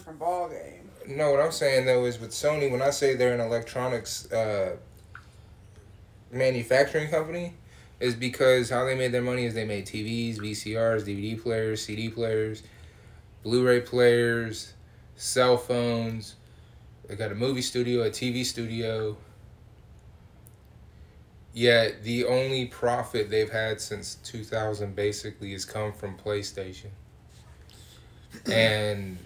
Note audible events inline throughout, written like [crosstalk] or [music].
different ball game. No, what I'm saying though is with Sony, when I say they're an electronics uh, manufacturing company, is because how they made their money is they made TVs, VCRs, DVD players, CD players, Blu-ray players, cell phones. They got a movie studio, a TV studio. Yet the only profit they've had since 2000 basically has come from PlayStation. And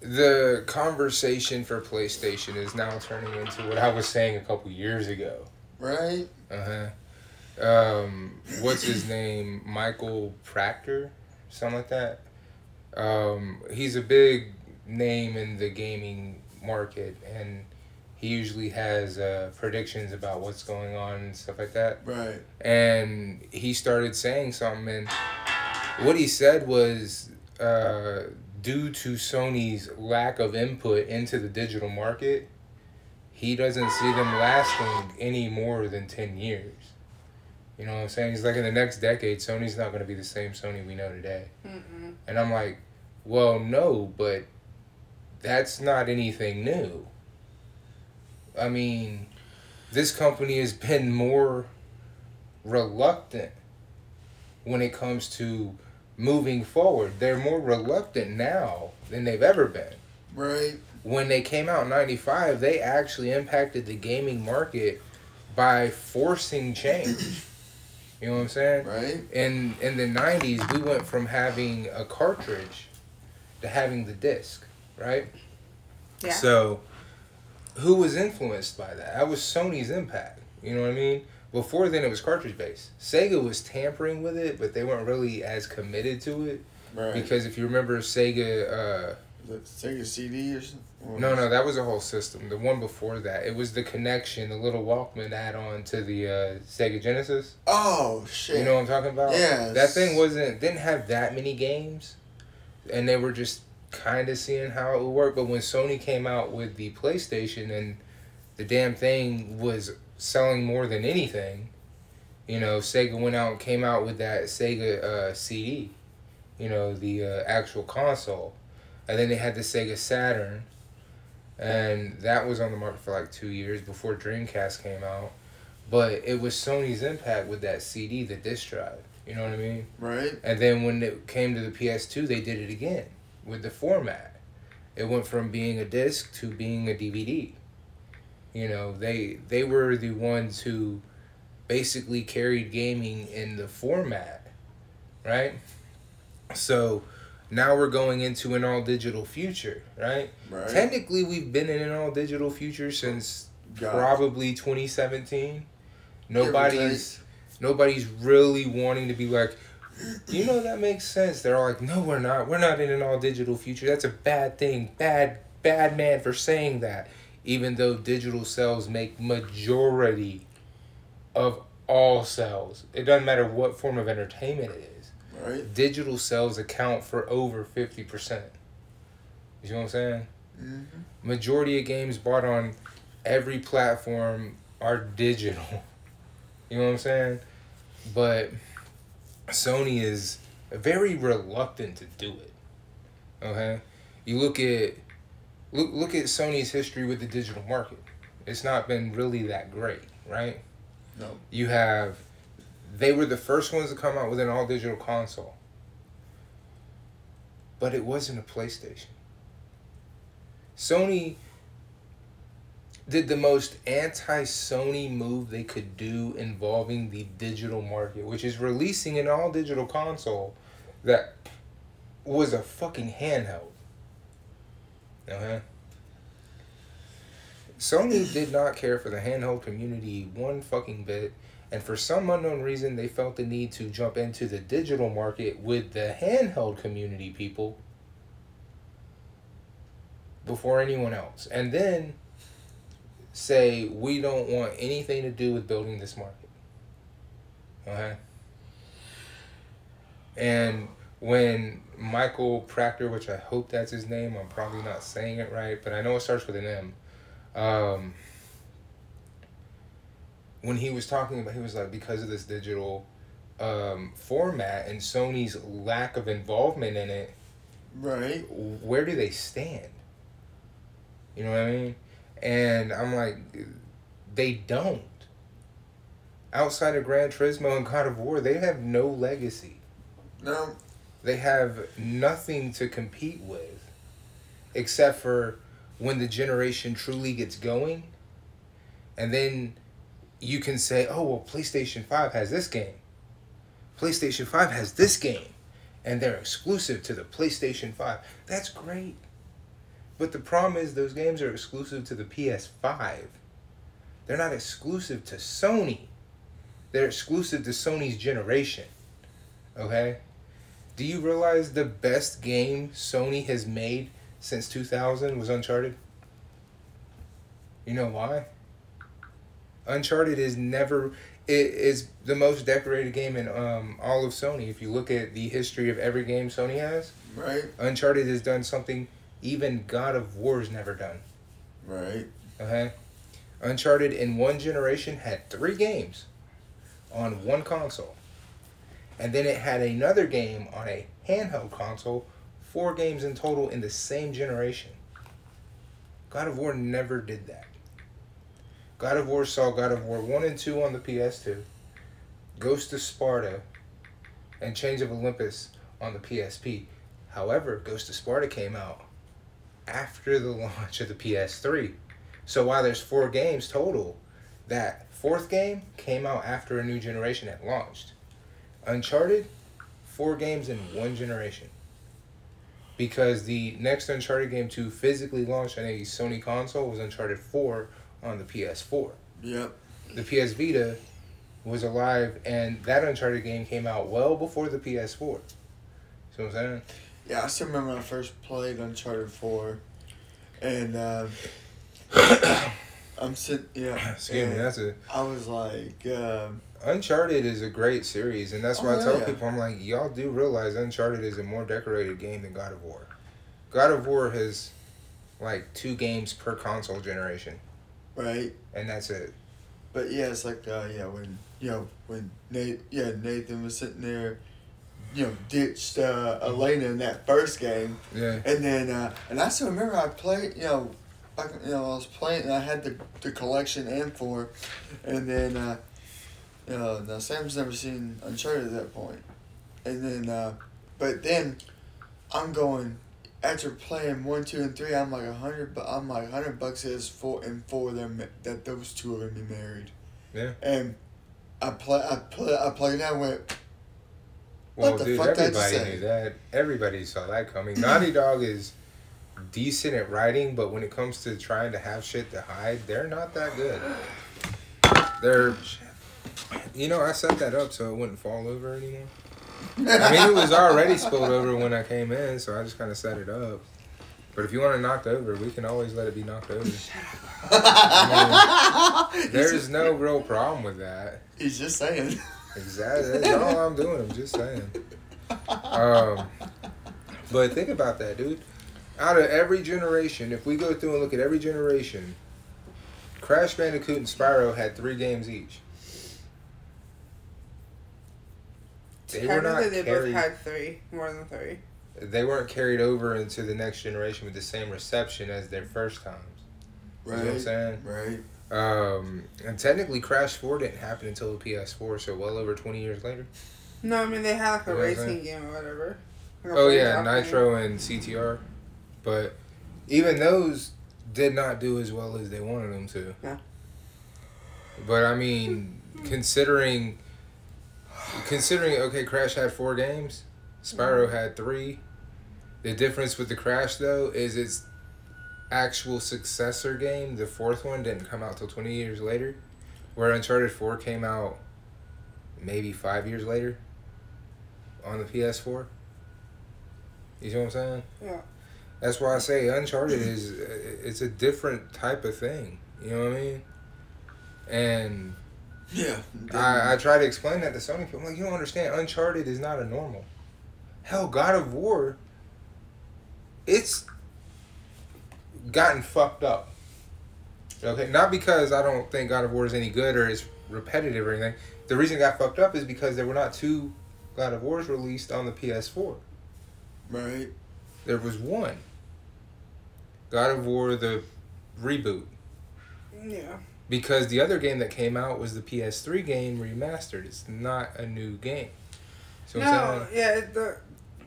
the conversation for PlayStation is now turning into what I was saying a couple years ago. Right? Uh huh. Um, what's his name? Michael Proctor, something like that. Um, he's a big name in the gaming market, and he usually has uh, predictions about what's going on and stuff like that. Right. And he started saying something, and what he said was uh, due to Sony's lack of input into the digital market, he doesn't see them lasting any more than 10 years. You know what I'm saying? He's like, in the next decade, Sony's not going to be the same Sony we know today. Mm-mm. And I'm like, well, no, but that's not anything new. I mean, this company has been more reluctant when it comes to moving forward. They're more reluctant now than they've ever been. Right. When they came out in 95, they actually impacted the gaming market by forcing change. You know what I'm saying? Right. In in the 90s, we went from having a cartridge to having the disc, right? Yeah. So, who was influenced by that? That was Sony's impact. You know what I mean? Before then, it was cartridge based. Sega was tampering with it, but they weren't really as committed to it Right. because if you remember Sega. Uh, the Sega CD or something? No, no, that was a whole system. The one before that, it was the connection, the little Walkman add-on to the uh, Sega Genesis. Oh shit. You know what I'm talking about? Yeah. That thing wasn't didn't have that many games, and they were just kind of seeing how it would work. But when Sony came out with the PlayStation and the damn thing was selling more than anything, you know, Sega went out and came out with that Sega uh, CD, you know, the uh, actual console, and then they had the Sega Saturn, and that was on the market for like two years before Dreamcast came out. But it was Sony's impact with that CD, the disc drive. You know what I mean? Right. And then when it came to the PS2, they did it again with the format. It went from being a disc to being a DVD. You know, they they were the ones who basically carried gaming in the format, right? So now we're going into an all digital future, right? Right. Technically, we've been in an all digital future since God. probably 2017. Nobody's nobody's really wanting to be like, you know that makes sense. They're all like, no, we're not. We're not in an all digital future. That's a bad thing. Bad bad man for saying that. Even though digital cells make majority of all cells, it doesn't matter what form of entertainment it is. Right. Digital cells account for over fifty percent. You know what I'm saying? hmm majority of games bought on every platform are digital. [laughs] You know what I'm saying? But Sony is very reluctant to do it. Okay? You look at look look at Sony's history with the digital market. It's not been really that great, right? No. You have they were the first ones to come out with an all digital console. But it wasn't a PlayStation. Sony did the most anti Sony move they could do involving the digital market, which is releasing an all digital console that was a fucking handheld. Uh-huh. Sony did not care for the handheld community one fucking bit, and for some unknown reason, they felt the need to jump into the digital market with the handheld community people before anyone else. And then say, we don't want anything to do with building this market. Okay? And when Michael Proctor, which I hope that's his name, I'm probably not saying it right, but I know it starts with an M. Um, when he was talking about, he was like, because of this digital um, format and Sony's lack of involvement in it, Right. where do they stand? You know what I mean? And I'm like, they don't. Outside of Gran Turismo and God of War, they have no legacy. No. They have nothing to compete with, except for when the generation truly gets going, and then you can say, "Oh well, PlayStation Five has this game. PlayStation Five has this game." and they're exclusive to the PlayStation 5. That's great. But the problem is those games are exclusive to the PS5. They're not exclusive to Sony. They're exclusive to Sony's generation. Okay? Do you realize the best game Sony has made since 2000 was Uncharted? You know why? Uncharted is never it is the most decorated game in um, all of Sony. If you look at the history of every game Sony has, Right. Uncharted has done something even God of War's never done. Right. Okay, Uncharted in one generation had three games on one console, and then it had another game on a handheld console, four games in total in the same generation. God of War never did that. God of War saw God of War 1 and 2 on the PS2, Ghost of Sparta, and Chains of Olympus on the PSP. However, Ghost of Sparta came out after the [laughs] launch of the PS3. So while there's four games total, that fourth game came out after a new generation had launched. Uncharted, four games in one generation. Because the next Uncharted game to physically launch on a Sony console was Uncharted 4 on the PS4. Yep. The PS Vita was alive, and that Uncharted game came out well before the PS4. See what I'm saying? Yeah, I still remember when I first played Uncharted Four, and uh, [coughs] I'm sitting. Yeah. [coughs] Excuse me, that's a I was like, um, Uncharted is a great series, and that's why Oh, I tell yeah. people I'm like, y'all do realize Uncharted is a more decorated game than God of War. God of War has like two games per console generation, right. and that's it. But yeah, it's like uh, yeah when you know when Nate yeah Nathan was sitting there, you know ditched uh, Elena in that first game, Yeah, and then uh, and I still remember I played you know, I, you know I was playing and I had the the collection and four, and then uh, you know now Sam's never seen Uncharted at that point, and then uh, but then I'm going. After playing one, two, and three, I'm like a hundred. But I'm like hundred bucks is four and four of them that those two are gonna be married. Yeah. And I play, I play, I played that and went. well, What the dude, I everybody knew that. Everybody saw that coming. Naughty [clears throat] Dog is decent at writing, but when it comes to trying to have shit to hide, they're not that good. They're, you know, I set that up so it wouldn't fall over anymore. I mean, it was already spilled over when I came in, so I just kind of set it up. But if you want to knock it knocked over, we can always let it be knocked over. I mean, there's no real problem with that. He's just saying. Exactly. That's all I'm doing. I'm just saying. Um, but think about that, dude. Out of every generation, if we go through and look at every generation, Crash Bandicoot and Spyro had three games each. They were not Technically, they carried. both had three, more than three. They weren't carried over into the next generation with the same reception as their first times. You know what I'm Right. saying? Right. Um, and technically, Crash Four didn't happen until the PS4, so well over 20 years later. No, I mean they had like a You know racing game or whatever. Like Oh yeah, off game. Nitro and CTR, but even those did not do as well as they wanted them to. Yeah. But I mean, considering considering okay, Crash had four games, Spyro Mm-hmm. had three. The difference with the Crash though is its actual successor game. The fourth one didn't come out till twenty years later, where Uncharted Four came out maybe five years later on the PS4. You see what I'm saying? Yeah. That's why I say Uncharted is it's a different type of thing. You know what I mean? And Yeah. I, I try to explain that to Sony people. I'm like, you don't understand. Uncharted is not a normal. Hell, God of War, it's gotten fucked up. Okay, not because I don't think God of War is any good or it's repetitive or anything. The reason it got fucked up is because there were not two God of Wars released on the PS4. right. There was one. God of War the reboot. Yeah. Because the other game that came out was the PS3 game remastered. It's not a new game. So no, yeah, the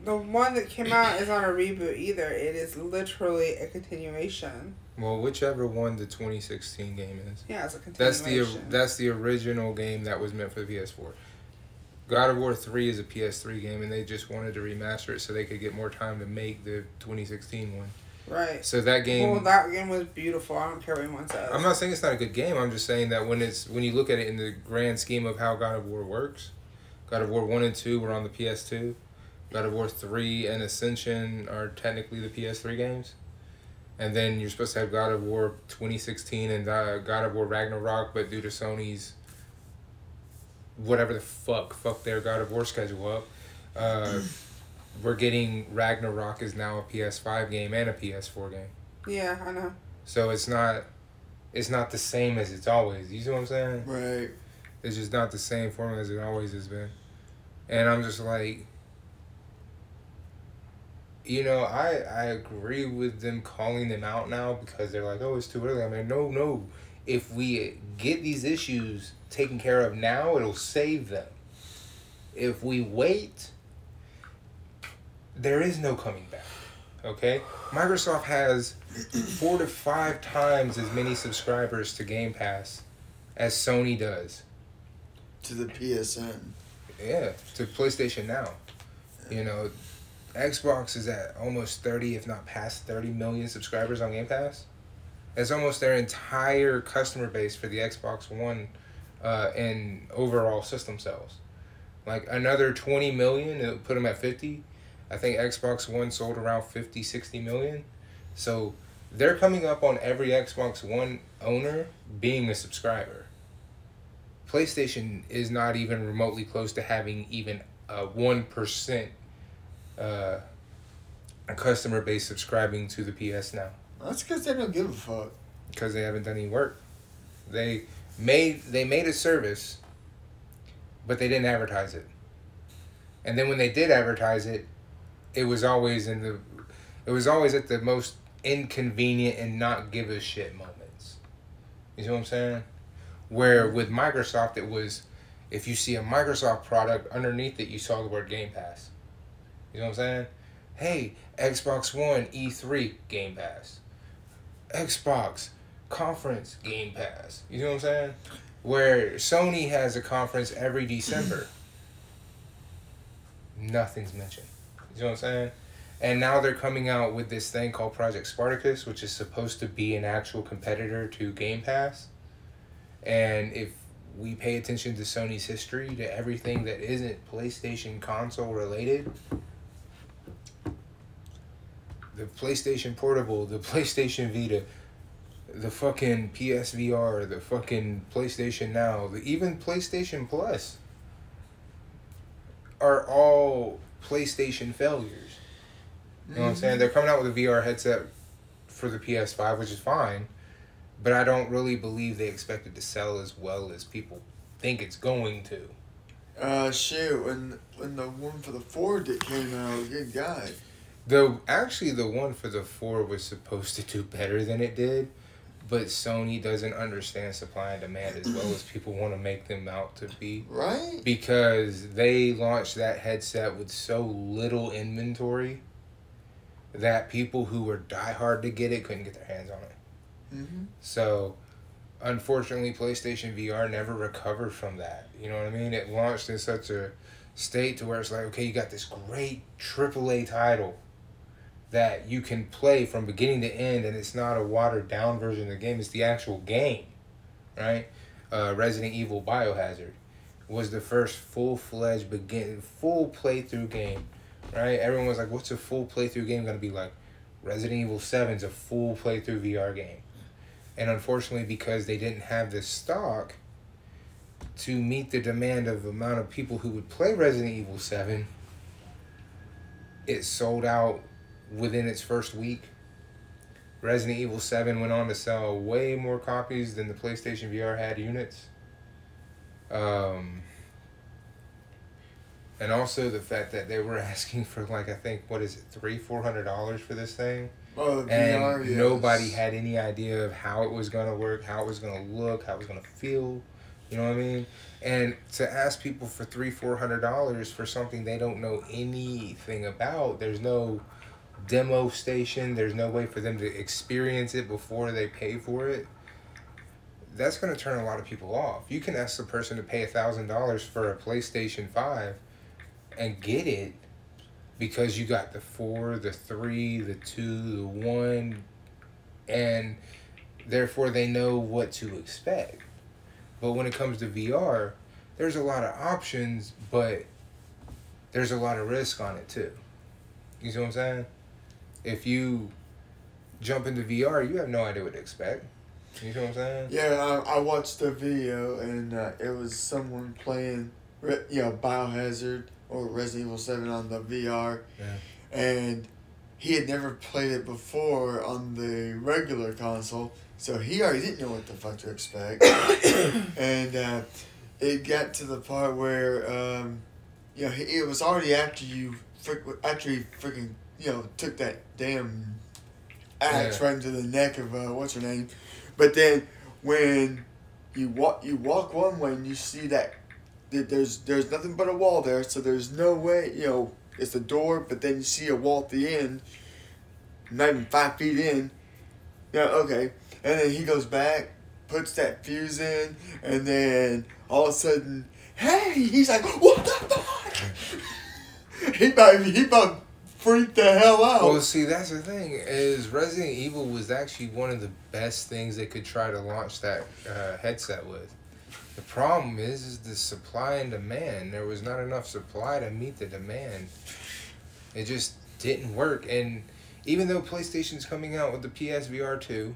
the one that came out is not a reboot either. It is literally a continuation. well, whichever one the 2016 game is. Yeah, it's a continuation. That's the that's the original game that was meant for the PS4. God of War 3 is a PS3 game, and they just wanted to remaster it so they could get more time to make the 2016 one. Right. So that game. Well, that game was beautiful. I don't care what anyone says. I'm not saying it's not a good game. I'm just saying that when it's when you look at it in the grand scheme of how God of War works, God of War one and two were on the PS2. God of War three and Ascension are technically the PS3 games, and then you're supposed to have God of War 2016 and uh, God of War Ragnarok, but due to Sony's whatever the fuck fuck their God of War schedule up, uh, we're getting Ragnarok is now a PS5 game and a PS4 game. Yeah, I know. So it's not it's not the same as it's always. You see what I'm saying? Right. It's just not the same formula as it always has been. And I'm just like you know, I I agree with them calling them out now because they're like, oh, it's too early. I mean, no, no. If we get these issues taken care of now, it'll save them. If we wait, there is no coming back. Okay? Microsoft has four to five times as many subscribers to Game Pass as Sony does. To the PSN. Yeah, to PlayStation Now. You know, Xbox is at almost 30, if not past 30 million subscribers on Game Pass. It's almost their entire customer base for the Xbox One uh, and overall system sales. Like another 20 million, it would put them at 50. I think Xbox One sold around 50, 60 million. So they're coming up on every Xbox One owner being a subscriber. PlayStation is not even remotely close to having even a 1% uh, a customer base subscribing to the PS Now That's because they don't give a fuck. because they haven't done any work. They made they made a service, but they didn't advertise it. And then when they did advertise it, it was always in the, it was always at the most inconvenient and not give a shit moments. You see what I'm saying? Where with Microsoft it was, if you see a Microsoft product underneath it, you saw the word Game Pass. You know what I'm saying? Hey, Xbox One E3 Game Pass. Xbox conference Game Pass. You know what I'm saying? Where Sony has a conference every December. Nothing's mentioned. You know what I'm saying? And now they're coming out with this thing called Project Spartacus, which is supposed to be an actual competitor to Game Pass. And if we pay attention to Sony's history, to everything that isn't PlayStation console related, the PlayStation Portable, the PlayStation Vita, the fucking PSVR, the fucking PlayStation Now, the even PlayStation Plus are all PlayStation failures. You know what I'm saying? They're coming out with a VR headset for the PS5, which is fine, but I don't really believe they expect it to sell as well as people think it's going to. Uh, shoot, when, when the one for the Ford that came out, good guy. The actually the one for the four was supposed to do better than it did, but Sony doesn't understand supply and demand as well as [clears throat] people want to make them out to be. Right? Because they launched that headset with so little inventory that people who were diehard to get it couldn't get their hands on it. Mm-hmm. So, unfortunately, PlayStation VR never recovered from that. You know what I mean? It launched in such a state to where it's like, okay, you got this great AAA title that you can play from beginning to end, and it's not a watered down version of the game, it's the actual game, right? Uh, Resident Evil Biohazard was the first full fledged begin full playthrough game, right? Everyone was like, what's a full playthrough game gonna be like? Resident Evil 7's a full playthrough VR game. And unfortunately, because they didn't have the stock to meet the demand of the amount of people who would play Resident Evil 7, it sold out within its first week. Resident Evil 7 went on to sell way more copies than the PlayStation VR had units. Um, And also the fact that they were [laughs] asking for like I think what is it three four hundred dollars for this thing, Oh, the and VR, yes. nobody had any idea of how it was gonna work, how it was gonna look, how it was gonna feel. You know what I mean? And to ask people for three four hundred dollars for something they don't know anything about, there's no demo station. There's no way for them to experience it before they pay for it. That's gonna turn a lot of people off. You can ask the person to pay a thousand dollars for a PlayStation Five, and get it, because you got the four, the three, the two, the one, and therefore they know what to expect. But when it comes to VR, there's a lot of options, but there's a lot of risk on it too. You see what I'm saying? If you jump into VR, you have no idea what to expect. You know what I'm saying? Yeah, I, I watched the video and uh, it was someone playing, Re- you know, Biohazard or Resident Evil Seven on the VR, Yeah. and he had never played it before on the regular console, so he already didn't know what the fuck to expect. [coughs] and uh, it got to the part where, um, you know, it was already after you, frick, after he freaking, you know, took that damn axe Yeah. right into the neck of uh, what's her name, but then when you walk, you walk one way and you see that that there's there's nothing but a wall there, so there's no way, you know, it's a door, but then you see a wall at the end, not even five feet in. Yeah, okay. And then he goes back, puts that fuse in, and then all of a sudden, hey, he's like, what the fuck? [laughs] he about he about freaked the hell out. Well, see, that's the thing is Resident Evil was actually one of the best things they could try to launch that uh, headset with. The problem is, is the supply and demand. There was not enough supply to meet the demand. It just didn't work. And even though PlayStation's coming out with the PSVR two,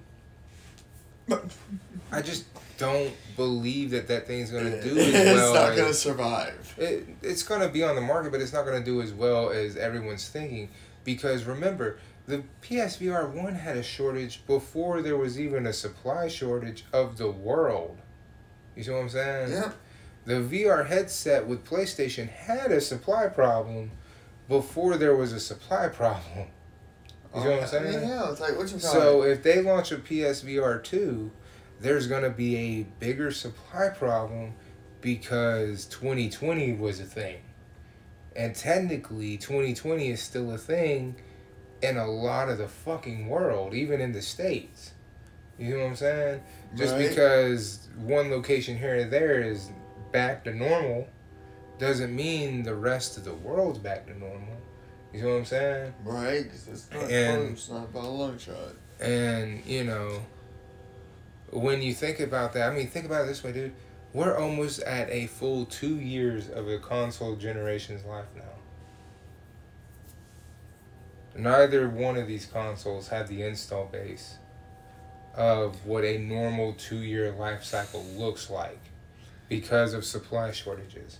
[laughs] I just don't believe that that thing's gonna do [laughs] as well. it's not gonna survive. it, it's going to be on the market, but it's not going to do as well as everyone's thinking. Because remember, the PSVR 1 had a shortage before there was even a supply shortage of the world. You see what I'm saying? Yeah. The VR headset with PlayStation had a supply problem before there was a supply [laughs] problem. You see what I'm oh, saying? Yeah, it's like what you So it? if they launch a PSVR 2, there's going to be a bigger supply problem because 2020 was a thing. And technically, 2020 is still a thing in a lot of the fucking world, even in the States. You know what I'm saying? Just Right. because one location here and there is back to normal doesn't mean the rest of the world's back to normal. You know what I'm saying? Right, 'cause it's not And- close, not by a long shot. And, you know, when you think about that, I mean, think about it this way, dude. We're almost at a full two years of a console generation's life now. Neither one of these consoles had the install base of what a normal two year life cycle looks like because of supply shortages.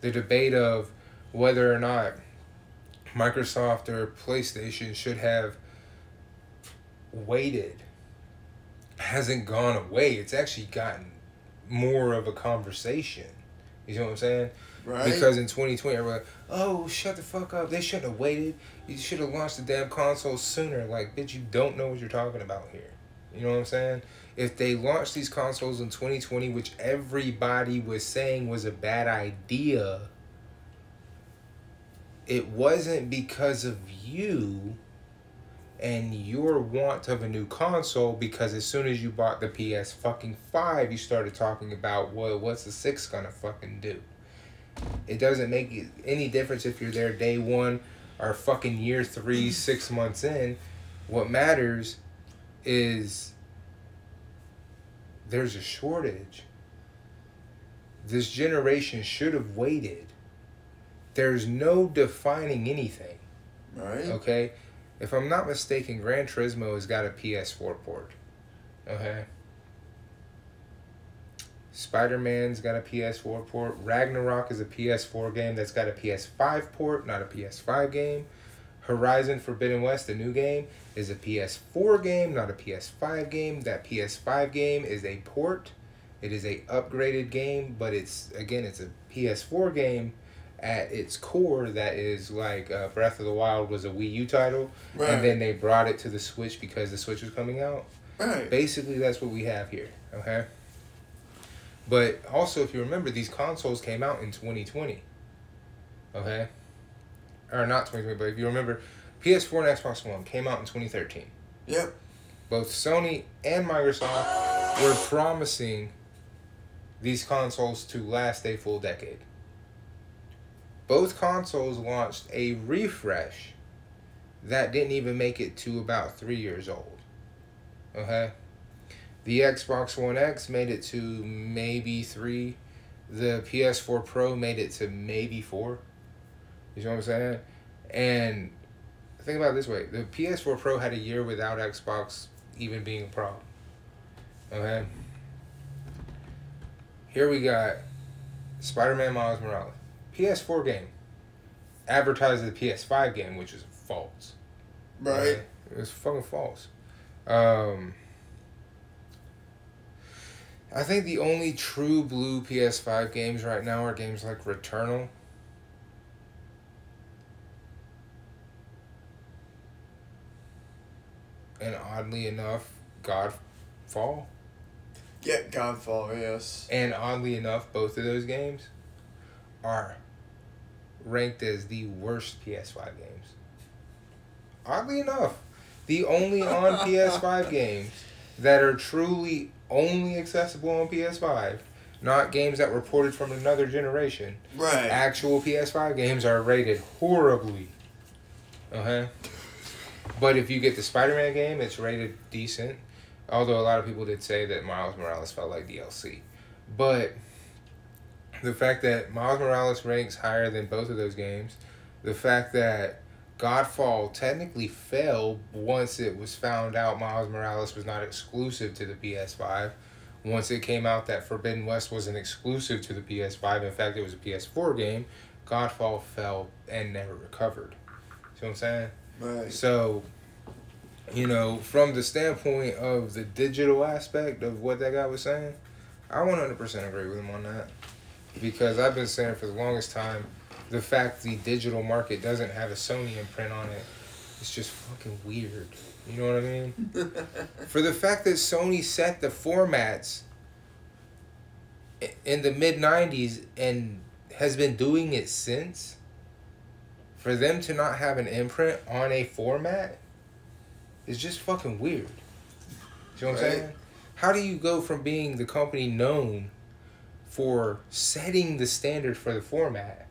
The debate of whether or not Microsoft or PlayStation should have waited hasn't gone away. It's actually gotten more of a conversation. You know what I'm saying? Right? Because in 2020, everyone, oh, shut the fuck up. They shouldn't have waited. You should have launched the damn console sooner. Like, bitch, you don't know what you're talking about here. You know what I'm saying? If they launched these consoles in 2020, which everybody was saying was a bad idea, it wasn't because of you and your want of a new console because as soon as you bought the PS fucking 5 you started talking about well what's the 6 gonna fucking do? It doesn't make any difference if you're there day 1 or fucking year 3 6 months in. What matters is there's a shortage. This generation should have waited. There's no defining anything right? Okay, if I'm not mistaken, Gran Turismo has got a PS4 port. Okay. Spider Man's got a PS4 port. Ragnarok is a PS4 game that's got a PS5 port, not a PS5 game. Horizon Forbidden West, the new game, is a PS4 game, not a PS5 game. That PS5 game is a port. It is a upgraded game, but it's again it's a PS4 game at its core that is like uh, Breath of the Wild was a Wii U title, Right. and then they brought it to the Switch because the Switch was coming out. right. Basically, that's what we have here. Okay. But also, if you remember, these consoles came out in 2020. Okay. Or not 2020, but if you remember, PS4 and Xbox One came out in 2013 Yep. both Sony and Microsoft were promising these consoles to last a full decade. Both consoles launched a refresh that didn't even make it to about three years old. Okay? The Xbox One X made it to maybe three. The PS4 Pro made it to maybe four. You know what I'm saying? And think about this way the PS4 Pro had a year without Xbox even being a problem. Okay? Here we got Spider Man Miles Morales. PS4 game. Advertised a PS5 game, which is false. Right. Okay? It was fucking false. Um, I think the only true blue PS5 games right now are games like Returnal. And oddly enough, Godfall. Yeah, Godfall, yes. And oddly enough, both of those games are ranked as the worst PS5 games. Oddly enough, the only on [laughs] PS5 games that are truly only accessible on PS5, not games that were ported from another generation, Right. actual PS5 games are rated horribly. Okay. But if you get the Spider Man game, it's rated decent. Although a lot of people did say that Miles Morales felt like DLC. But the fact that Miles Morales ranks higher than both of those games, the fact that Godfall technically fell once it was found out Miles Morales was not exclusive to the PS5. Once it came out that Forbidden West wasn't exclusive to the PS5, in fact, it was a PS4 game, Godfall fell and never recovered. See what I'm saying? Right. So, you know, from the standpoint of the digital aspect of what that guy was saying, I 100% agree with him on that. Because I've been saying for the longest time, the fact the digital market doesn't have a Sony imprint on it, it's just fucking weird. You know what I mean? [laughs] for the fact that Sony set the formats in the mid 90s and has been doing it since, for them to not have an imprint on a format is just fucking weird. You know what I'm Right. saying? How do you go from being the company known for setting the standard for the format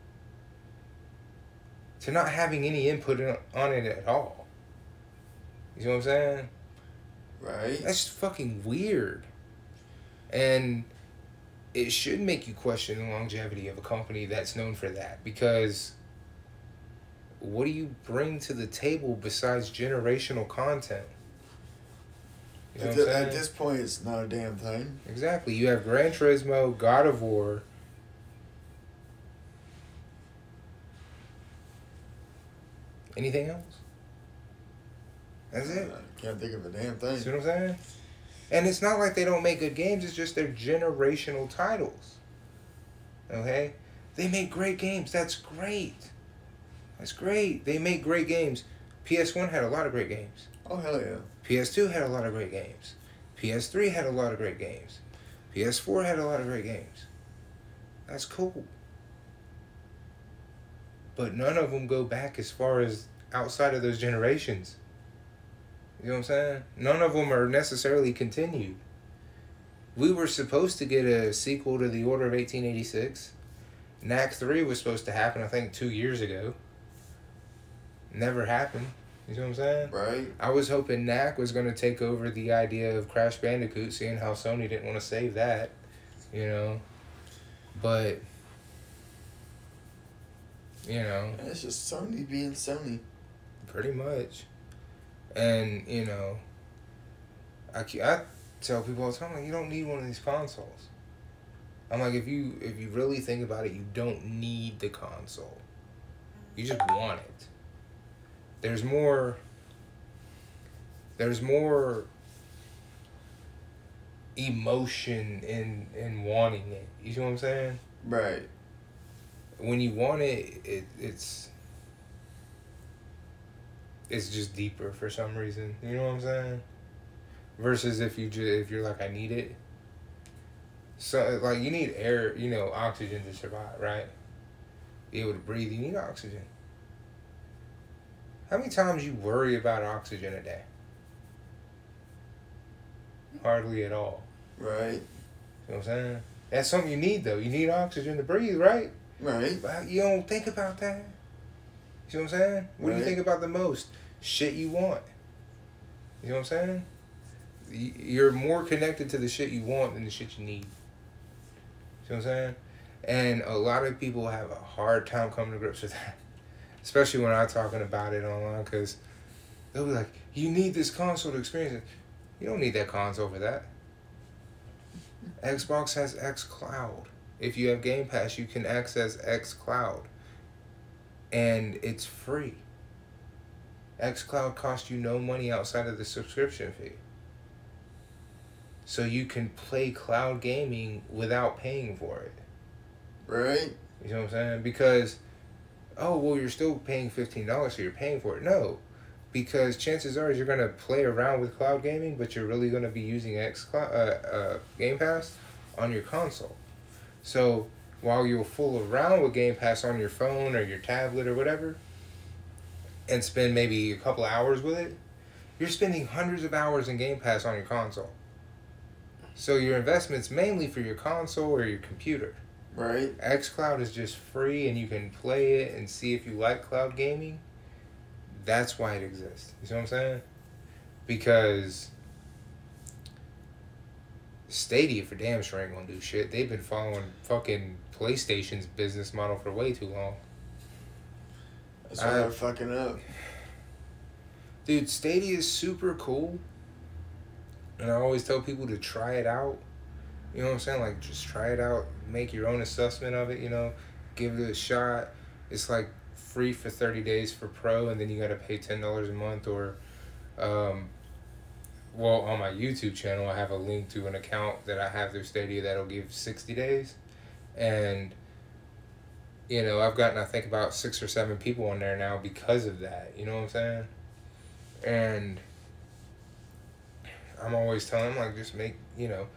to not having any input on it at all? You know what I'm saying? Right. That's fucking weird. And it should make you question the longevity of a company that's known for that because what do you bring to the table besides generational content? You know At, what I'm thi- saying? at this point, it's not a damn thing. Exactly. You have Gran Turismo, God of War. Anything else? That's it. I can't think of a damn thing. See what I'm saying? And it's not like they don't make good games, it's just they're generational titles. Okay? They make great games. That's great. That's great. They make great games. PS1 had a lot of great games. Oh hell yeah. PS2 had a lot of great games. PS3 had a lot of great games. PS4 had a lot of great games. That's cool. But none of them go back as far as outside of those generations. You know what I'm saying? None of them are necessarily continued. We were supposed to get a sequel to The Order of 1886. Knack 3 was supposed to happen, I think, two years ago. Never happened. You know what I'm saying? Right. I was hoping Knack was going to take over the idea of Crash Bandicoot, seeing how Sony didn't want to save that, you know. But, you know, And it's just Sony being Sony. pretty much. And, you know, I, I tell people all the time, like, you don't need one of these consoles. I'm like, if you if you really think about it, you don't need the console. You just want it. There's more. There's more emotion in in wanting it. You see what I'm saying? Right. when you want it, it it's it's just deeper for some reason. You know what I'm saying? Versus if you just if you're like I need it. So like you need air, you know, oxygen to survive, right? Be able to breathe, you need oxygen. How many times you worry about oxygen a day? Hardly at all. Right. You know what I'm saying? That's something you need though. You need oxygen to breathe, right? Right. But you don't think about that. You know what I'm saying? What do you think about the most? Shit you want. You know what I'm saying? You're more connected to the shit you want than the shit you need. You know what I'm saying? And a lot of people have a hard time coming to grips with that. Especially when I'm talking about it online because they'll be like, you need this console to experience it. You don't need that console for that. Xbox has X Cloud. If you have Game Pass, you can access X Cloud. And it's free. X Cloud costs you no money outside of the subscription fee. So you can play cloud gaming without paying for it. Right. You know what I'm saying? Because, oh, well, you're still paying $15, so you're paying for it. No. Because chances are you're going to play around with cloud gaming, but you're really going to be using X Cloud, uh, uh, Game Pass on your console. So while you'll fool around with Game Pass on your phone or your tablet or whatever, and spend maybe a couple hours with it, you're spending hundreds of hours in Game Pass on your console. So your investment's mainly for your console or your computer. Right. xCloud is just free and you can play it and see if you like cloud gaming. That's why it exists. You see what I'm saying? Because Stadia for damn sure ain't gonna do shit. They've been following fucking PlayStation's business model for way too long. That's why I- they're fucking up. Dude, Stadia is super cool. And I always tell people to try it out. You know what I'm saying? Like, just try it out. Make your own assessment of it, you know? Give it a shot. It's like free for 30 days for Pro, and then you got to pay $10 a month. Or, um, well, on my YouTube channel, I have a link to an account that I have through Stadia that'll give 60 days. And, you know, I've gotten, I think, about six or seven people on there now because of that. You know what I'm saying? and I'm always telling them like just make you know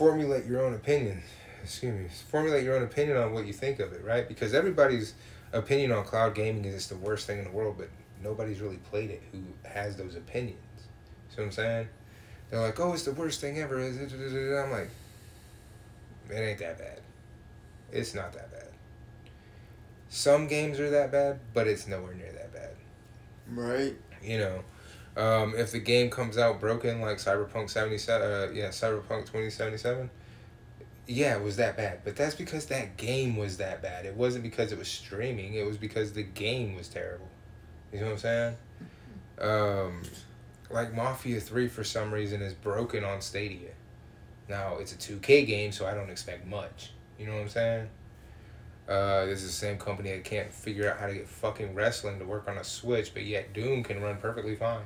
formulate your own opinion. Excuse me, formulate your own opinion on what you think of it, right? Because everybody's opinion on cloud gaming is it's the worst thing in the world, but nobody's really played it who has those opinions. See what I'm saying? They're like, oh, it's the worst thing ever. I'm like, it ain't that bad. It's not that bad. Some games are that bad, but it's nowhere near that bad Right. you know um, if the game comes out broken like cyberpunk 77 uh, yeah cyberpunk 2077 yeah it was that bad. But that's because that game was that bad. It wasn't because it was streaming. It was because the game was terrible. You know what i'm saying? Um, like mafia 3 for some reason is broken on stadia. Now it's a 2k game so i don't expect much. You know what i'm saying? Uh, this is the same company that can't figure out how to get fucking wrestling to work on a Switch, but yet Doom can run perfectly fine.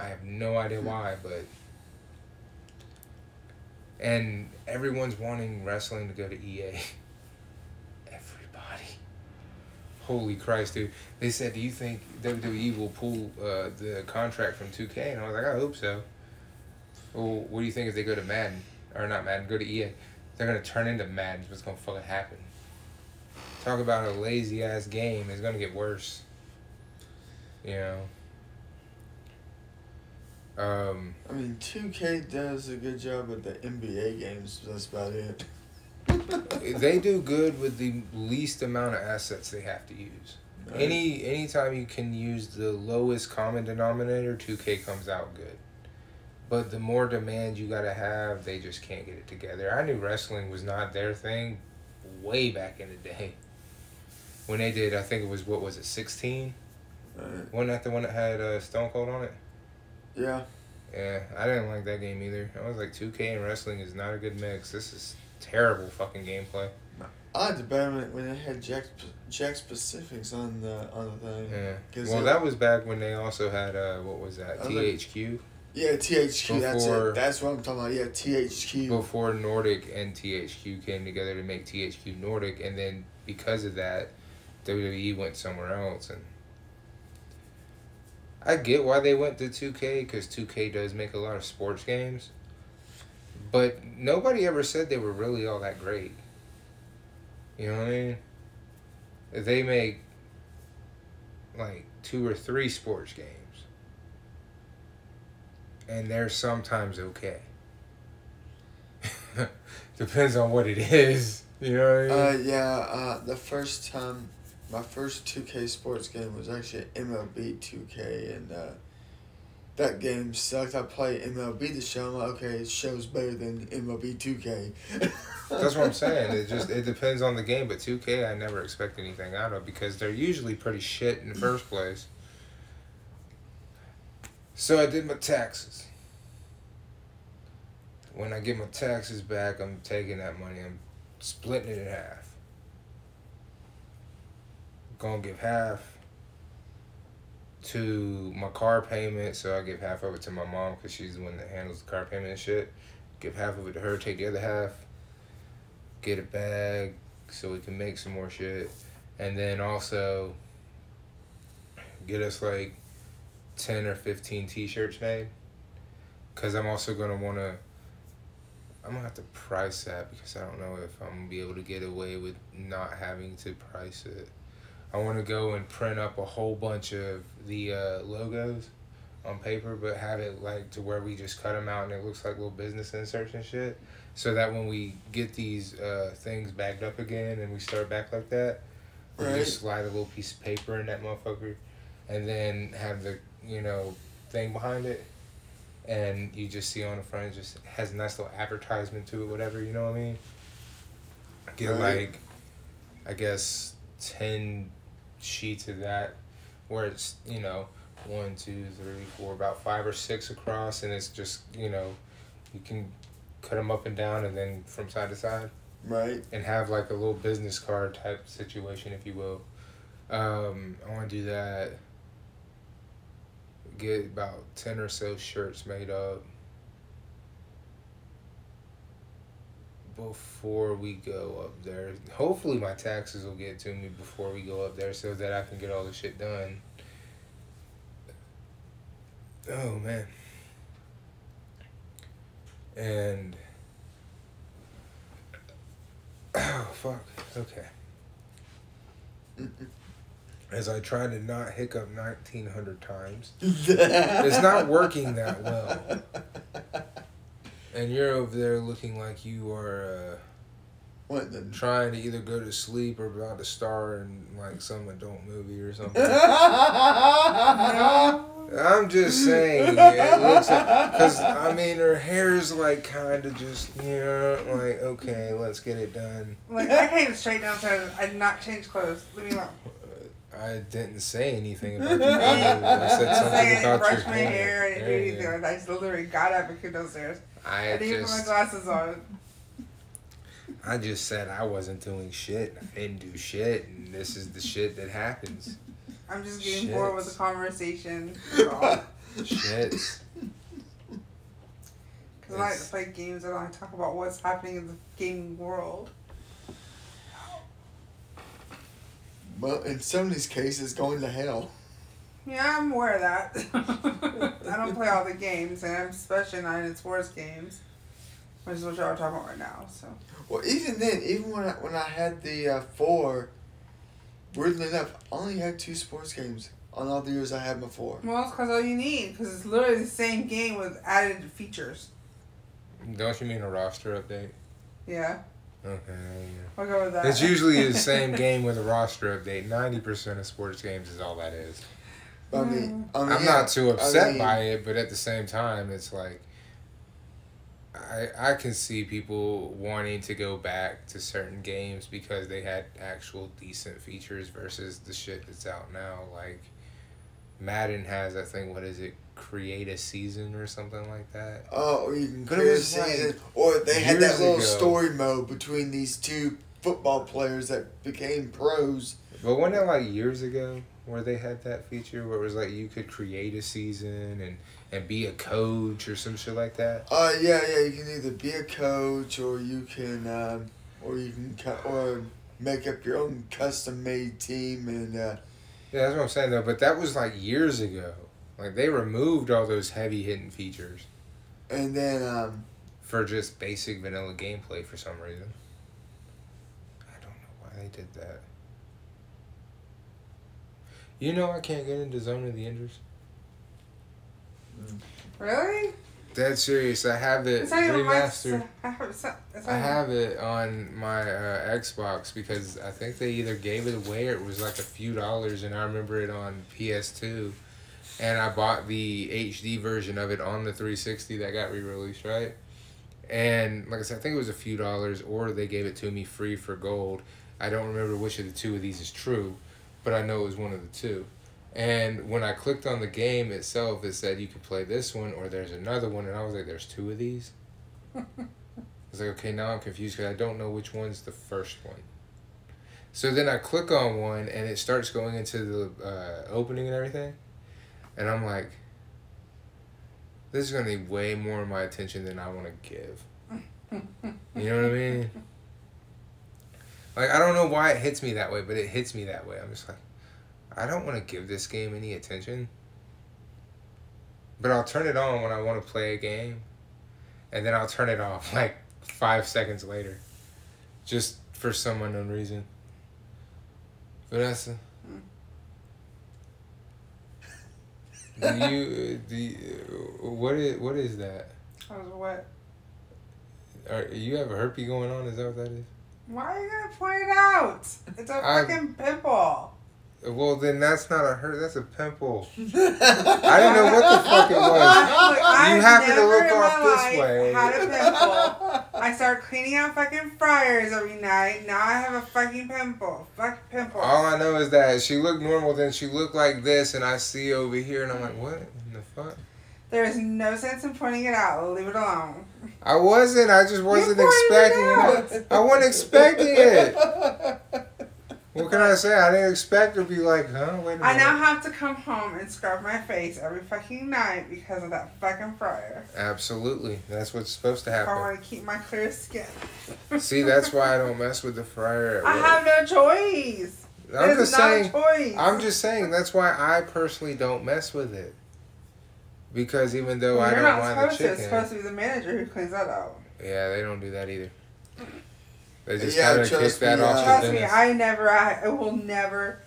I have no idea why, but. And everyone's wanting wrestling to go to EA. [laughs] Everybody. Holy Christ, dude. They said, Do you think WWE will pull uh, the contract from 2K? And I was like, I hope so. Well, what do you think if they go to Madden? Or not Madden, go to EA? They're going to turn into Madden. What's going to fucking happen? Talk about a lazy ass game. It's gonna get worse. You know. Um, I mean, 2K does a good job with the NBA games. That's about it. [laughs] they do good with the least amount of assets they have to use. Right. Any anytime you can use the lowest common denominator, two K comes out good. But the more demand you gotta have, they just can't get it together. I knew wrestling was not their thing way back in the day. When they did, I think it was what was it, sixteen? Right. Wasn't that the one that had uh, Stone Cold on it? Yeah. Yeah, I didn't like that game either. I was like, 2K and wrestling is not a good mix. This is terrible fucking gameplay. I liked it better when, when they had Jack JAKKS Pacific on the on the thing. Yeah. Well, it- that was back when they also had uh, what was that? Was like- THQ. Yeah, THQ. that's it. That's what I'm talking about. Yeah, THQ. before Nordic and THQ came together to make THQ Nordic, and then because of that, WWE went somewhere else, and I get why they went to two K because two K does make a lot of sports games, but nobody ever said they were really all that great. You know what I mean? They make like two or three sports games, and they're sometimes okay. [laughs] Depends on what it is. You know what I mean? Uh, yeah. Uh, the first time, my first 2K sports game was actually MLB 2K, and uh, that game sucked. I played MLB the show. I'm like, okay, it show's better than MLB 2K. That's what I'm [laughs] saying. It just it depends on the game, but 2K I never expect anything out of because they're usually pretty shit in the first place. So I did my taxes. When I get my taxes back, I'm taking that money. I'm splitting it in half. Gonna give half to my car payment, so I give half of it to my mom because she's the one that handles the car payment and shit. Give half of it to her, take the other half get a bag so we can make some more shit. And then also get us like 10 or 15 t-shirts made. Because i'm also want to i'm to have to price that because i don't know if i'm to be able to get away with not having to price it i want to go and print up a whole bunch of the uh, logos on paper but have it like to where we just cut them out and it looks like little business inserts and shit so that when we get these uh, things bagged up again and we start back like that, we just slide a little piece of paper in that motherfucker, and then have the you know thing behind it, and you just see on the front it just has a nice little advertisement to it, whatever you know what I mean. Get Right. like, I guess ten sheets of that, where it's you know one, two, three, four, about five or six across, and it's just you know you can cut them up and down and then from side to side. Right. and have like a little business card type situation if you will. Um, i want to do that. Get about 10 or so shirts made up before we go up there. Hopefully my taxes will get to me before we go up there so that i can get all the shit done. Oh man. And oh fuck. Okay. As i try to not hiccup 1900 times it's not working that well [laughs] and you're over there looking like you are uh, What the? trying to either go to sleep or about to star in like some adult movie or something [laughs] i'm just saying it looks because i mean her hair's like kind of just you know like okay let's get it done Like I came straight downstairs. I did not change clothes. Leave me alone. I didn't say anything about your hair. I said [laughs] I something didn't about brush your my hair. hair. I didn't do anything. yeah. like that. I just literally got up and came downstairs. I I didn't even put my just, glasses on. I just said I wasn't doing shit. I didn't do shit, and this is the shit that happens. I'm just getting Shit. bored with the conversation. [laughs] Because Shit. Cause I like to play games and I talk about what's happening in the gaming world. well, in some of these cases, going to hell. Yeah, I'm aware of that. [laughs] I don't play all the games, and I'm especially not in sports games, which is what y'all are talking about right now. So Well, even then, even when I, when I had the uh, four, weirdly enough, I only had two sports games on all the years I had before. well, it's because all you need, because it's literally the same game with added features. Don't you mean a roster update? Yeah, Okay. yeah. I'll go with that. It's usually the [laughs] same game with a roster update. Ninety percent of sports games is all that is. I mean, I mean I'm yeah, not too upset I mean, by it, but at the same time, it's like I I can see people wanting to go back to certain games because they had actual decent features versus the shit that's out now. Like Madden has, I think, what is it? Create a season or something like that. Oh, or you can create a was like season, or they had that little ago. story mode between these two football players that became pros. But wasn't it like years ago? Where they had that feature where it was like you could create a season and and be a coach or some shit like that? Uh, yeah, yeah. You can either be a coach or you can, um, or you can, or make up your own custom made team and. Uh, Yeah, that's what I'm saying though. But that was like years ago. Like they removed all those heavy hitting features and then um, for just basic vanilla gameplay for some reason. I don't know why they did that. You know I can't get into Zone of the Enders. Really? Dead serious. I have it It's not even my. remastered. [laughs] I have, it's not, it's not even- have it on my uh, Xbox because I think they either gave it away or it was like a few dollars, and I remember it on PS2, and I bought the HD version of it on the 360 that got re-released, right? And like I said, I think it was a few dollars, or they gave it to me free for gold. I don't remember which of the two of these is true, but I know it was one of the two. And when I clicked on the game itself, it said you could play this one or there's another one, and I was like, "There's two of these." [laughs] I was like, okay, now I'm confused because I don't know which one's the first one. So then I click on one and it starts going into the uh, opening and everything. And I'm like, this is going to need way more of my attention than I want to give. You know what I mean? [laughs] Like, I don't know why it hits me that way, but it hits me that way. I'm just like, I don't want to give this game any attention. But I'll turn it on when I want to play a game. And then I'll turn it off [laughs] like five seconds later. Just for some unknown reason. Vanessa? Hmm. Do you, [laughs] do you, what is, what is that? I was what? Are you have a herpes going on? Is that what that is? Why are you gonna point it out? It's a I- fucking pimple. Well, then that's not a hurt. That's a pimple. I didn't know what the fuck it was. [laughs] Look, I've happen to look off this way. Had a pimple. I start cleaning out fucking fryers every night. Now I have a fucking pimple. Fuck pimple. All I know is that she looked normal. Then she looked like this, and I see over here, and I'm like, what in the fuck? There's no sense in pointing it out. Leave it alone. I wasn't. I just wasn't expecting it. I wasn't expecting it. What can I say? I didn't expect to be like, huh? Wait a minute. I now have to come home and scrub my face every fucking night because of that fucking fryer. Absolutely. That's what's supposed to happen. I want to keep my clear skin. See, that's why I don't mess with the fryer. At I have no choice. I'm It just saying. I'm just saying. That's why I personally don't mess with it. Because even though Well, I don't not mind the supposed to. It's chicken, supposed to be the manager who cleans that out. yeah, they don't do that either. They just Yeah, kind of kick trust that me, off. uh, to Trust me, I never, I, I will never.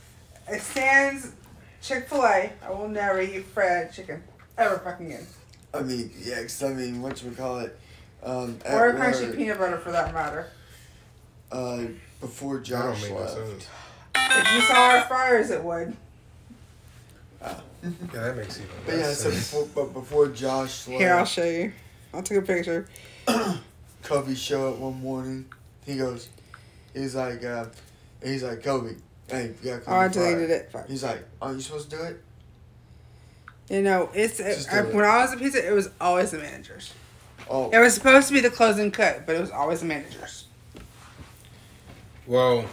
It stands Chick Fil A. I will never eat fried chicken ever fucking again, I mean, yeah, 'cause I mean, what you would call it? Um, at or crunchy work, peanut butter for that matter. uh, before That don't Josh left. If you saw our fryers, it would. Uh, Yeah, that makes even but yeah, less so before, but before Josh left, Here, I'll show you. I'll take a picture. [clears throat] Kobe showed up one morning. He goes, he's like, uh, he's like, Kobe, hey, you gotta Oh, come I to deleted it. Fuck. He's like, are you supposed to do it? You know, it's Just I, it. when I was a pizza, it was always the managers. Oh, It was supposed to be the closing cut, but it was always the managers. Well,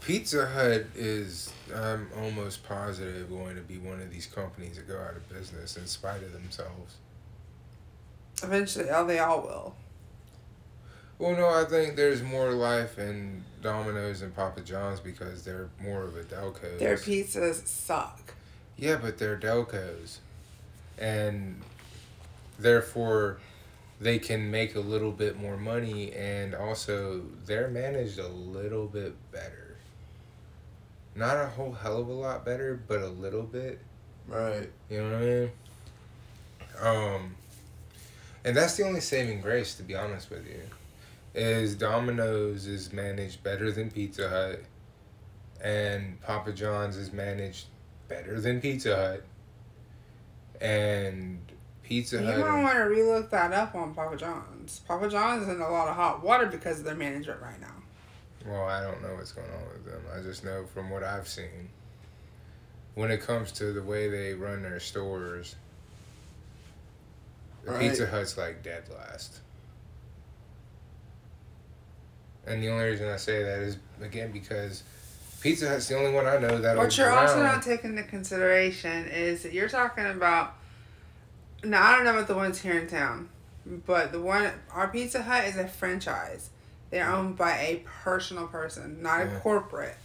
Pizza Hut is, I'm almost positive, going to be one of these companies that go out of business in spite of themselves. Eventually, oh, they all will. Well, no, I think there's more life in Domino's and Papa John's because they're more of a Delco's. Their pizzas suck. Yeah, but they're Delcos. And therefore, they can make a little bit more money, and also they're managed a little bit better. Not a whole hell of a lot better, but a little bit. right. You know what I mean? Um, and that's the only saving grace, to be honest with you, is Domino's is managed better than Pizza Hut, and Papa John's is managed better than Pizza Hut, and Pizza Hut You Hut. might want to relook that up on Papa John's. Papa John's is in a lot of hot water because of their management right now. Well, I don't know what's going on with them. I just know from what I've seen. When it comes to the way they run their stores, the Right. Pizza Hut's like dead last. And the only reason I say that is again because Pizza Hut's the only one I know that. What you're also not taking into consideration is that you're talking about. Now I don't know about the ones here in town, but the one our Pizza Hut is a franchise. They're owned by a personal person, not Yeah. a corporate.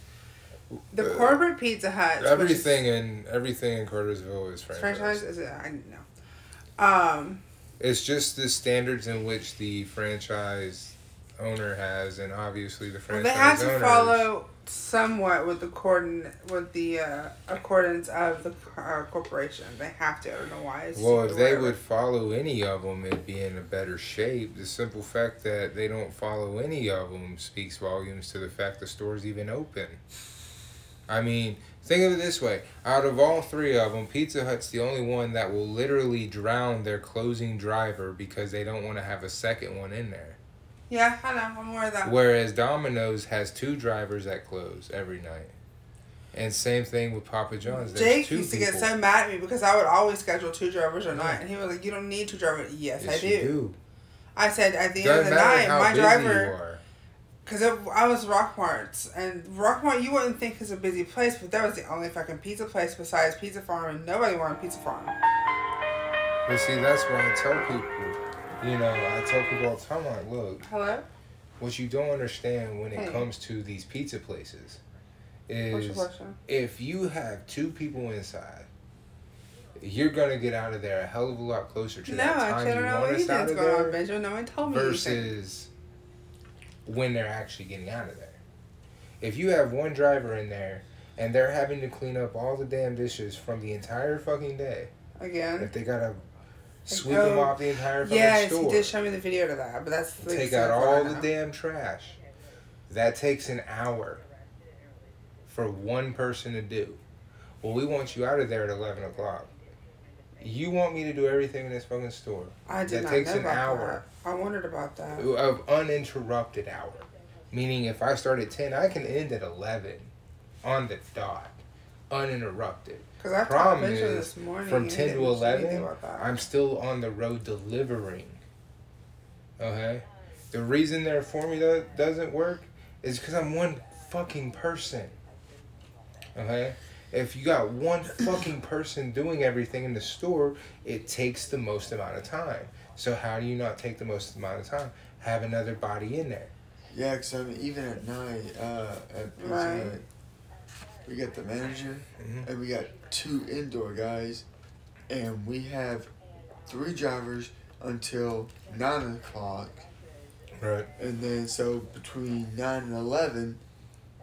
The Uh, corporate Pizza Hut. everything in everything in Cartersville is franchise. franchise is it? I know. Um, It's just the standards in which the franchise owner has, and obviously the franchise well, they have to owners- follow somewhat with the coordin with the uh, accordance of the uh, corporation. They have to. I don't know why. It's Well, if they would follow any of them, it'd be in a better shape. The simple fact that they don't follow any of them speaks volumes to the fact the store's even open. I mean, think of it this way: out of all three of them, Pizza Hut's the only one that will literally drown their closing driver because they don't want to have a second one in there. Yeah, I know. I'm aware of that. Whereas Domino's has two drivers that close every night. And same thing with Papa John's. There's Jake used to get so mad at me because I would always schedule two drivers a night, and he was like, "You don't need two drivers." Yes, Yes, I you do. do. I said at the end Doesn't of the night, my driver, because I was Rockmart's, and Rockmart you wouldn't think is a busy place, but that was the only fucking pizza place besides Pizza Farm, and nobody wanted Pizza Farm. But see, that's why I tell people, you know, I tell people all the time, like, look, Hello, what you don't understand when it Hey. comes to these pizza places is if you have two people inside, you're gonna get out of there a hell of a lot closer to No, that time you want us out of on, there No one told me anything. versus when they're actually getting out of there. If you have one driver in there and they're having to clean up all the damn dishes from the entire fucking day, Again, if they gotta sweep oh, them off the entire fucking yes, store. he did show me the video to that, but that's the take out of what I all the damn trash. That takes an hour for one person to do. Well, we want you out of there at 11 o'clock. You want me to do everything in this fucking store I did that not takes know an about hour. that. I wondered about that. of uninterrupted hour. Meaning, if I start at 10, I can end at 11 on the dot, uninterrupted. Because I talked to Problem Benjamin is, this morning. From 10 to didn't mention anything 11. I'm still on the road delivering. Okay? The reason their formula doesn't work is because I'm one fucking person. Okay? If you got one [coughs] fucking person doing everything in the store, it takes the most amount of time. So how do you not take the most amount of time? Have another body in there. Yeah, because I mean, even at night, uh, at Pizza Right. Hut, we got the manager Mhm. and we got two indoor guys, and we have three drivers until nine o'clock, Right. and then so between nine and eleven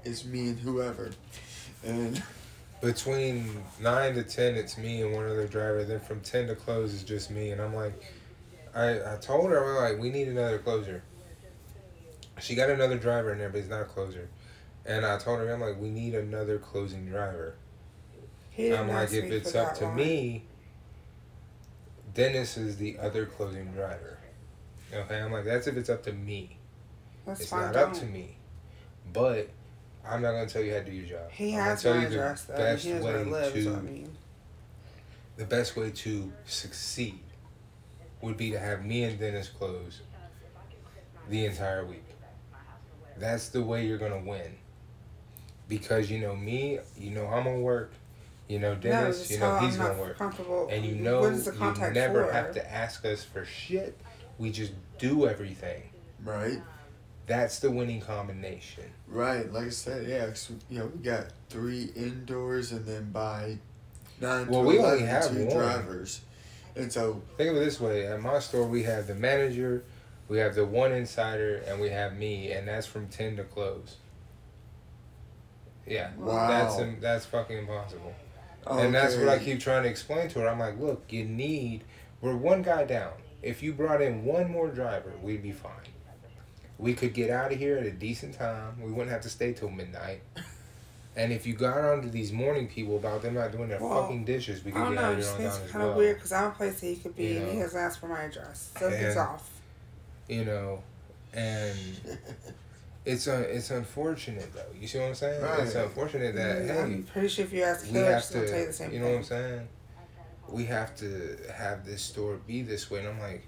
is me and whoever, and [laughs] Between 9 to 10, it's me and one other driver. Then from 10 to close is just me. And I'm like, I, I told her, I'm like, we need another closer. She got another driver in there, but he's not a closer. And I told her, I'm like, we need another closing driver. He I'm like, if it's up to line. me, Dennis is the other closing driver. Okay, I'm like, that's if it's up to me. That's it's fine. not don't. up to me. But I'm not gonna tell you how to do your job. He I'm has gonna my tell you the address best He knows where I way live. to I mean. the best way to succeed would be to have me and Dennis close the entire week. That's the way you're gonna win. Because you know me, you know I'm gonna work. You know no, Dennis, just you know he's I'm gonna work. comfortable. And you know what is you never for? have to ask us for shit. We just do everything. right, That's the winning combination. right, like I said, yeah, 'cause, you know, we got three indoors, and then by nine Well, to we only have two one. drivers, and so Think of it this way: at my store, we have the manager, we have the one insider, and we have me, and that's from ten to close. Yeah, Wow. that's that's fucking impossible. And that's what I keep trying to explain to her. I'm like, look, you need. We're one guy down. If you brought in one more driver, we'd be fine. We could get out of here at a decent time. We wouldn't have to stay till midnight. And if you got onto these morning people about them not doing their Well, fucking dishes, we I could don't get know. out of here on as kind of well. weird because I'm a place that he could be, You and he has asked for my address, so he's And- off. You know, and [laughs] it's un, it's unfortunate though. You see what I'm saying? It's unfortunate that Mm, hey, I'm pretty sure if you ask we Hillary, have she's gonna tell you the same thing. you know thing. what I'm saying? We have to have this store be this way, and I'm like,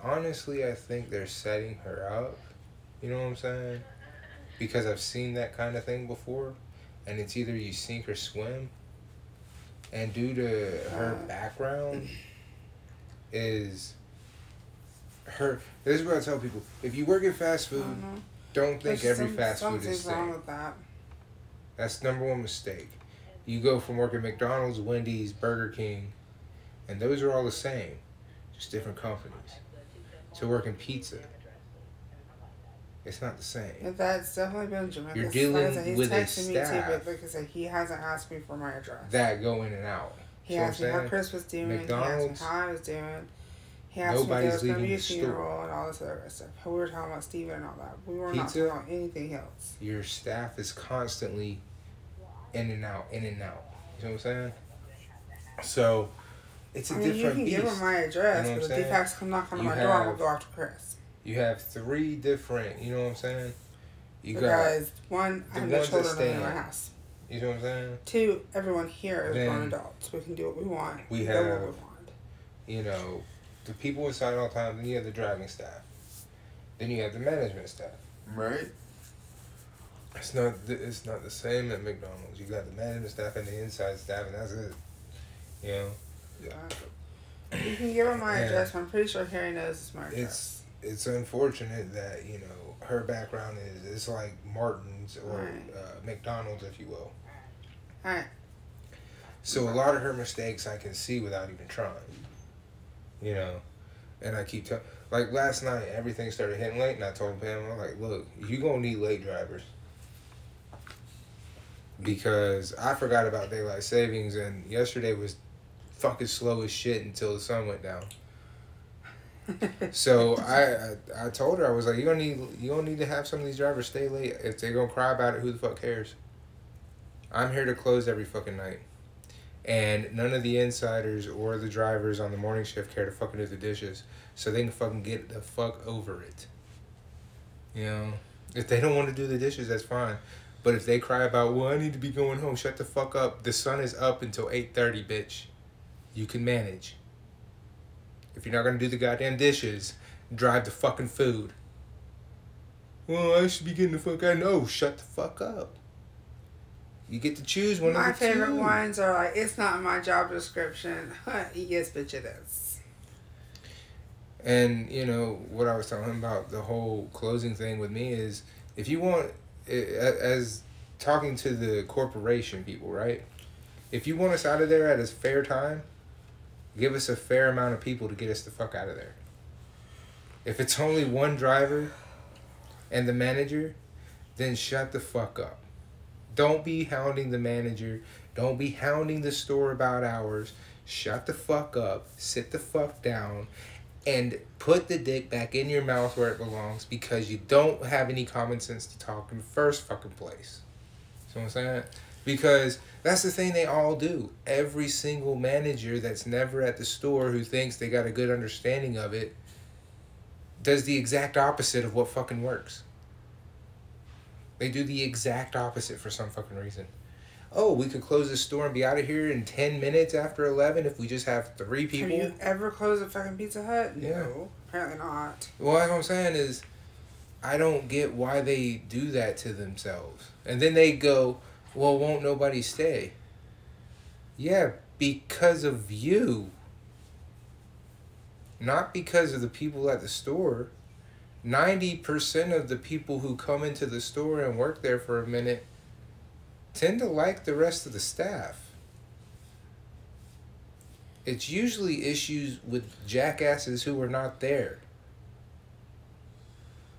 honestly, I think they're setting her up. You know what I'm saying? Because I've seen that kind of thing before. and it's either you sink or swim. And due to her background, is her. This is what I tell people: if you work in fast food, know. Don't think There's every some- fast food is wrong with that. That's number one mistake. You go from working McDonald's, Wendy's, Burger King, and those are all the same, just different companies. To working pizza, it's not the same. Yeah, That's definitely been Jamaica. You're Like dealing said, with a texting me too, staff. but said, he hasn't asked me for my address. That go in and out. he what asked me how? Chris was doing. McDonald's, he asked me how I was doing. He asked nobody's me if there was going to leaving be a funeral and all this other stuff. We were talking about Steven and all that. We were not talking about anything else. Your staff is constantly in and out, in and out. You know what I'm saying? So, it's a I mean, you different can beast. give him my address, You know what but if defects come knock on You my door, I'm have- to go after Chris. You have three different. You know what I'm saying? You got. one, I have no children stay in my house. You know what I'm saying? Two, everyone here is grown adults. We can do what we want. we have- we want. you know, the people inside all the time. Then you have the driving staff. Then you have the management staff. Right? It's not. th- It's not the same at McDonald's. You got the management staff and the inside staff, and that's it. You know, Uh, you can give him my Yeah. address. I'm pretty sure Harry knows it's my address. it's it's unfortunate that you know her background is it's like Martin's or Right. uh, McDonald's, if you will. Alright. So a lot of her mistakes I can see without even trying. You know, and I keep telling. Like last night, everything started hitting late, and I told Pam, I'm like, look, you gonna need late drivers. Because I forgot about daylight savings, and yesterday was fucking slow as shit until the sun went down. [laughs] So I, I I told her I was like, you gonna need you gonna need to have some of these drivers stay late. If they're gonna cry about it, who the fuck cares? I'm here to close every fucking night, and none of the insiders or the drivers on the morning shift care to fucking do the dishes, so they can fucking get the fuck over it. You know, if they don't want to do the dishes, that's fine. But if they cry about, well, I need to be going home, shut the fuck up. The sun is up until eight thirty, bitch. You can manage. If you're not gonna do the goddamn dishes, drive the fucking food. Well, I should be getting the fuck out. No, shut the fuck up. You get to choose one my of the My favorite two. ones are like, it's not in my job description. [laughs] yes, bitch, it is. And you know what I was telling him about the whole closing thing with me is if you want as talking to the corporation people, right? If you want us out of there at a fair time, give us a fair amount of people to get us the fuck out of there. If it's only one driver and the manager, then shut the fuck up. Don't be hounding the manager. Don't be hounding the store about hours. Shut the fuck up. Sit the fuck down and put the dick back in your mouth where it belongs because you don't have any common sense to talk in the first fucking place. See what I'm saying? Because that's the thing they all do. Every single manager that's never at the store who thinks they got a good understanding of it does the exact opposite of what fucking works. They do the exact opposite for some fucking reason. Oh, we could close the store and be out of here in 10 minutes after 11 if we just have three people. Have you ever closed a fucking Pizza Hut? Yeah. No, apparently not. Well, that's what I'm saying is, I don't get why they do that to themselves. And then they go, well, won't nobody stay? Yeah, because of you. Not because of the people at the store. 90% of the people who come into the store and work there for a minute tend to like the rest of the staff. It's usually issues with jackasses who are not there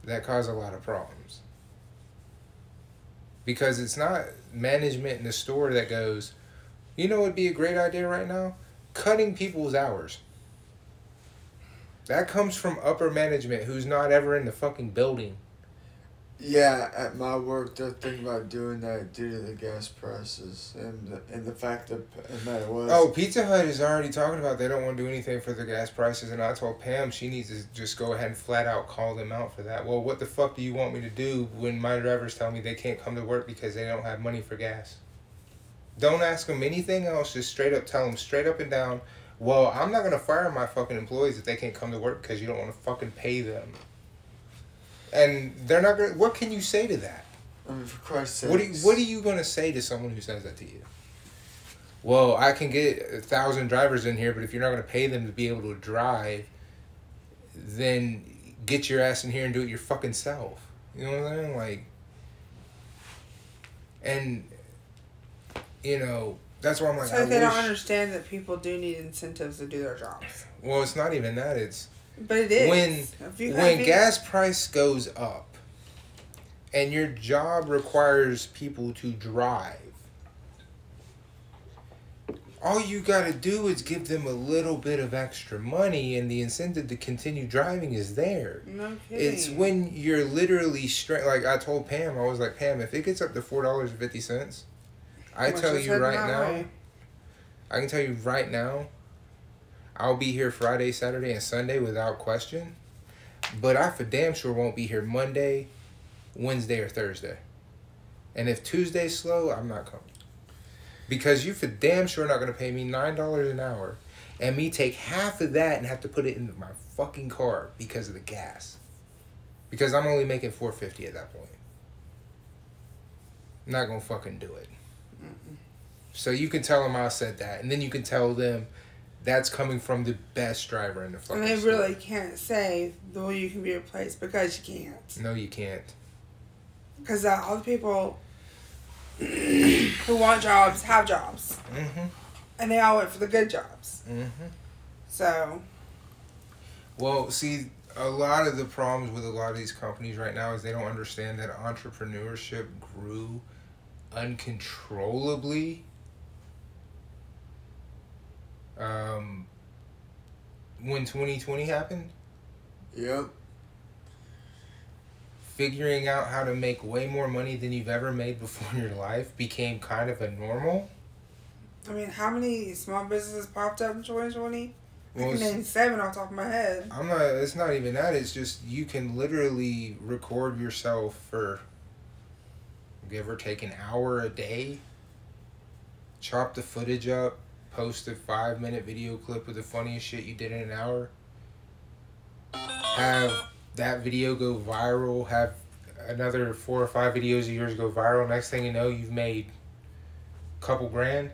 that cause a lot of problems. Because it's not management in the store that goes, you know, it'd be a great idea right now? Cutting people's hours. That comes from upper management who's not ever in the fucking building. Yeah, at my work, they're thinking about doing that due to the gas prices and the, and the fact that and that it was. Oh, Pizza Hut is already talking about they don't want to do anything for the gas prices, and I told Pam she needs to just go ahead and flat out call them out for that. Well, what the fuck do you want me to do when my drivers tell me they can't come to work because they don't have money for gas? Don't ask them anything else. Just straight up tell them straight up and down. Well, I'm not gonna fire my fucking employees if they can't come to work because you don't want to fucking pay them. And they're not gonna. What can you say to that? I mean, for Christ's sake. What are you, what are you gonna say to someone who says that to you? Well, I can get a thousand drivers in here, but if you're not gonna pay them to be able to drive, then get your ass in here and do it your fucking self. You know what I'm saying? Like, and you know that's why I'm like, So I they don't understand that people do need incentives to do their jobs. Well, it's not even that. It's But it is. When- you- when you- gas price goes up and your job requires people to drive all you got to do is give them a little bit of extra money and the incentive to continue driving is there No kidding. it's when you're literally straight like i told pam i was like pam if it gets up to $4.50 i Much tell you right now way. I can tell you right now, I'll be here Friday, Saturday, and Sunday without question. But I for damn sure won't be here Monday, Wednesday, or Thursday. And if Tuesday's slow, I'm not coming. Because you for damn sure not gonna pay me nine dollars an hour and me take half of that and have to put it in my fucking car because of the gas. Because I'm only making four fifty at that point. I'm not gonna fucking do it. So you can tell them I said that, and then you can tell them that's coming from the best driver in the fucking. And they store. really can't say, though you can be replaced because you can't. No, you can't. Because uh, all the people who want jobs have jobs. Mm-hmm. And they all went for the good jobs. Mm-hmm. So, Well, see, a lot of the problems with a lot of these companies right now is they don't understand that entrepreneurship grew uncontrollably. Um, when 2020 happened, Yep. figuring out how to make way more money than you've ever made before in your life became kind of a normal. I mean, how many small businesses popped up in 2020? I Well, can name seven off the top of my head. I'm not. It's not even that. It's just you can literally record yourself for give or take an hour a day. Chop the footage up, post a five minute video clip of the funniest shit you did in an hour. Have that video go viral. Have another four or five videos of yours go viral. Next thing you know, you've made a couple grand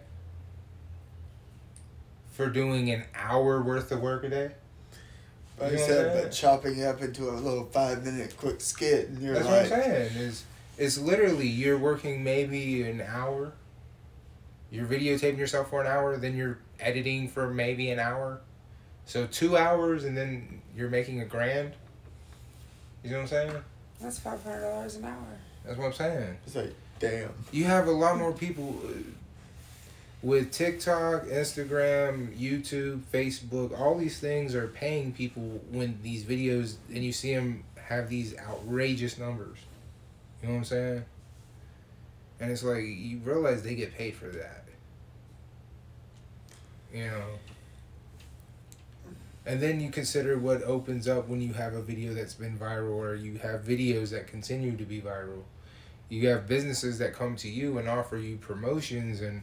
for doing an hour worth of work a day. Like You I said, but chopping it up into a little five minute quick skit, and you're That's like, what I'm saying. Is it's literally you're working maybe an hour. You're videotaping yourself for an hour, then you're editing for maybe an hour. So two hours, and then you're making a grand. You know what I'm saying? That's $500 an hour. That's what I'm saying. it's like, damn. You have a lot more people with TikTok, Instagram, YouTube, Facebook. All these things are paying people when these videos, and you see them have these outrageous numbers. You know what I'm saying? And it's like you realize they get paid for that. You know. And then you consider what opens up when you have a video that's been viral, or you have videos that continue to be viral you have businesses that come to you and offer you promotions and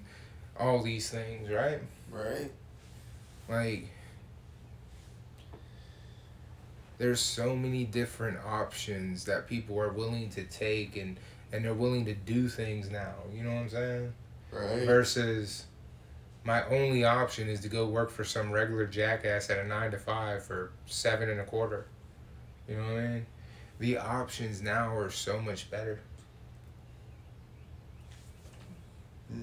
all these things, right? Right? Like there's so many different options that people are willing to take and and they're willing to do things now. You know what I'm saying? Right. Versus my only option is to go work for some regular jackass at a nine to five for seven and a quarter. You know what I mean? The options now are so much better. Hmm.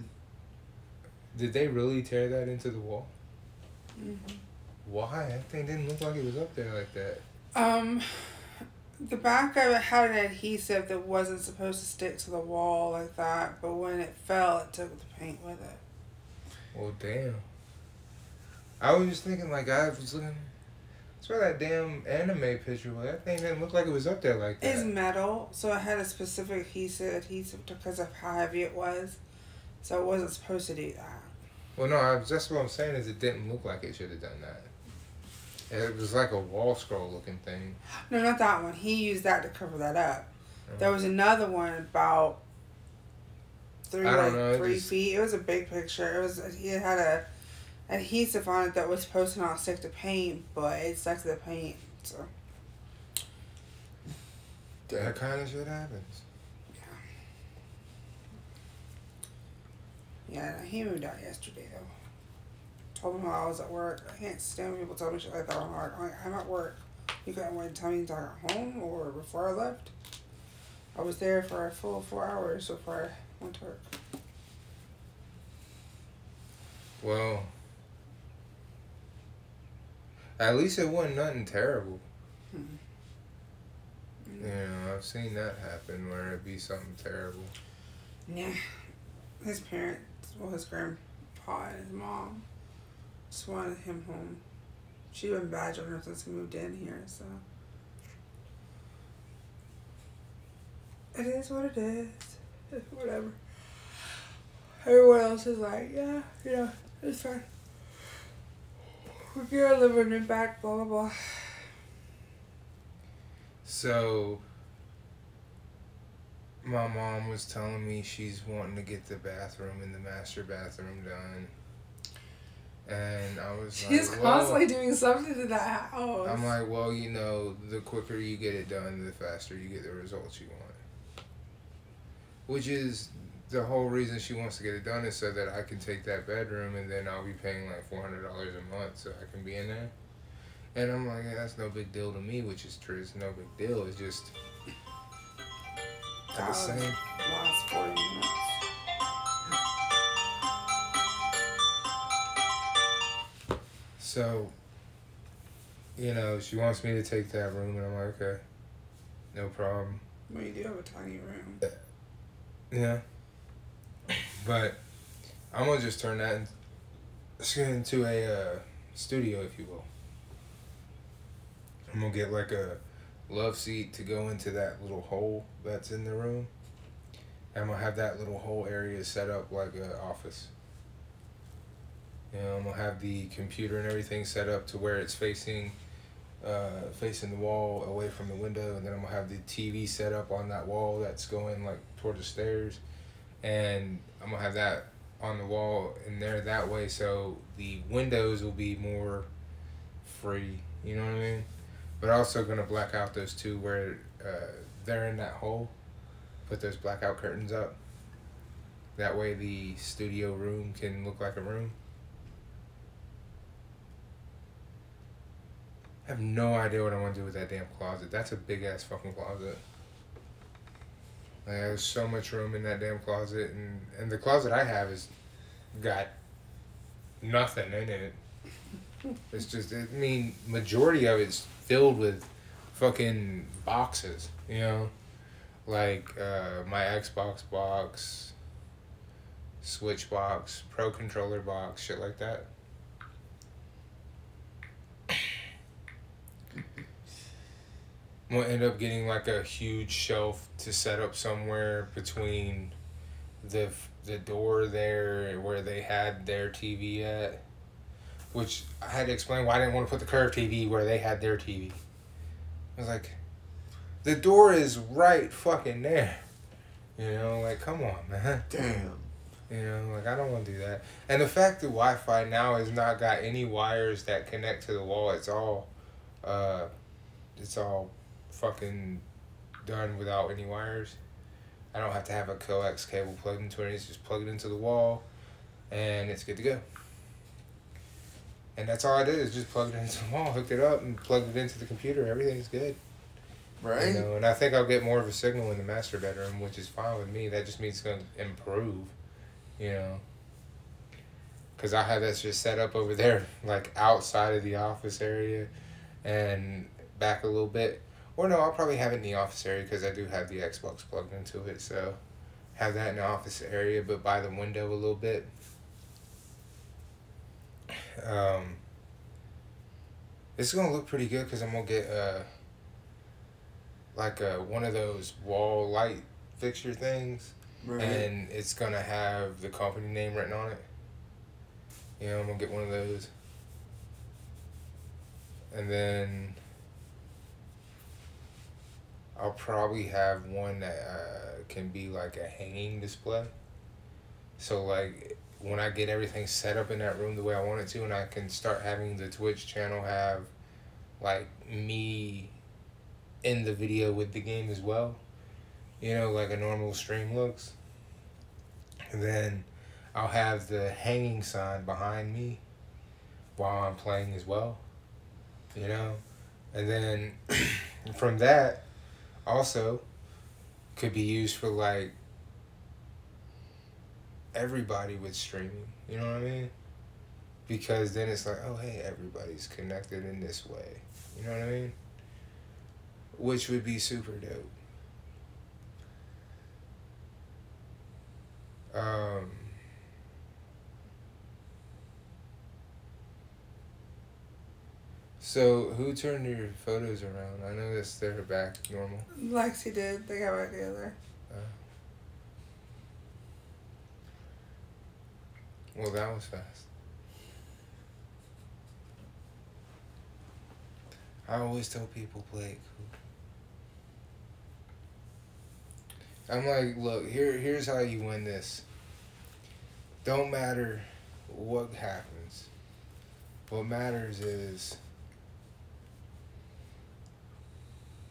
Did they really tear that into the wall? hmm Why? That thing didn't look like it was up there like that. Um, the back of it had an adhesive that wasn't supposed to stick to the wall like that, but when it fell, it took the paint with it. Well, damn. I was just thinking, like, I was looking. That's why that damn anime picture was. That thing didn't look like it was up there like It's metal, so it had a specific adhesive adhesive because of how heavy it was, so it wasn't supposed to do that. Well, no, I, that's what I'm saying is it didn't look like it should have done that. It was like a wall scroll looking thing. No, not that one. He used that to cover that up. Oh. There was another one about three I don't like know, three just- feet. It was a big picture. It was it had a adhesive on it that was supposed to not stick to paint, but it stuck to the paint. So That kind of shit happens. Yeah, Yeah, he moved out yesterday though. Told me while I was at work. I can't stand when people tell me shit like that. I'm like, I'm at work. You couldn't wait to tell me to talk at home or before I left. I was there for a full four hours before To work. Well, at least it wasn't nothing terrible. Hmm. You know, I've seen that happen where it'd be something terrible. Yeah. His parents, well, his grandpa and his mom just wanted him home. She'd been badgering her since he moved in here, so. It is what it is. [laughs] Whatever. Everyone else is like, yeah, you know, it's fine. We're gonna live in back, blah, blah, blah. So, my mom was telling me she's wanting to get the bathroom and the master bathroom done. And I was She's like, constantly well, doing something to that house. I'm like, well, you know, the quicker you get it done, the faster you get the results you want. Which is the whole reason she wants to get it done is so that I can take that bedroom and then I'll be paying like four hundred dollars a month so I can be in there. And I'm like, yeah, that's no big deal to me, which is true. It's no big deal. It's just the same. last 40 minutes. So, you know, she wants me to take that room, and I'm like, okay, no problem. Well, you do have a tiny room. Yeah. But I'm gonna just turn that into a uh, studio, if you will. I'm gonna get like a love seat to go into that little hole that's in the room. I'm gonna have that little whole area set up like an office. You know, I'm gonna have the computer and everything set up to where it's facing, uh, facing the wall away from the window, and then I'm gonna have the TV set up on that wall that's going like toward the stairs, and I'm gonna have that on the wall in there that way, so the windows will be more free. You know what I mean? But also gonna black out those two where uh, they're in that hole. Put those blackout curtains up. That way the studio room can look like a room. I have no idea what I want to do with that damn closet. That's a big ass fucking closet. Like, there's so much room in that damn closet, and and the closet I have is got nothing in it. It's just, I mean, majority of it's filled with fucking boxes, you know, like uh, my Xbox box, Switch box, Pro controller box, shit like that. I'm end up getting like a huge shelf to set up somewhere between the the door there where they had their TV at, which I had to explain why I didn't want to put the curved TV where they had their TV. I was like, the door is right fucking there. You know, like come on, [laughs] man. Damn. You know, like I don't want to do that. And the fact that Wi-Fi now has not got any wires that connect to the wall. It's all, uh, it's all, fucking, done without any wires. I don't have to have a coax cable plugged into it. It's just plug it into the wall, and it's good to go. And that's all I did is just plug it [laughs] into the wall, hooked it up, and plugged it into the computer. Everything's good. Right? You know, and I think I'll get more of a signal in the master bedroom, which is fine with me. That just means it's going to improve, you know. Because I have that just set up over there, [laughs] like outside of the office area and back a little bit. Or no, I'll probably have it in the office area because I do have the Xbox plugged into it. So have that in the office area, but by the window a little bit. Um, it's going to look pretty good because I'm going to get. Uh, like a one of those wall light fixture things, Right. and it's gonna have the company name written on it. You know, I'm gonna get one of those, and then I'll probably have one that uh, can be like a hanging display. So like when I get everything set up in that room the way I want it to, and I can start having the Twitch channel have like me in the video with the game as well. You know, like a normal stream looks. And then I'll have the hanging sign behind me while I'm playing as well. You know? And then [clears throat] from that also could be used for like everybody with streaming. You know what I mean? Because then it's like, oh hey, everybody's connected in this way. You know what I mean? Which would be super dope. Um So who turned your photos around? I noticed they're back normal. Lexi did. They got back together. Oh. Well, that was fast. I always tell people play it cool. I'm like, look, here here's how you win this. Don't matter what happens. What matters is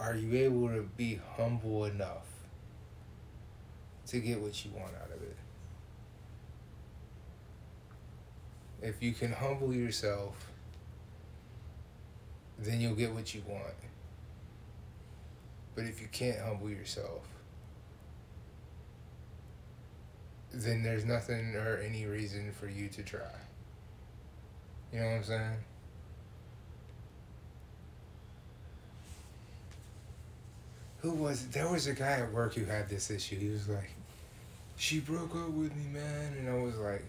are you able to be humble enough to get what you want out of it? If you can humble yourself, then you'll get what you want. But if you can't humble yourself, then there's nothing or any reason for you to try. You know what I'm saying? Who was? There was a guy at work who had this issue. He was like, she broke up with me, man. And I was like,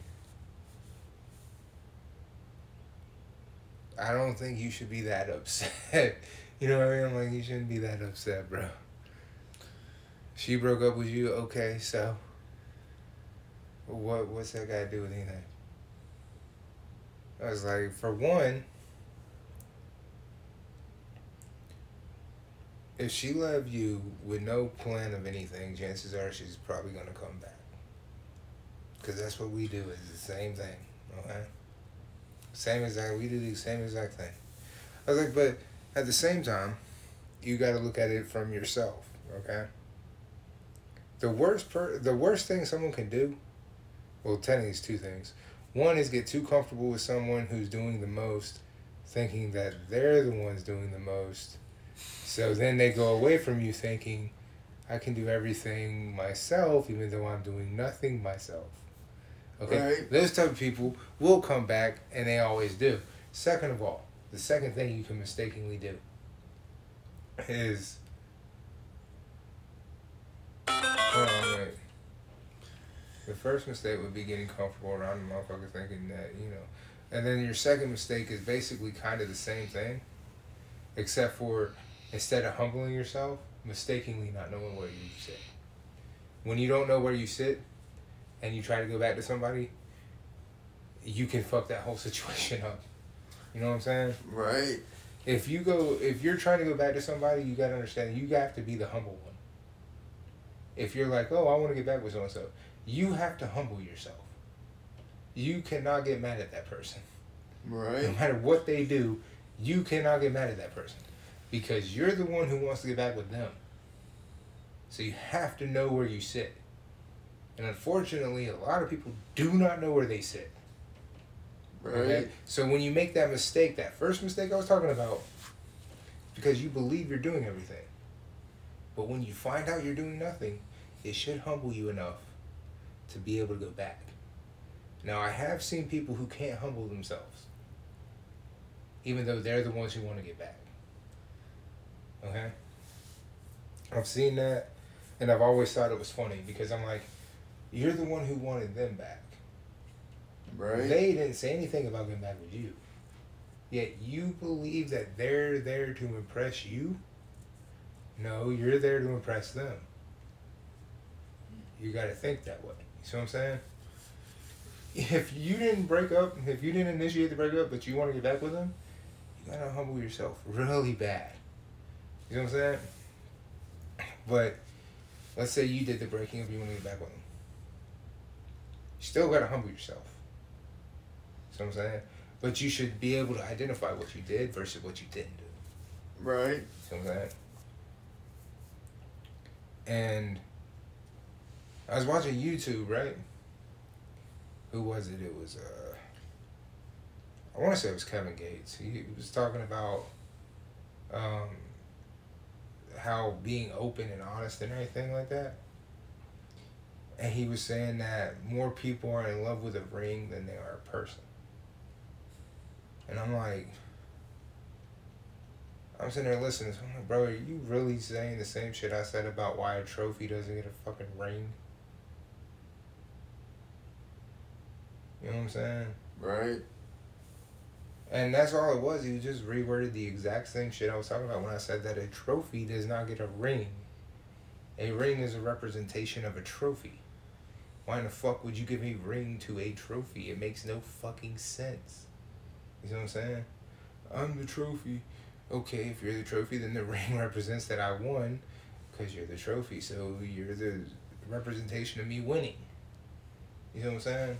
I don't think you should be that upset. [laughs] you know what I mean? I'm like, you shouldn't be that upset, bro. She broke up with you, okay, so what what's that got to do with anything? I was like, for one, if she loved you with no plan of anything, chances are she's probably gonna come back. Cause that's what we do. Is the same thing. Okay. Same exact. We do the same exact thing. I was like, but at the same time, you got to look at it from yourself. Okay. The worst per the worst thing someone can do, well, technically it's two things. One is get too comfortable with someone who's doing the most, thinking that they're the ones doing the most. So then they go away from you thinking, I can do everything myself, even though I'm doing nothing myself. Okay, Right. those type of people will come back, and they always do. Second of all, the second thing you can mistakenly do is hold on, wait. The first mistake would be getting comfortable around the motherfucker thinking that you know, and then your second mistake is basically kind of the same thing, except for instead of humbling yourself, mistakenly not knowing where you sit. When you don't know where you sit, and you try to go back to somebody, you can fuck that whole [laughs] situation up. You know what I'm saying? Right. If you go, if you're trying to go back to somebody, you gotta understand you have to be the humble one. If you're like, oh, I want to get back with so and so, you have to humble yourself. You cannot get mad at that person. Right. No matter what they do, you cannot get mad at that person because you're the one who wants to get back with them. So you have to know where you sit. And unfortunately, a lot of people do not know where they sit. Right. So when you make that mistake, that first mistake I was talking about, because you believe you're doing everything. But when you find out you're doing nothing, it should humble you enough to be able to go back. Now, I have seen people who can't humble themselves, even though they're the ones who want to get back. Okay? I've seen that, and I've always thought it was funny because I'm like, you're the one who wanted them back. Right. They didn't say anything about getting back with you. Yet you believe that they're there to impress you? No, you're there to impress them. You gotta think that way. You see what I'm saying? If you didn't break up, if you didn't initiate the breakup, but you want to get back with them, you gotta humble yourself really bad. You know what I'm saying? But let's say you did the breaking up, you want to get back with them. You still gotta humble yourself. You know what I'm saying? But you should be able to identify what you did versus what you didn't do. Right. See what I'm saying? And I was watching YouTube, right? who was it? It was uh, I want to say it was Kevin Gates. He, he was talking about um, how being open and honest and everything like that. And he was saying that more people are in love with a ring than they are a person. And I'm like, I'm sitting there listening. So I'm like, bro, are you really saying the same shit I said about why a trophy doesn't get a fucking ring? You know what I'm saying? Right. And that's all it was. He just reworded the exact same shit I was talking about when I said that a trophy does not get a ring. A ring is a representation of a trophy. Why in the fuck would you give a ring to a trophy? It makes no fucking sense. You know what I'm saying? I'm the trophy. Okay, if you're the trophy, then the [laughs] ring represents that I won because you're the trophy. So you're the representation of me winning. You know what I'm saying?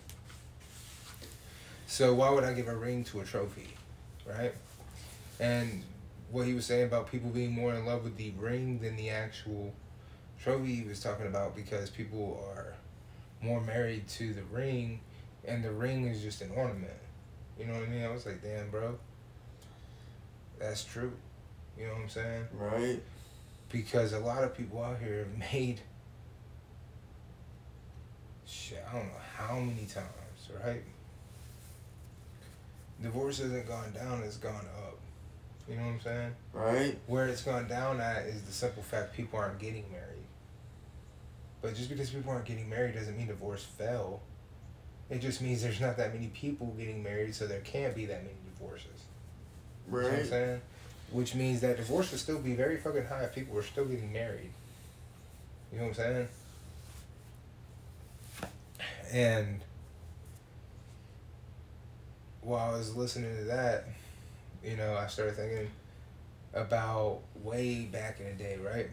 So why would I give a ring to a trophy, right? And what he was saying about people being more in love with the ring than the actual trophy he was talking about because people are more married to the ring and the ring is just an ornament. You know what I mean? I was like, damn, bro. That's true. You know what I'm saying? Right. Because a lot of people out here have made shit, I don't know how many times, right? Divorce hasn't gone down, it's gone up. You know what I'm saying? Right. Where it's gone down at is the simple fact people aren't getting married. But just because people aren't getting married doesn't mean divorce fell. It just means there's not that many people getting married, so there can't be that many divorces. You know what I'm Right. saying? Which means that divorce would still be very fucking high if people were still getting married. You know what I'm saying? And while I was listening to that, you know, I started thinking about way back in the day, right?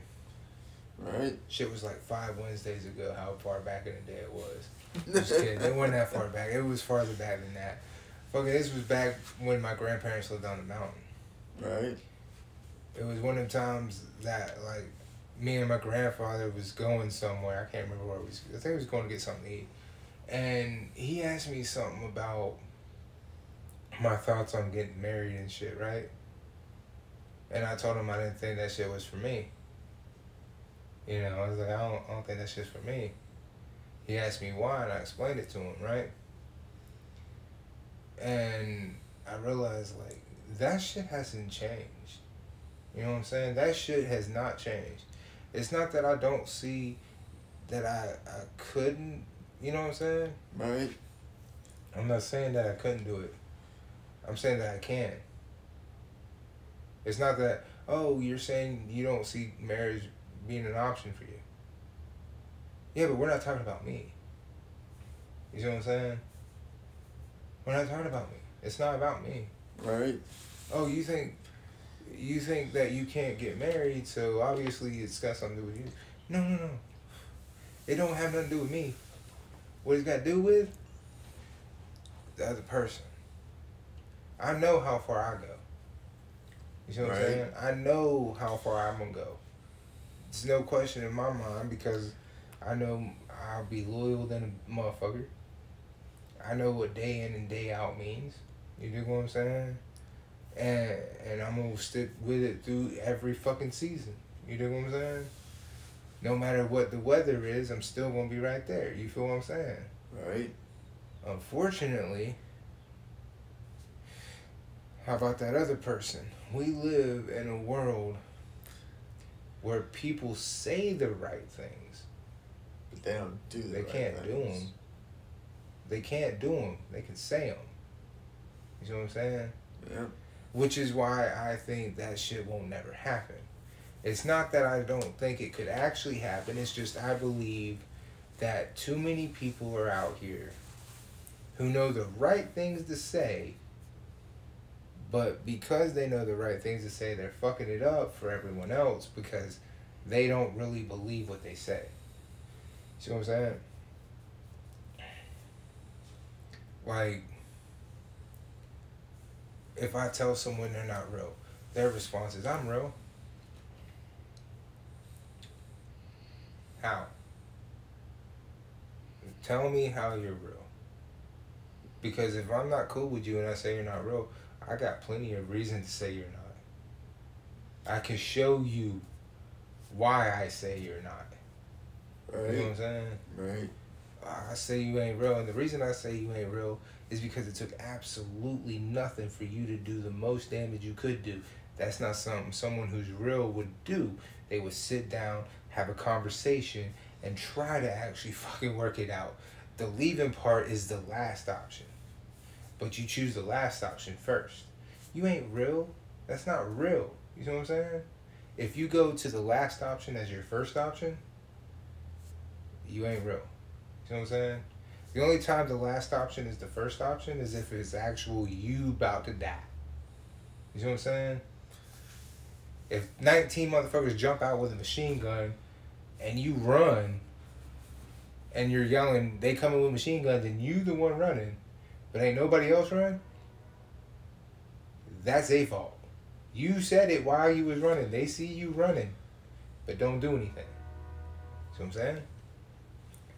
Right. Shit was like five Wednesdays ago, how far back in the day it was. Just kidding. It wasn't that far back. It was farther back than that. Fucking, this was back when my grandparents lived on the mountain. Right. It was one of the times that like me and my grandfather was going somewhere. I can't remember where we was. I think we was going to get something to eat, and he asked me something about my thoughts on getting married and shit, right? And I told him I didn't think that shit was for me. You know, I was like, I don't, I don't think that shit's for me. He asked me why, and I explained it to him, right? And I realized like that shit hasn't changed. You know what I'm saying? That shit has not changed. It's not that I don't see that I I couldn't. You know what I'm saying? Right. I'm not saying that I couldn't do it. I'm saying that I can. It's not that oh you're saying you don't see marriage being an option for you. Yeah, but we're not talking about me. You see what I'm saying? We're not talking about me. It's not about me. Right. Oh, you think you think that you can't get married, so obviously it's got something to do with you. No, no, no. It don't have nothing to do with me. What it's got to do with the other person. I know how far I go. You see what I'm saying? I know how far I'm gonna go. It's no question in my mind because I know I'll be loyal than a motherfucker. I know what day in and day out means. You dig what I'm saying? And and I'm gonna stick with it through every fucking season. You dig what I'm saying? No matter what the weather is, I'm still gonna be right there. You feel what I'm saying? Right. Unfortunately, how about that other person? We live in a world where people say the right things. But they don't do the They right can't do them. They can't do them. They can say them. You see what I'm saying? Yeah. Which is why I think that shit won't never happen. It's not that I don't think it could actually happen. It's just I believe that too many people are out here who know the right things to say, but because they know the right things to say, they're fucking it up for everyone else because they don't really believe what they say. See what I'm saying? Like, if I tell someone they're not real, their response is, I'm real. How? Tell me how you're real. Because if I'm not cool with you and I say you're not real, I got plenty of reason to say you're not. I can show you why I say you're not. Right. You know what I'm saying? Right. I say you ain't real, and the reason I say you ain't real is because it took absolutely nothing for you to do the most damage you could do. That's not something someone who's real would do. They would sit down, have a conversation, and try to actually [laughs] fucking work it out. The leaving part is the last option. But you choose the last option first. You ain't real. That's not real. You know what I'm saying? If you go to the last option as your first option, you ain't real. You know what I'm saying? The only time the last option is the first option is if it's actual you about to die. You see what I'm saying? If 19 motherfuckers jump out with a machine gun and you run and you're yelling, they coming with machine guns and you the one running, but ain't nobody else run, that's a fault. You said it while you was running. They see you running, but don't do anything. See what I'm saying?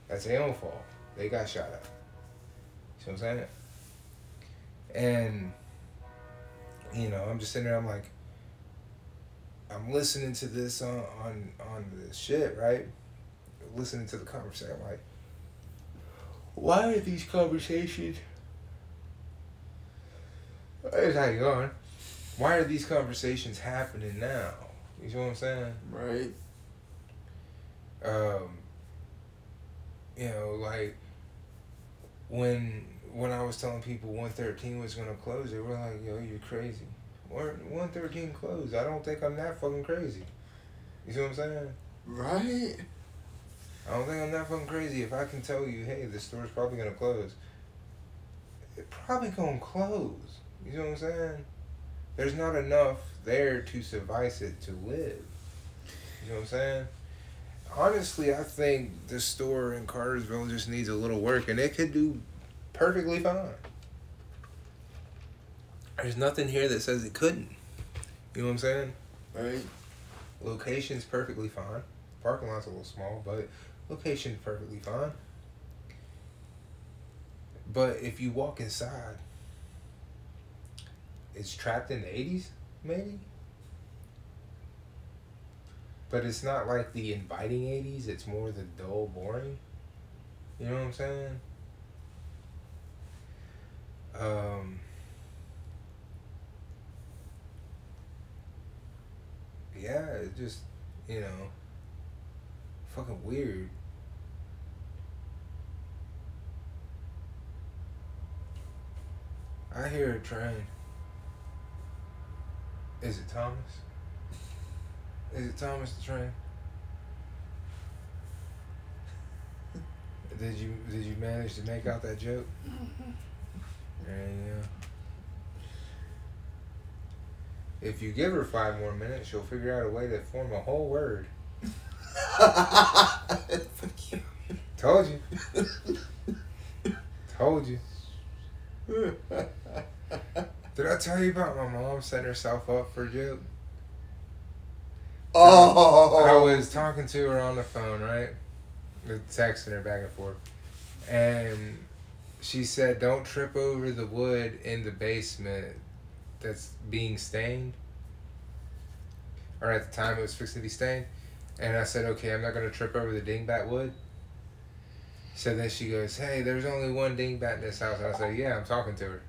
That's their own fault. They got shot at. See what I'm saying? And you know, I'm just sitting there. I'm like, I'm listening to this on on on the shit, right? Listening to the conversation. I'm like, why are these conversations? How you going. Why are these conversations happening now? You see what I'm saying? Right. um, you know, like when when I was telling people 113 was gonna close, they were like, "Yo, you're crazy." Or 113 closed. I don't think I'm that fucking crazy. You see what I'm saying? Right. I don't think I'm that fucking crazy. If I can tell you, hey, the store's probably gonna close, it probably gonna close. You know what I'm saying? There's not enough there to suffice it to live. You know what I'm saying? Honestly, I think the store in Cartersville just needs a little work, and it could do perfectly fine. There's nothing here that says it couldn't. You know what I'm saying? Right. Location's perfectly fine. Parking lot's a little small, but location's perfectly fine. But if you walk inside, it's trapped in the 80s, maybe? But it's not like the inviting 80s, it's more the dull, boring. You know what I'm saying? Um, yeah, it just, you know, fucking weird. I hear a train. Is it Thomas? Is it Thomas the train? [laughs] Did you did you manage to make out that joke? Mm-hmm. There you go. If you give her five more minutes, she'll figure out a way to form a whole word. [laughs] Told you. Told you. [laughs] Did I tell you about my mom setting herself up for joke? oh. I was talking to her on the phone, right? Texting her back and forth. And she said, Don't trip over the wood in the basement that's being stained. Or at the time it was fixed to be stained. And I said, Okay, I'm not going to trip over the dingbat wood. So then she goes, Hey, there's only one dingbat in this house. And I said, Yeah, I'm talking to her.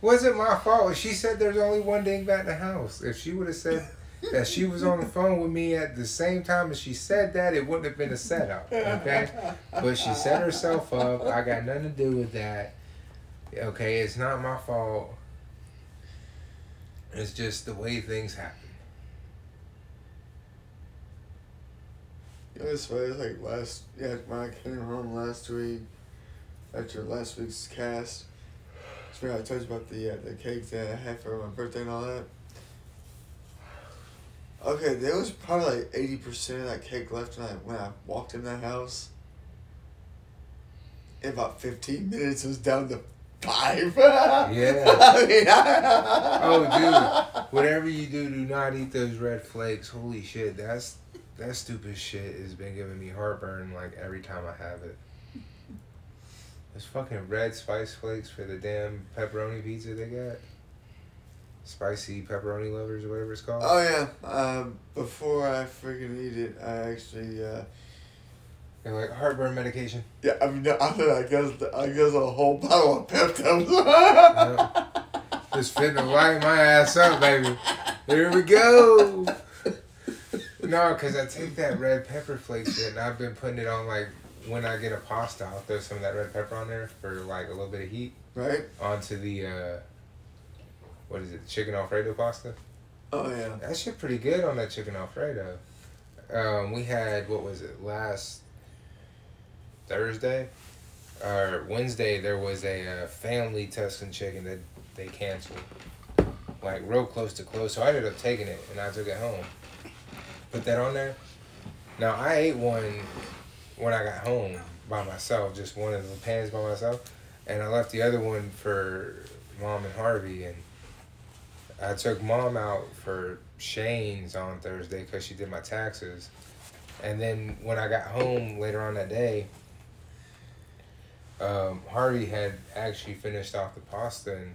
Wasn't my fault. She said there's only one dingbat in the house. If she would have said that she was on the phone with me at the same time as she said that, it wouldn't have been a setup. Okay? But she set herself up. I got nothing to do with that. Okay, it's not my fault. It's just the way things happen. It was funny. Like last, yeah, when I came home last week after last week's cast. Where I told you about the uh, the cakes that I had for my birthday and all that. Okay, there was probably like eighty percent of that cake left when I when I walked in that house. In about fifteen minutes, it was down to five. Yeah. [laughs] I mean, I- [laughs] Oh, dude. Whatever you do, do not eat those red flakes. Holy shit, that's that stupid shit has been giving me heartburn like every time I have it. Those fucking red spice flakes for the damn pepperoni pizza they got. Spicy pepperoni lovers or whatever it's called. Oh yeah. Um, before I freaking eat it, I actually uh, They're like heartburn medication. yeah. I mean, I thought I guess I guess a whole bottle of Pepto. Just finna light my ass up, baby. Here we go. [laughs] No, because I take that red pepper flake shit and I've been putting it on like when I get a pasta, I'll throw some of that red pepper on there for like a little bit of heat right? onto the uh what is it, chicken alfredo pasta. Oh yeah. That shit pretty good on that chicken alfredo. Um, we had what was it last Thursday or Wednesday? There was a uh, family Tuscan chicken that they canceled, like real close to close. So I ended up taking it and I took it home. Put that on there. Now I ate one when I got home by myself, just one of the pans by myself, and I left the other one for mom and Harvey and. I took mom out for Shane's on Thursday because she did my taxes. And then when I got home later on that day, um, Harvey had actually finished off the pasta. And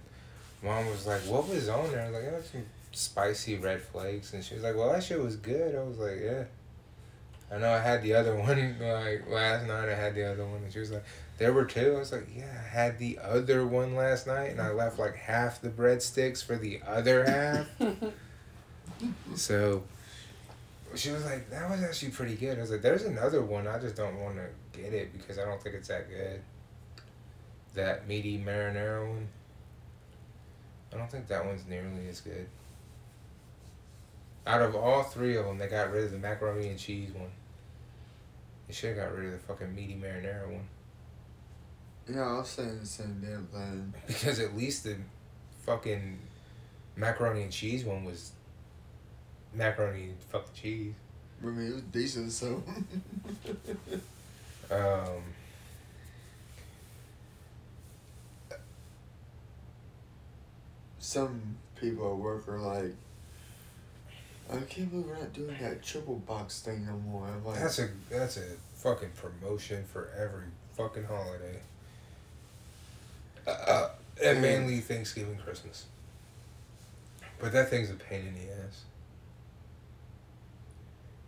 mom was like, What was on there? I was like, Oh, some spicy red flakes. And she was like, Well, that shit was good. I was like, Yeah. I know I had the other [laughs] one, like last night I had the other one. And she was like, There were two. I was like, Yeah, I had the other one last night. And I left like half the breadsticks for the other half. [laughs] So she was like, that was actually pretty good. I was like, there's another one. I just don't want to get it because I don't think it's that good. That meaty marinara one. I don't think that one's nearly as good. Out of all three of them, they got rid of the macaroni and cheese one. They should have got rid of the fucking meaty marinara one. Yeah, I was saying the same damn thing. [laughs] Because at least the fucking macaroni and cheese one was macaroni and fucking cheese. I mean, it was decent, so. [laughs] Um, Some people at work are like, I can't believe we're not doing that triple box thing no more. I'm like, that's a that's a fucking promotion for every fucking holiday. Uh, and mainly Thanksgiving, Christmas. But that thing's a pain in the ass.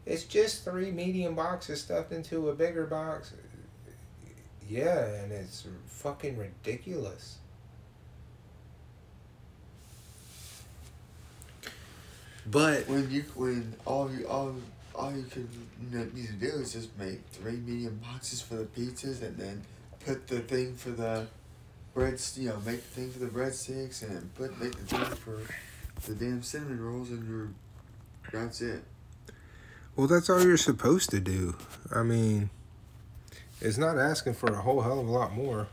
It's just three medium boxes stuffed into a bigger box. Yeah, and it's fucking ridiculous. But when you when all you all all you could you know, need to do is just make three medium boxes for the pizzas and then put the thing for the breads you know make the thing for the breadsticks and then put make the thing for the damn cinnamon rolls and you're that's it. Well, that's all you're supposed to do. I mean, it's not asking for a whole hell of a lot more.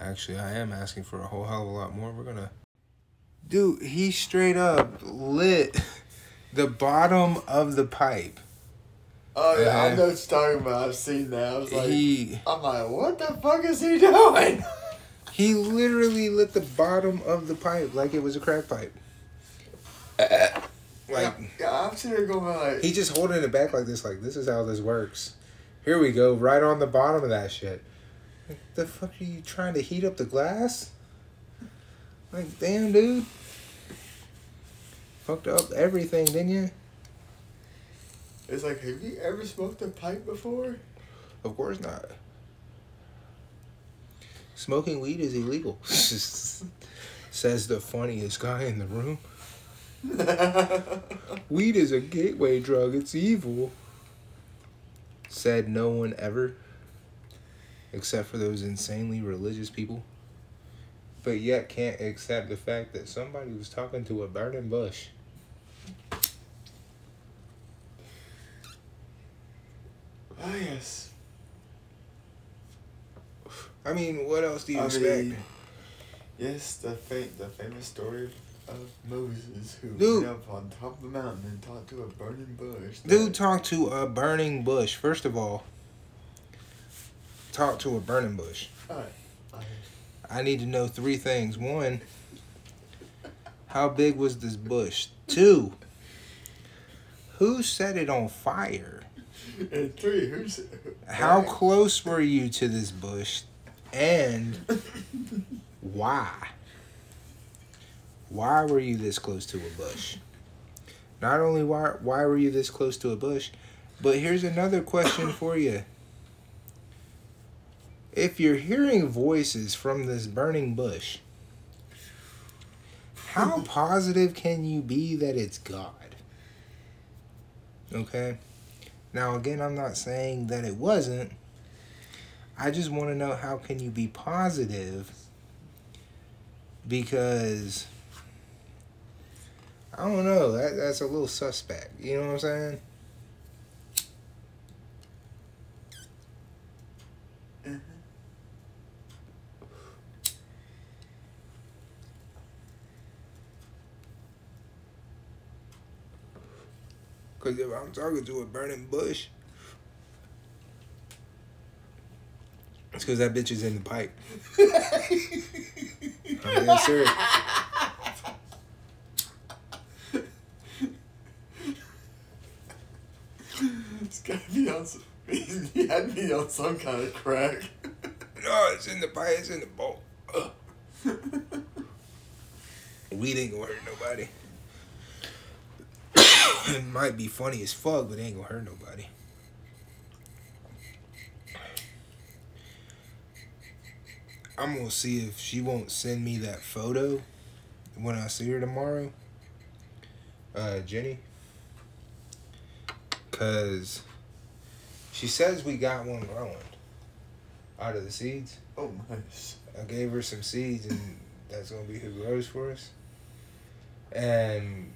Actually, I am asking for a whole hell of a lot more. We're gonna. Dude, he straight up lit the bottom of the pipe. Oh yeah, I know what you're talking about. I've seen that. I was like, he I'm like, what the fuck is he [laughs] doing? he literally lit the bottom of the pipe like it was a crack pipe. Like yeah, I'm sitting there going like, he just holding it back like this, like this is how this works. Here we go, right on the bottom of that shit. Like, the fuck are you trying to heat up the glass? Like, damn, dude. Fucked up everything, didn't you? it's like, have you ever smoked a pipe before? Of course not. Smoking weed is illegal. [laughs] Says the funniest guy in the room. [laughs] Weed is a gateway drug. It's evil. Said no one ever. Except for those insanely religious people. But yet can't accept the fact that somebody was talking to a burning bush. oh yes. I mean, what else do you I expect? mean, yes, the fa- the famous story of Moses who Dude. went up on top of the mountain and talked to a burning bush. Dude, talk to a burning bush. First of all, talk to a burning bush. Alright. I need to know three things. One, how big was this bush? Two, who set it on fire? And three, who's How close were you to this bush? And why? Why were you this close to a bush? Not only why why were you this close to a bush, but here's another question for you. If you're hearing voices from this burning bush, how [laughs] positive can you be that it's God? Okay? Now again, I'm not saying that it wasn't. I just want to know how can you be positive because I don't know, that that's a little suspect. You know what I'm saying? Cause if I'm talking to a burning bush, it's because that bitch is in the pipe. I'm dead serious. It's gotta be on some. [laughs] He had me on some kind of crack. No, it's in the pipe. It's in the bowl. [laughs] Ugh. Weed ain't gonna hurt nobody. [coughs] it might be funny as fuck, but it ain't gonna hurt nobody. I'm gonna see if she won't send me that photo when I see her tomorrow. Uh, Jenny. Cause she says we got one growing out of the seeds. Oh, nice. I gave her some seeds, and that's gonna be who grows for us. And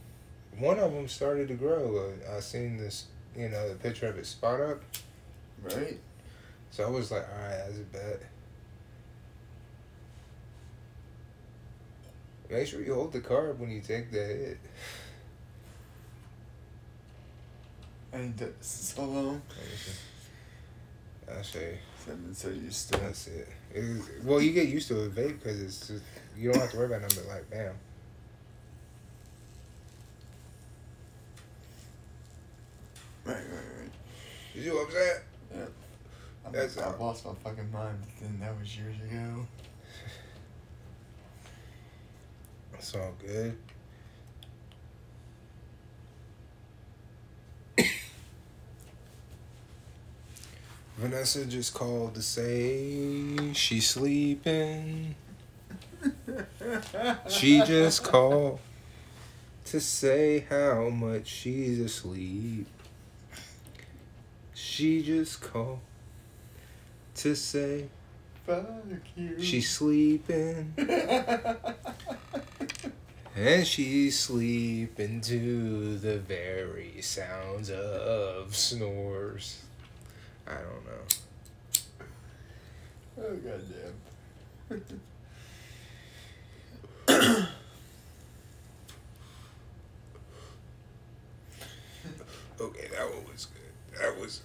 one of them started to grow. Uh, I seen this, you know, the picture of it spot up. Right? So I was like, all right, that's a bet. Make sure you hold the carb when you take that hit. And [laughs] so long. I'll show you. I've so used to. That's it. It is- well, you get used to a vape because it's just, you don't have to worry about nothing but like, bam. Right, right, right. You see what I'm saying? I'm, That's I've all. lost my fucking mind, but then that was years ago. It's all good. [coughs] Vanessa just called to say she's sleeping. She just called to say how much she's asleep. She just called to say Fuck you. she's sleeping. [laughs] And she's sleeping to the very sounds of snores. I don't know. Oh goddamn. [coughs] Okay, that one was good. That was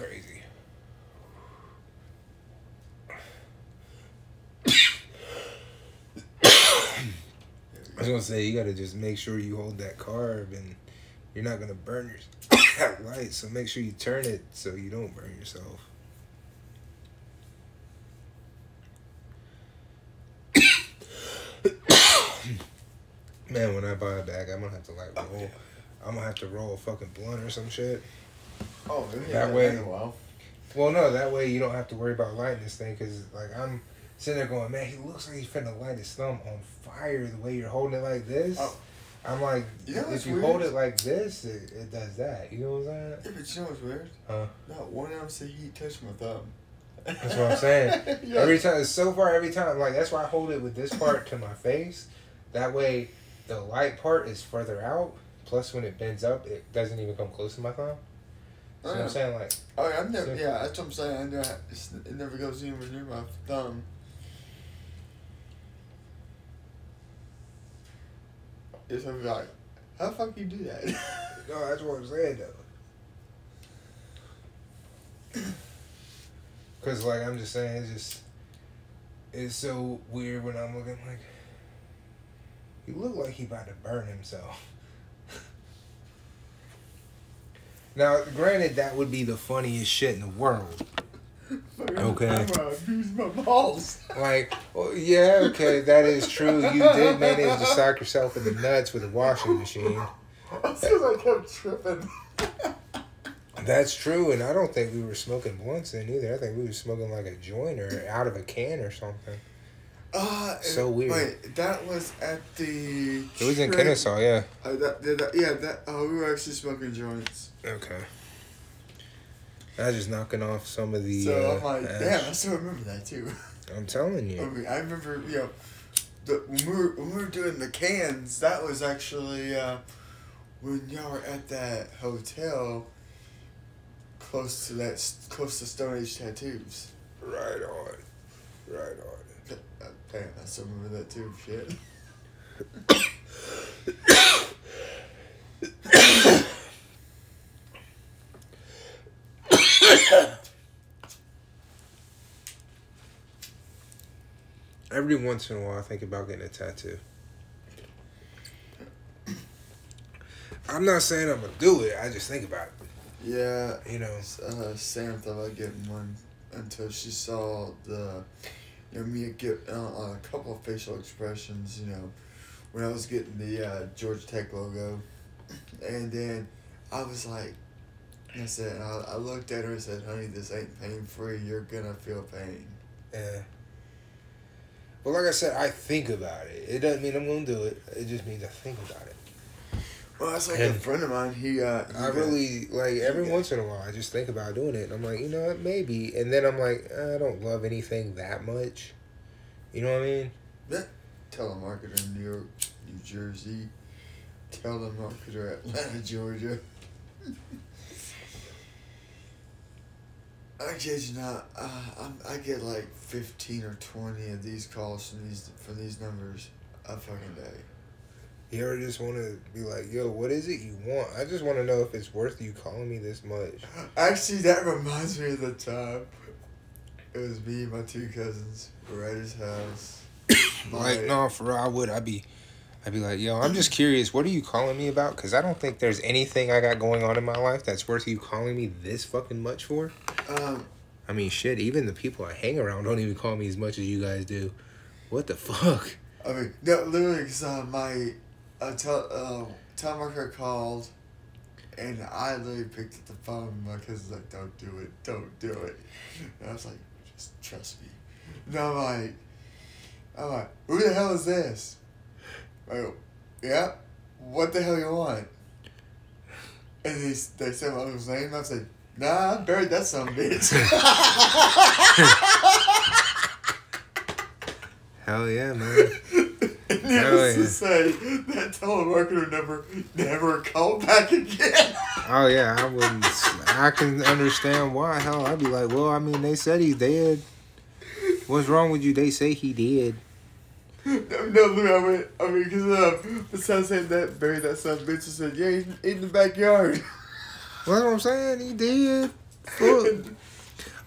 crazy. [coughs] I was gonna say you gotta just make sure you hold that carb and you're not gonna burn your [coughs] light, so make sure you turn it so you don't burn yourself. [coughs] Man, when I buy a bag, I'm gonna have to like roll. Oh, I'm gonna have to roll a fucking blunt or some shit. Oh, really? That Yeah, way- oh, a while. Well, no, that way you don't have to worry about lighting this thing because, like, I'm sitting there going, man, he looks like he's finna light his thumb on fire the way you're holding it like this. Oh. I'm like, You know if you weird? hold it like this, it, it does that. You know what I'm saying? Yeah, but you know what's weird? Huh? Not one ounce of heat touched my thumb. That's what I'm saying. [laughs] yeah. Every time, so far, every time, like, that's why I hold it with this part to my face. That way, the light part is further out. Plus, when it bends up, it doesn't even come close to my thumb. Oh, I'm saying, like, Oh, yeah, I've never. Yeah, that's what I'm saying. I never, it's, it never goes anywhere near my thumb. It's gonna be like, how the fuck you do that? [laughs] no, that's what I'm saying, though. [coughs] Cause like I'm just saying, it's just it's so weird when I'm looking like he look like he about to burn himself. Now, granted, that would be the funniest shit in the world. Okay. Abuse my balls. Like, well, yeah, okay, that is true. You did manage to sock yourself in the nuts with a washing machine. That's because I kept tripping. That's true, and I don't think we were smoking blunts then either. I think we were smoking like a joint or out of a can or something. Uh, So weird. Wait, that was at the. It was in train- Kennesaw, yeah. Uh, that, that, that- yeah, that. Oh, we were actually smoking joints. Okay. I was just knocking off some of the. so uh, I'm like, ash. damn, I still remember that too. I'm telling [laughs] I you. mean, I remember, you know, the, when we were when we were doing the cans, that was actually uh, when y'all were at that hotel close to that close to Stone Age tattoos. Right on. Right on. Damn, I still remember that too. Shit. Every once in a while, I think about getting a tattoo. I'm not saying I'm gonna do it. I just think about it. Yeah. You know. uh, Sam thought about getting one until she saw the, you know, me get uh, a couple of facial expressions, you know, when I was getting the uh, Georgia Tech logo, and then I was like, I said, I, I looked at her and said, "Honey, this ain't pain free. You're gonna feel pain." Yeah. But like I said, I think about it. It doesn't mean I'm gonna do it. It just means I think about it. Well, that's like And- a friend of mine. He, uh, he I got- really like every Yeah. once in a while. I just think about doing it, and I'm like, you know what, maybe. And then I'm like, I don't love anything that much. You know what I mean? telemarketer in New York, New Jersey, telemarketer Atlanta, [laughs] Georgia. I kid you not, uh, I'm, I get like fifteen or twenty of these calls from these from these numbers a fucking day. You ever just want to be like, yo, what is it you want? I just want to know if it's worth you calling me this much. Actually, that reminds me of the time. It was me and my two cousins. We're at his house. [coughs] Like, no, for real, I would. I'd be, I'd be like, yo, I'm just curious. What are you calling me about? Because I don't think there's anything I got going on in my life that's worth you calling me this fucking much for. Um, I mean, shit. Even the people I hang around don't even call me as much as you guys do. What the fuck? I mean, no, literally, because uh, my uh, tel- uh, telemarketer called, and I literally picked up the phone. My cousin's like, "Don't do it, don't do it." And I was like, "Just trust me." And I'm like, "I'm like, who the hell is this?" I go, "Yeah, what the hell you want?" And they they said my uncle's name. I said, "Nah, I buried that son of a bitch." [laughs] Hell yeah, man. [laughs] Needless to say, that telemarketer never never called back again. Oh yeah, I wouldn't. I can understand why. Hell, I'd be like, well, I mean, they said he's dead. What's wrong with you? They say he did. no, no, look, I went, I mean, because uh, besides saying that, buried that son of a bitch, said, yeah, he's in the backyard. Well, that's what I'm saying. He did. [laughs]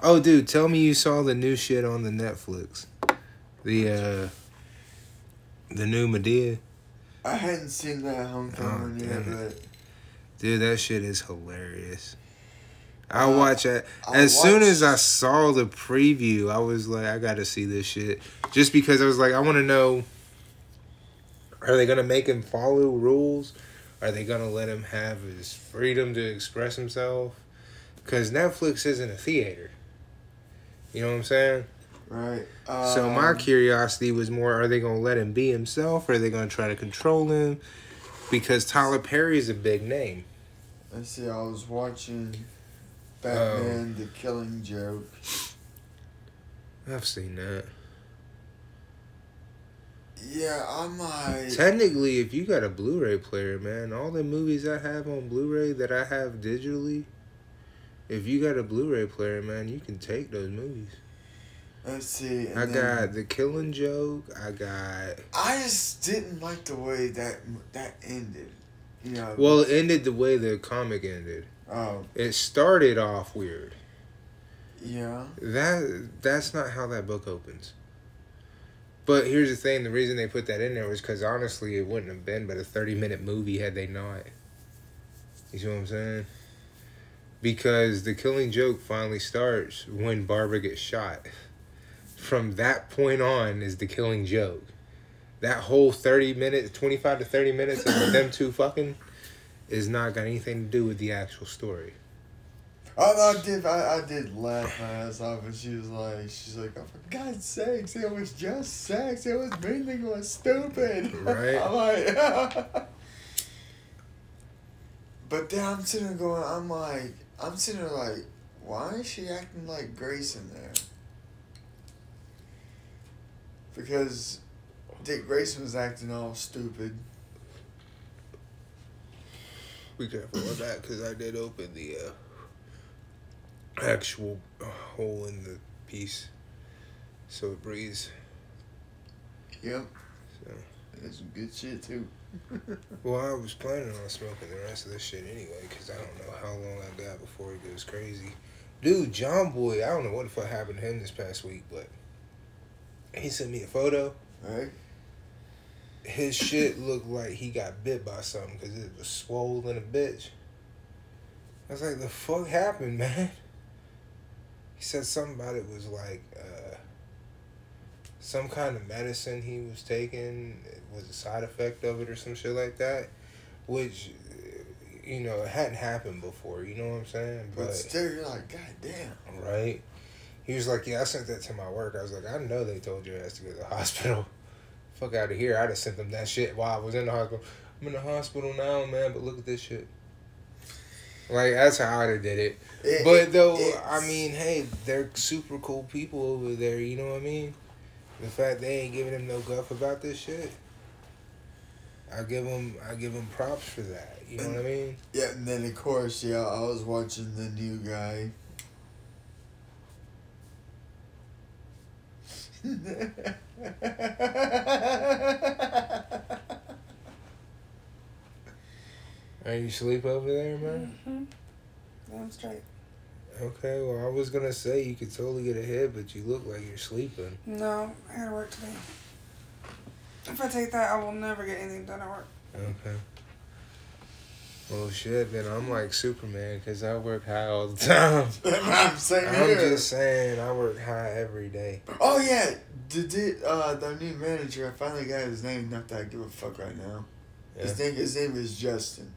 Oh, dude, tell me you saw the new shit on the Netflix. The uh, the new Madea. I hadn't seen that homecoming Oh, yet, but Dude, that shit is hilarious. I Uh, watch it as soon as I saw the preview. I was like, I got to see this shit, just because I was like, I want to know. Are they gonna make him follow rules? Are they gonna let him have his freedom to express himself? Because Netflix isn't a theater. You know what I'm saying? Right. so my um, curiosity was more: Are they gonna let him be himself? Or are they gonna try to control him? Because Tyler Perry is a big name. Let's see, I was watching Oh. Batman: The Killing Joke. I've seen that. Yeah, I'm like, Technically, if you got a Blu-ray player, man, all the movies I have on Blu-ray that I have digitally, if you got a Blu-ray player, man, you can take those movies. Let's see. I then- got The Killing Joke. I got. I just didn't like the way that that ended. You know. Well, it ended the way the comic ended. Oh, It started off weird. yeah. That that's not how that book opens. But here's the thing: the reason they put that in there was because honestly, it wouldn't have been but a thirty-minute movie had they not. You see what I'm saying? because the killing joke finally starts when Barbara gets shot. From that point on is the killing joke. That whole 30 minutes, 25 to 30 minutes of them two fucking is not got anything to do with the actual story. I, I did. I, I did laugh my ass off, and she was like, "She's like, oh, for God's sakes, it was just sex. It was meaningless, stupid." Right. [laughs] I'm like, [laughs] but then I'm sitting there going, I'm like, I'm sitting there like, why is she acting like Grace in there? Because Dick Grayson was acting all stupid. Be careful with that because I did open the uh, actual hole in the piece so it breathes. Yep. So. That's some good shit too. [laughs] Well, I was planning on smoking the rest of this shit anyway because I don't know how long I got before it goes crazy. Dude, John Boy, I don't know what the fuck happened to him this past week, but he sent me a photo. Right? His shit looked like he got bit by something because it was swollen a bitch. I was like, the fuck happened, [laughs] man? He said something about it was like uh, some kind of medicine he was taking it was a side effect of it or some shit like that, which you know it hadn't happened before. You know what I'm saying? But, still, you're like, God damn. right. He was like, "Yeah, I sent that to my work." I was like, "I know they told your ass to go to the [laughs] hospital. Fuck out of here! I'd have sent them that shit while I was in the hospital. I'm in the hospital now, man. But look at this shit. Like that's how I'd did it. It- But though, I mean, hey, they're super cool people over there. You know what I mean? The fact they ain't giving him no guff about this shit, I give them, I give them props for that. You know what I mean? Yeah, and then of course, yeah, I was watching the new guy. Are you sleep over there, man? Mm-hmm. I'm straight. Okay, well, I was gonna say you could totally get ahead, but you look like you're sleeping. No, I gotta work today. If I take that, I will never get anything done at work. Okay. Well, shit, then I'm like Superman because I work high all the time. [laughs] I'm saying I'm here. just saying, I work high every day. Oh yeah, the the uh the new manager. I finally got his name. Not that I give a fuck right now. Yeah. His name his name is Justin.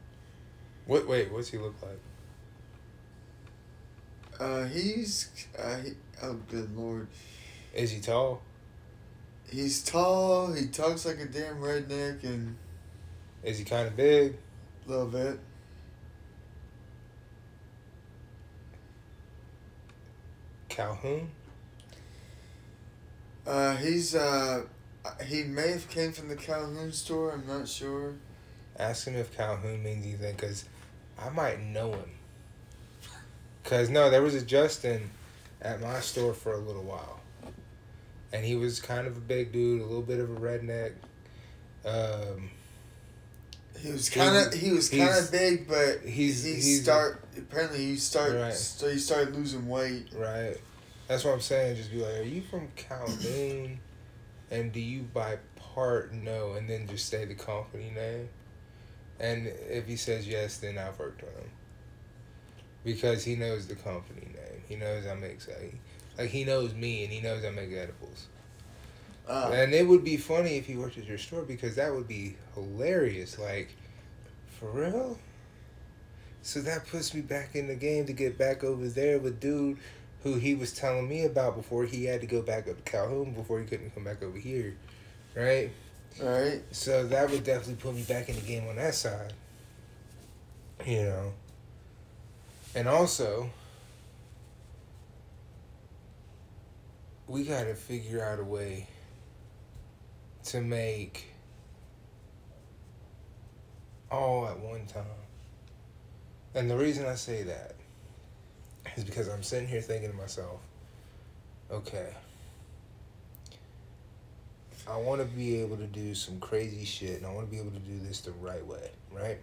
What? Wait, what's he look like? Uh, he's uh, he, oh good lord, Is he tall? he's tall. He talks like a damn redneck and Is he kind of big? Little bit. Calhoun? Uh, he's uh, he may have came from the Calhoun store. I'm not sure. Ask him if Calhoun means anything, cause I might know him. Cause no, there was a Justin at my store for a little while, and he was kind of a big dude, a little bit of a redneck. Um, He was kind of he was kind of big, but he's- he he's- start apparently he start Right. so he started losing weight. right. That's what I'm saying. Just be like, are you from Calhoun? And do you by part know, and then just say the company name. And if he says yes, then I've worked on him. Because he knows the company name. He knows I make like he knows me and he knows I make edibles. Uh, And it would be funny if he worked at your store because that would be hilarious. Like, for real? So that puts me back in the game to get back over there with dude who he was telling me about before he had to go back up to Calhoun before he couldn't come back over here. Right? right. So that would definitely put me back in the game on that side. You know. And also, we got to figure out a way to make all at one time. And the reason I say that is because I'm sitting here thinking to myself, okay, I want to be able to do some crazy shit, and I want to be able to do this the right way, right?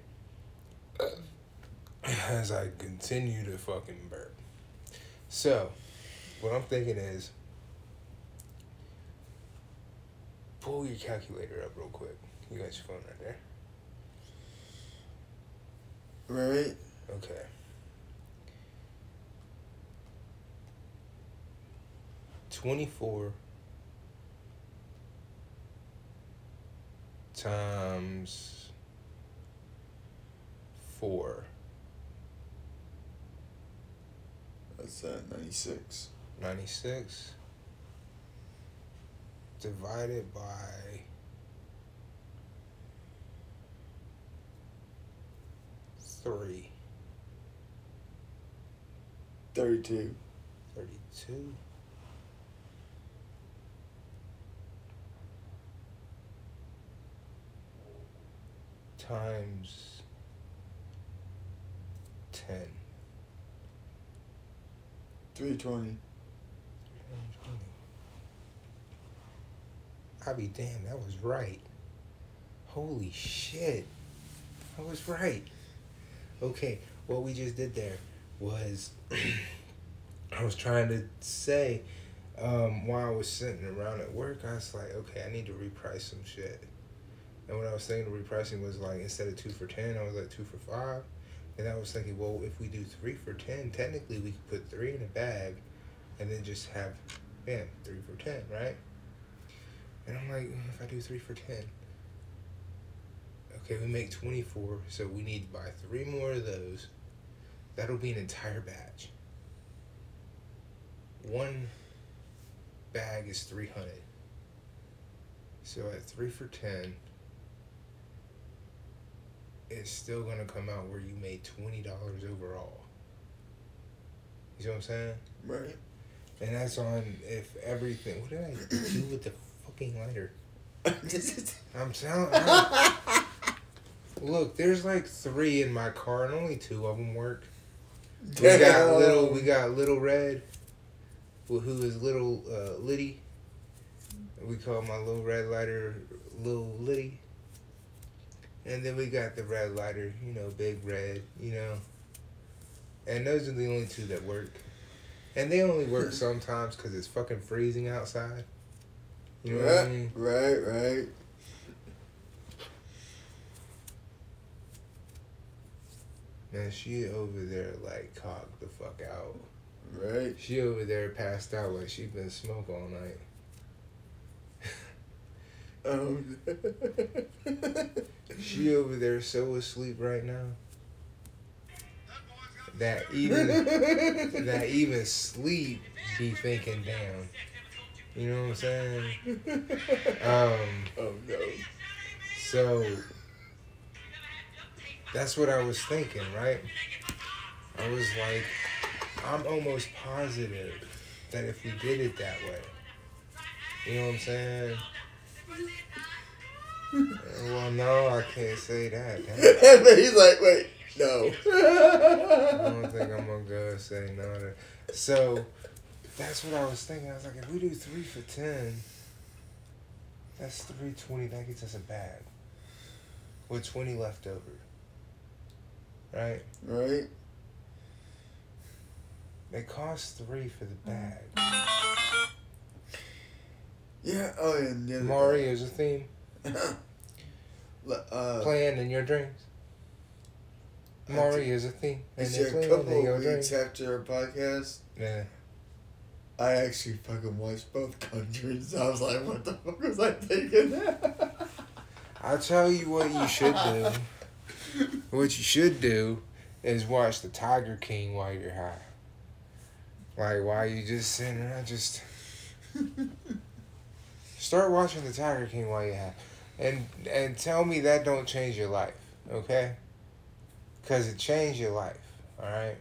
As I continue to fucking burp. So, what I'm thinking is, pull your calculator up real quick. You got your phone right there. Right. Okay. Twenty four times four. That's that ninety six. Ninety six divided by three 32. 32 times 10 320. I'll be damn, that was right. Holy shit. I was right. Okay, what we just did there was [clears throat] I was trying to say um, while I was sitting around at work, I was like, okay, I need to reprice some shit. And what I was thinking of repricing was like instead of two for ten, I was like two for five. And I was thinking, well, if we do three for ten, technically we could put three in a bag and then just have, bam, three for ten, right? And I'm like, mm, if I do three for ten, okay, we make 24, so we need to buy three more of those. That'll be an entire batch. One bag is 300. So at three for 10, it's still gonna come out where you made $20 overall. You see what I'm saying? Right. And that's on if everything. What did I do with the fucking lighter? [laughs] I'm telling. I'm- Look, there's like three in my car, and only two of them work. We got little. We got little red, who who is little uh, Liddy. We call my little red lighter little Liddy. And then we got the red lighter, you know, big red, you know. And those are the only two that work. And they only work [laughs] sometimes because it's fucking freezing outside. You know what I right, mean? right, right. Man, she over there like cocked the fuck out. Right. She over there passed out like she been smoke all night. Oh. [laughs] [laughs] She over there so asleep right now that even that even sleep be thinking down. You know what I'm saying? [laughs] Um, oh no. so that's what I was thinking, right? I was like, I'm almost positive that if we did it that way, you know what I'm saying? [laughs] well, no, I can't say that. [laughs] He's like, wait, no. I don't think I'm gonna go say no to. So that's what I was thinking. I was like, if we do three for ten, that's three twenty. That gets us a bag with twenty left over. Right? right. It costs three for the bag. Yeah. Oh, and the Mario's a theme. [laughs] Uh, Playing in your dreams. Mario's a theme. Is there a couple of weeks after our podcast? Yeah. I actually fucking watched both countries. I was like, what the fuck was I thinking? [laughs] I'll tell you what you should do. what you should do is watch the Tiger King while you're high. Like while you just sitting around, just [laughs] start watching the Tiger King while you're high, and and tell me that don't change your life, okay? Cause it changed your life, all right.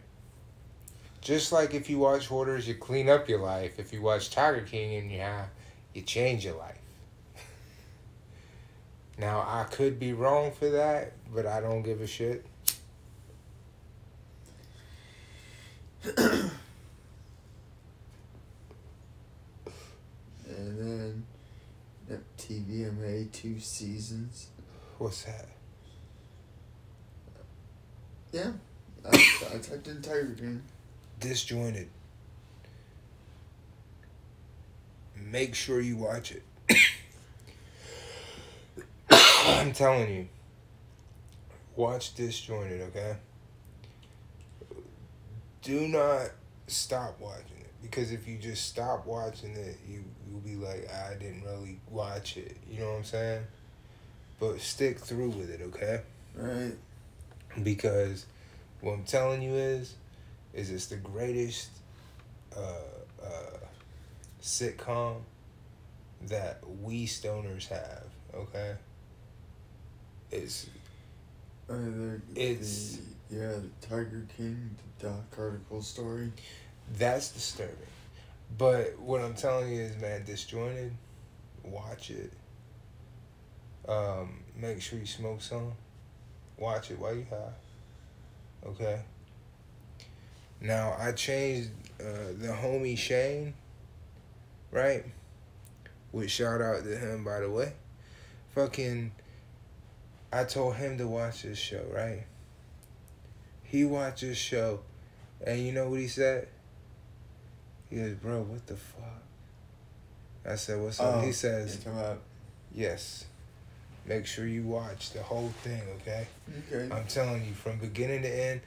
Just like if you watch Hoarders, you clean up your life. If you watch Tiger King and you're high, you change your life. [laughs] Now I could be wrong for that, but I don't give a shit. [coughs] and then that TVMA two seasons. What's that? Yeah. I, I typed in Tiger King. Disjointed. Make sure you watch it. [coughs] I'm telling you. Watch Disjointed, okay? Do not stop watching it because if you just stop watching it, you you'll be like, I didn't really watch it. You know what I'm saying? But stick through with it, okay? Right. Because what I'm telling you is, is it's the greatest uh, uh, sitcom that we stoners have. Okay. It's Uh, the, It's- the, yeah, the Tiger King, the Doc article story. That's disturbing. But what I'm telling you is, man, disjointed. Watch it. Um, make sure you smoke some. Watch it while you high. Okay. Now I changed uh, the homie Shane. Right. Which shout out to him by the way. Fucking. I told him to watch this show. Right. He watched this show, and you know what he said. He goes, bro, what the fuck? I said, what's up? Oh, he says, yes. Make sure you watch the whole thing, okay? okay. I'm telling you, from beginning to end,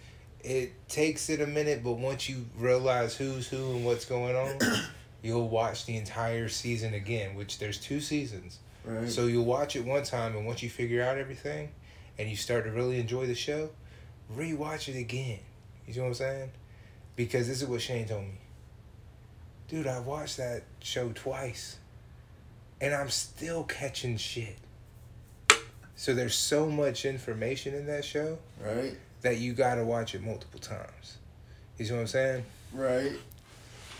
it takes it a minute, but once you realize who's who and what's going on, [clears throat] you'll watch the entire season again, which there's two seasons. right. So you'll watch it one time, and once you figure out everything, and you start to really enjoy the show, rewatch it again. You see what I'm saying? Because this is what Shane told me. Dude, I watched that show twice, and I'm still catching shit. So there's so much information in that show right. That you gotta watch it multiple times. You see what I'm saying? Right.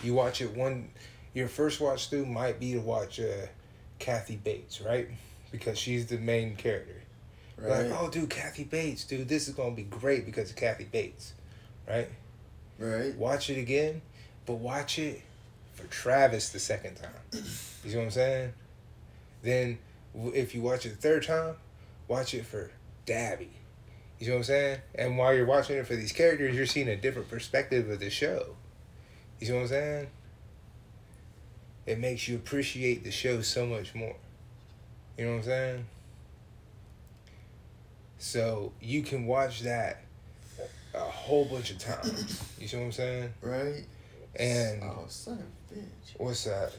You watch it one, your first watch through might be to watch uh, Kathy Bates, right? Because she's the main character. Right. Like, oh, dude, Kathy Bates, dude, this is gonna be great because of Kathy Bates, right? Right. Watch it again, but watch it for Travis the second time. You see what I'm saying? Then, if you watch it the third time, watch it for Dabby. You see what I'm saying? And while you're watching it for these characters, you're seeing a different perspective of the show. You see what I'm saying? It makes you appreciate the show so much more. You know what I'm saying? So you can watch that a whole bunch of times. You see what I'm saying? Right. And oh, son of a bitch. what's that?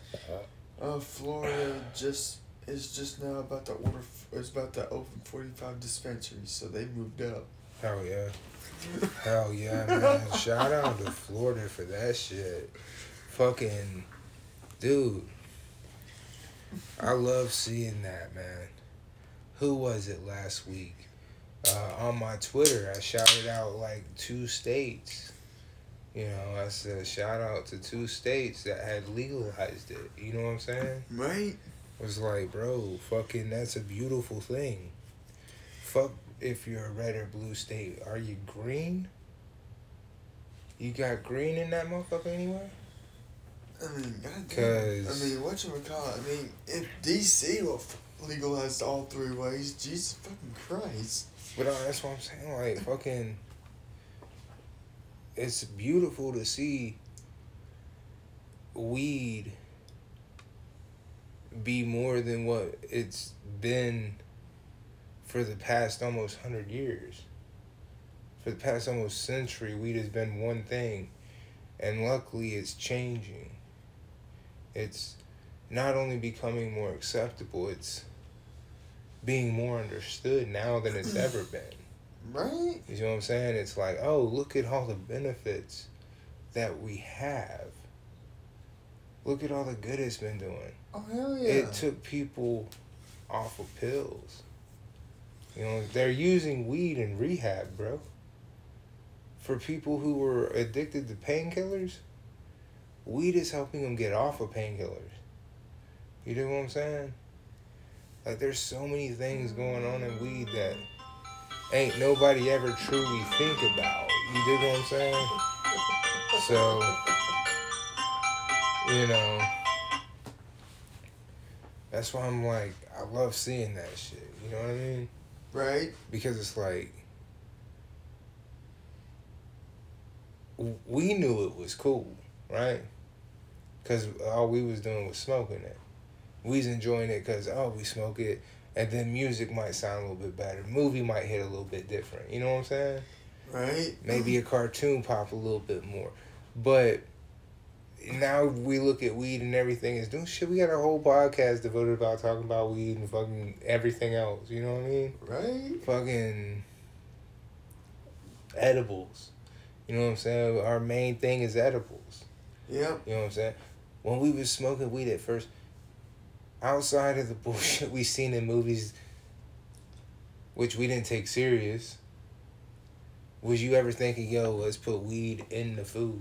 Uh, Florida just is just now about to order. Is about to open forty five dispensaries, so they moved up. Hell yeah. [laughs] Hell yeah, man. Shout out to Florida for that shit. Fucking dude. I love seeing that, man. Who was it last week? Uh, on my Twitter, I shouted out like two states. You know, I said shout out to two states that had legalized it. You know what I'm saying? Right. It was like, bro, fucking, that's a beautiful thing. Fuck if you're a red or blue state. Are you green? You got green in that motherfucker anywhere? I mean, goddamn. I mean, what you call? I mean, if DC will legalize all three ways, Jesus fucking Christ. But uh, that's what I'm saying. Like, fucking, it's beautiful to see weed be more than what it's been for the past almost 100 years. For the past almost century, weed has been one thing. And luckily, it's changing. It's not only becoming more acceptable, it's being more understood now than it's [laughs] ever been. Right. You know what I'm saying? It's like, oh, look at all the benefits that we have. Look at all the good it's been doing. Oh hell yeah. It took people off of pills. You know, they're using weed in rehab, bro. For people who were addicted to painkillers, weed is helping them get off of painkillers. You know what I'm saying? Like, there's so many things going on in weed that ain't nobody ever truly think about. You dig what I'm saying? So, you know, that's why I'm like, I love seeing that shit. You know what I mean? right. Because it's like, we knew it was cool, right? Because all we was doing was smoking it. We was enjoying it because, oh, we smoke it. And then music might sound a little bit better. Movie might hit a little bit different. You know what I'm saying? Right. maybe a cartoon pop a little bit more but now we look at weed and everything as doing shit. We got a whole podcast devoted about talking about weed and fucking everything else. You know what I mean? Right? Fucking edibles. You know what I'm saying? Our main thing is edibles. Yep. You know what I'm saying? When we was smoking weed at first, outside of the [laughs] bullshit we seen in movies, which we didn't take serious, was you ever thinking, yo, let's put weed in the food?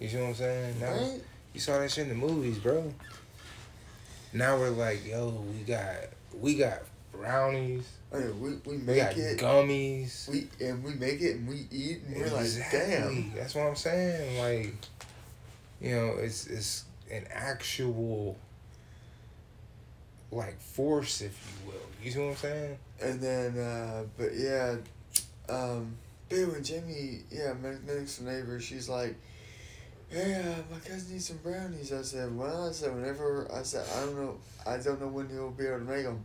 You see what I'm saying? Now, Right? you saw that shit in the movies, bro. Now we're like, yo, we got we got brownies, I mean, we, we we make got it. gummies. We and we make it and we eat and we're like, damn. That's what I'm saying. Like, you know, it's it's an actual like force, if you will. You see what I'm saying? And then, uh, but yeah, um, Bill and Jamie, yeah, my next neighbor, she's like, hey, uh, my cousin needs some brownies. I said, well, I said, whenever, I said, I don't know, I don't know when he'll be able to make them.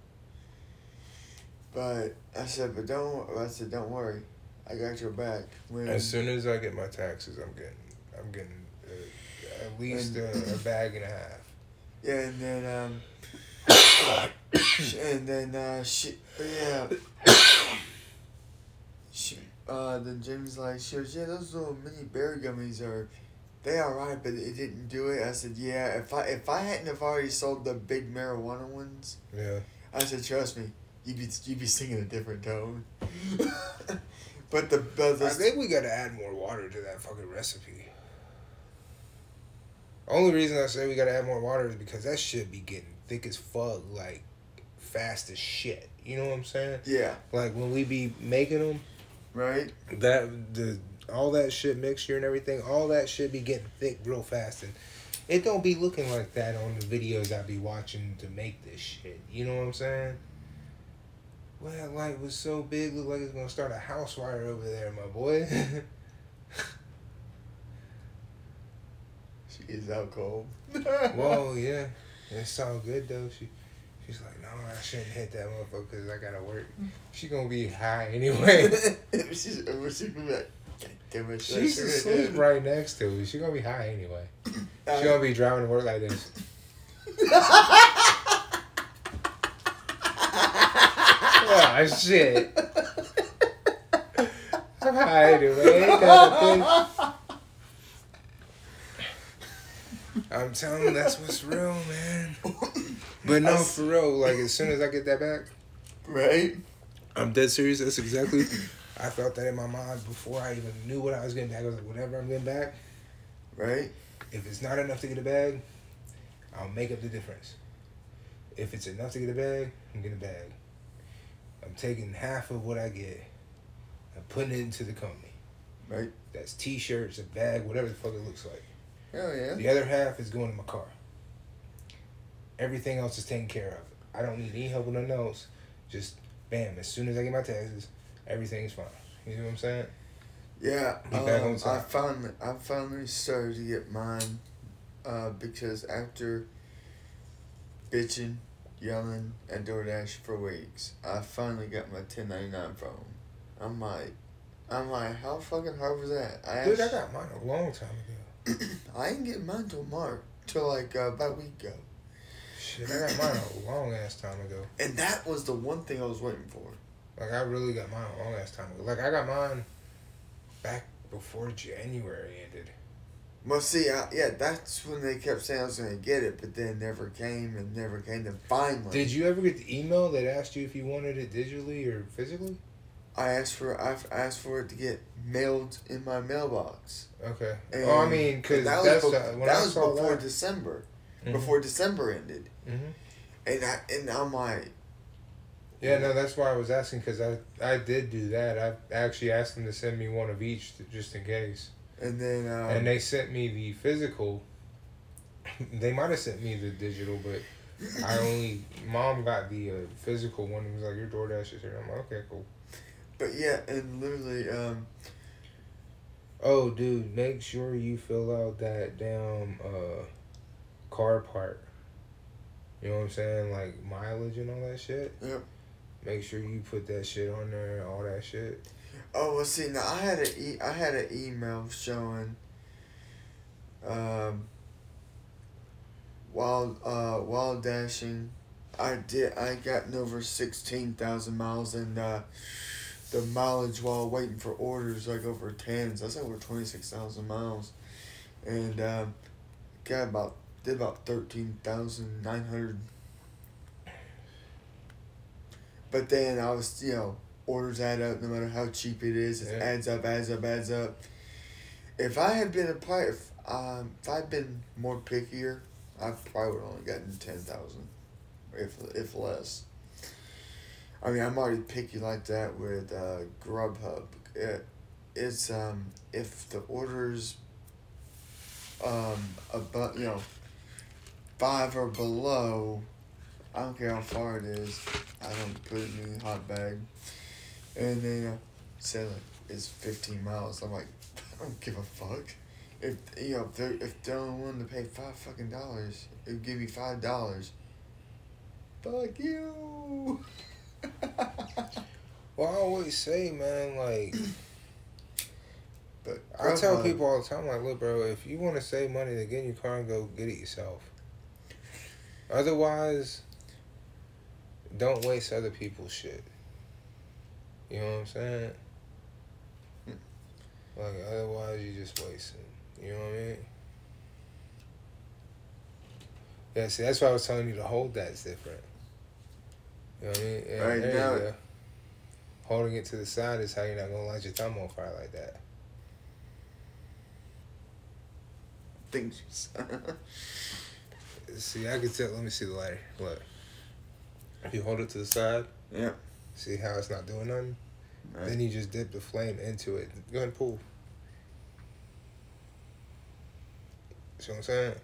But I said, but don't, I said, don't worry, I got your back. When As soon as I get my taxes, I'm getting I'm getting uh, at least a, a bag and a half. Yeah, and then um, [coughs] and then uh, she, yeah, she, uh, then Jamie's like, she goes, yeah, those little mini bear gummies are, they alright, but it didn't do it. I said, yeah, if I if I hadn't have already sold the big marijuana ones, Yeah. I said, trust me, you'd be you'd be singing a different tone. [laughs] but the but the I think we gotta add more water to that fucking recipe. Only reason I say we gotta add more water is because that shit be getting thick as fuck, like fast as shit. You know what I'm saying? yeah, Like when we be making them, right, that the all that shit mixture and everything, all that shit be getting thick real fast, and it don't be looking like that on the videos I be watching to make this shit. You know what I'm saying? Well, that light was so big, look like it's gonna start a house fire over there, my boy. [laughs] she is out cold. [laughs] Whoa, yeah, it's all good though. She, she's like, no, I shouldn't hit that motherfucker because I gotta work. Mm. She gonna be high anyway. [laughs] she's, she's gonna be like, "God damn it, She's sugar." asleep right next to me. She gonna be high anyway. Uh, She gonna be driving to work like this. Oh [laughs] shit. I'm high anyway. Ain't that a thing? I'm telling you, that's what's real, man. But no, for real, like as soon as I get that back, right? I'm dead serious. That's exactly. I felt that in my mind before I even knew what I was getting back. I was like, whatever I'm getting back, Right? if it's not enough to get a bag, I'll make up the difference. If it's enough to get a bag, I'm getting a bag. I'm taking half of what I get and putting it into the company. Right. That's t-shirts, a bag, whatever the fuck it looks like. Hell yeah. The other half is going in my car. Everything else is taken care of. I don't need any help with nothing else. Just bam, as soon as I get my taxes, everything's fine. You know what I'm saying? Yeah, Be back on um, I finally, I finally started to get mine, uh, because after bitching, yelling at DoorDash for weeks, I finally got my ten ninety nine phone. I'm like, I'm like, how fucking hard was that? I Dude, I got mine a long time ago. [coughs] I didn't get mine till March, till like uh, about a week ago, Shit, I got mine a long ass time ago. and that was the one thing I was waiting for. Like I really got mine a long ass time ago. Like I got mine back before January ended. Well, see, I, yeah, that's when they kept saying I was gonna get it, but then never came and never came. Then finally, Did you ever get the email that asked you if you wanted it digitally or physically? I asked for I asked for it to get mailed in my mailbox. Okay. And oh, I mean, because that was, when that was before that. December. Mhm. Before December ended, Mhm. and I and I'm like, Yeah, no, that's why I was asking because I I did do that. I actually asked them to send me one of each to, just in case, and then um, and they sent me the physical. [laughs] they might have sent me the digital, but I only mom got the uh, physical one. It was like, "Your DoorDash is here." I'm like, "Okay, cool." but yeah, and literally, um, Oh, dude, make sure you fill out that damn uh, car part. You know what I'm saying? Like mileage and all that shit. Yep. Make sure you put that shit on there, and all that shit. oh well, see now I had a e- I had an email showing. Um, while uh, while dashing, I did I gotten over sixteen thousand miles and uh, the mileage while waiting for orders like over ten. So that's over twenty six thousand miles, and um, got about did about thirteen thousand nine hundred. But then I was you know orders add up no matter how cheap it is. It Yeah. adds up, adds up, adds up. If I had been a player, if um, if I'd been more pickier, I probably would have only gotten ten thousand, if if less. I mean, I'm already picky like that with uh, Grubhub. It, it's um, if the orders um about you know five or below, I don't care how far it is. I don't put it in the hot bag, and then uh, say like it's fifteen miles. I'm like, [laughs] I don't give a fuck. If you know if they're if they're only willing to pay five fucking dollars, it would give me five dollars. Fuck you. [laughs] Well, I always say, man, like [coughs] but I tell Grubhub- people all the time, like, look, bro, if you want to save money to get in your car and go get it yourself. Otherwise, don't waste other people's shit. You know what I'm saying? Like, otherwise, you just wasting. You know what I mean? Yeah, see, that's why I was telling you to hold that's different. You know what I mean? Yeah, Right there you now- go. Holding it to the side is how you're not gonna light your thumb on fire like that. things. [laughs] See, I can tell. Let me see the lighter. Look. If you hold it to the side, yeah. see how it's not doing nothing? Right. Then you just dip the flame into it. Go ahead and pull. See what I'm saying?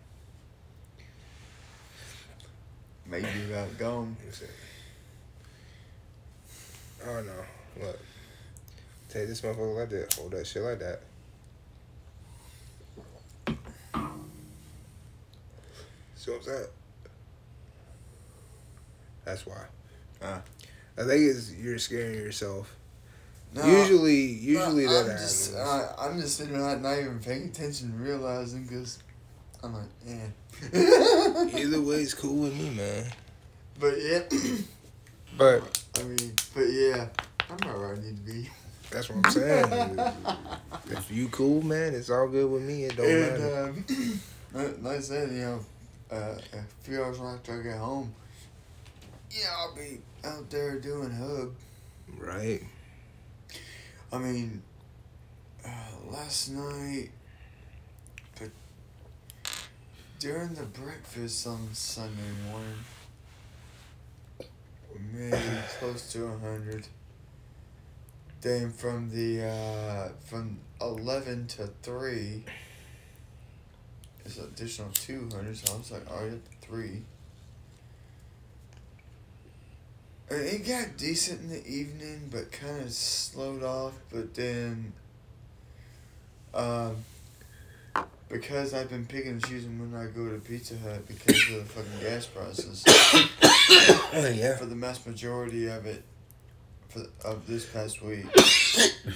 Maybe about gone. Let me see. Oh no. Look. Take this motherfucker like that. Hold that shit like that. See what I'm saying? That's why. Ah. I think it's you're scaring yourself. No, usually, usually no, that I'm just, happens. uh, I'm just sitting there not even paying attention, realizing because I'm like, eh. [laughs] Either way, it's cool with me, man. But yeah, [coughs] But I mean, but yeah, I'm not where I need to be. that's what I'm saying. if you cool, man, it's all good with me. It don't matter. um, [coughs] like- like I said, you know, uh, a few hours after I get home, yeah, I'll be out there doing hub. Right. I mean, uh, last night, but during the breakfast on Sunday morning, maybe close to a hundred. Then from the uh, from eleven to three, it's an additional two hundred. So I was like up three. And it got decent in the evening, but kind of slowed off. But then, um, because I've been picking and choosing when I go to Pizza Hut because of the fucking gas prices [coughs] yeah. for the vast majority of it, for of this past week,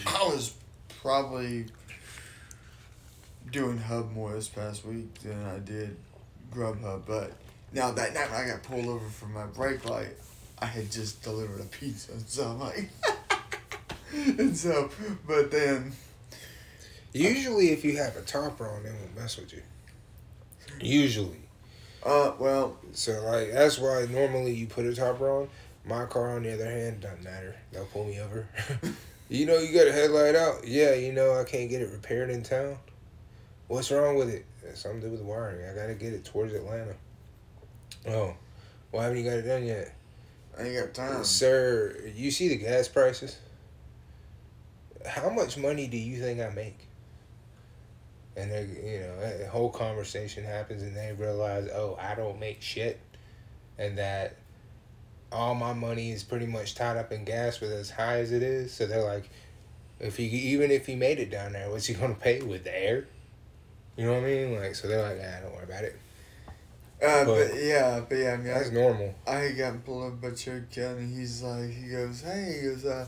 I was probably doing Hub more this past week than I did Grubhub. But now that night I got pulled over for my brake light, I had just delivered a pizza, so I'm like, [laughs] and so, but then, Usually, if you have a topper on, they won't mess with you. Usually. uh, well, So, like, that's why normally you put a topper on. My car, on the other hand, doesn't matter. They'll pull me over. [laughs] you know, you got a headlight out. Yeah, you know, I can't get it repaired in town. What's wrong with it? It's something to do with the wiring. I got to get it towards Atlanta. Oh, why haven't you got it done yet? I ain't got time. Sir, you see the gas prices? How much money do you think I make? And they, you know, a whole conversation happens, and they realize, oh, I don't make shit, and that all my money is pretty much tied up in gas with as high as it is. So they're like, if he even if he made it down there, what's he gonna pay with the air? You know what I mean? Like, so they're like, ah, don't worry about it. Uh, But- but yeah, but yeah, I mean, That's I, normal. I got pulled up by Cherokee County. He's like, he goes, hey, he goes, uh,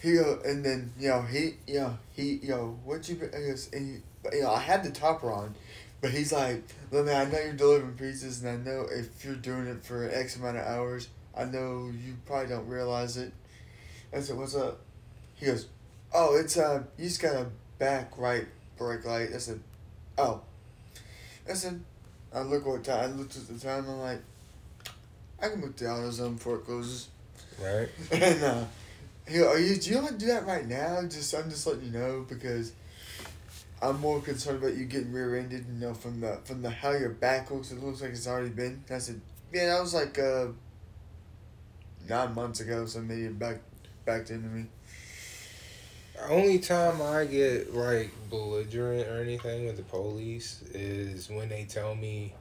he go, and then, you know, he, you know, he, yo, what you, been, he goes, and he, but you know I had the topper on, but he's like, "Look, man, I know you're delivering pizzas, and I know if you're doing it for X amount of hours, I know you probably don't realize it." I said, "What's up?" He goes, "Oh, it's uh, you just got a back right brake light." I said, "Oh." I said, I look what time. I looked at the time. I'm like, I can book the AutoZone before it closes. Right. [laughs] And uh, he, are you? Do you want to do that right now? Just I'm just letting you know because I'm more concerned about you getting rear-ended. You know, from the from the how your back looks, it looks like it's already been. I said, yeah, that was like uh, nine months ago. So maybe it back backed into me. Only time I get like belligerent or anything with the police is when they tell me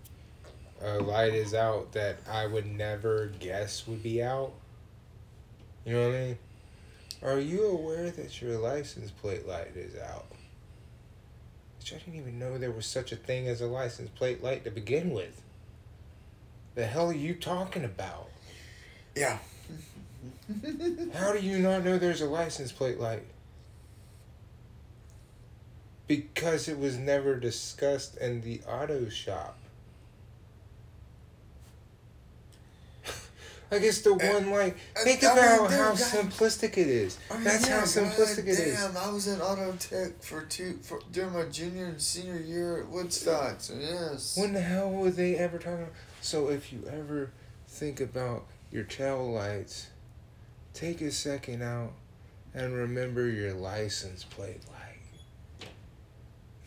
a light is out that I would never guess would be out. You know what I mean? Are you aware that your license plate light is out? Which I didn't even know there was such a thing as a license plate light to begin with. The hell are you talking about? Yeah. How do you not know there's a license plate light? Because it was never discussed in the auto shop. [laughs] like it's the one like think I mean, about dude, how that- simplistic it is. I mean, That's yeah, how simplistic God it is. Damn, I was in auto tech for two for during my junior and senior year at Woodstock. So yes. When the hell were they ever talking about? So if you ever think about your tail lights, take a second out and remember your license plate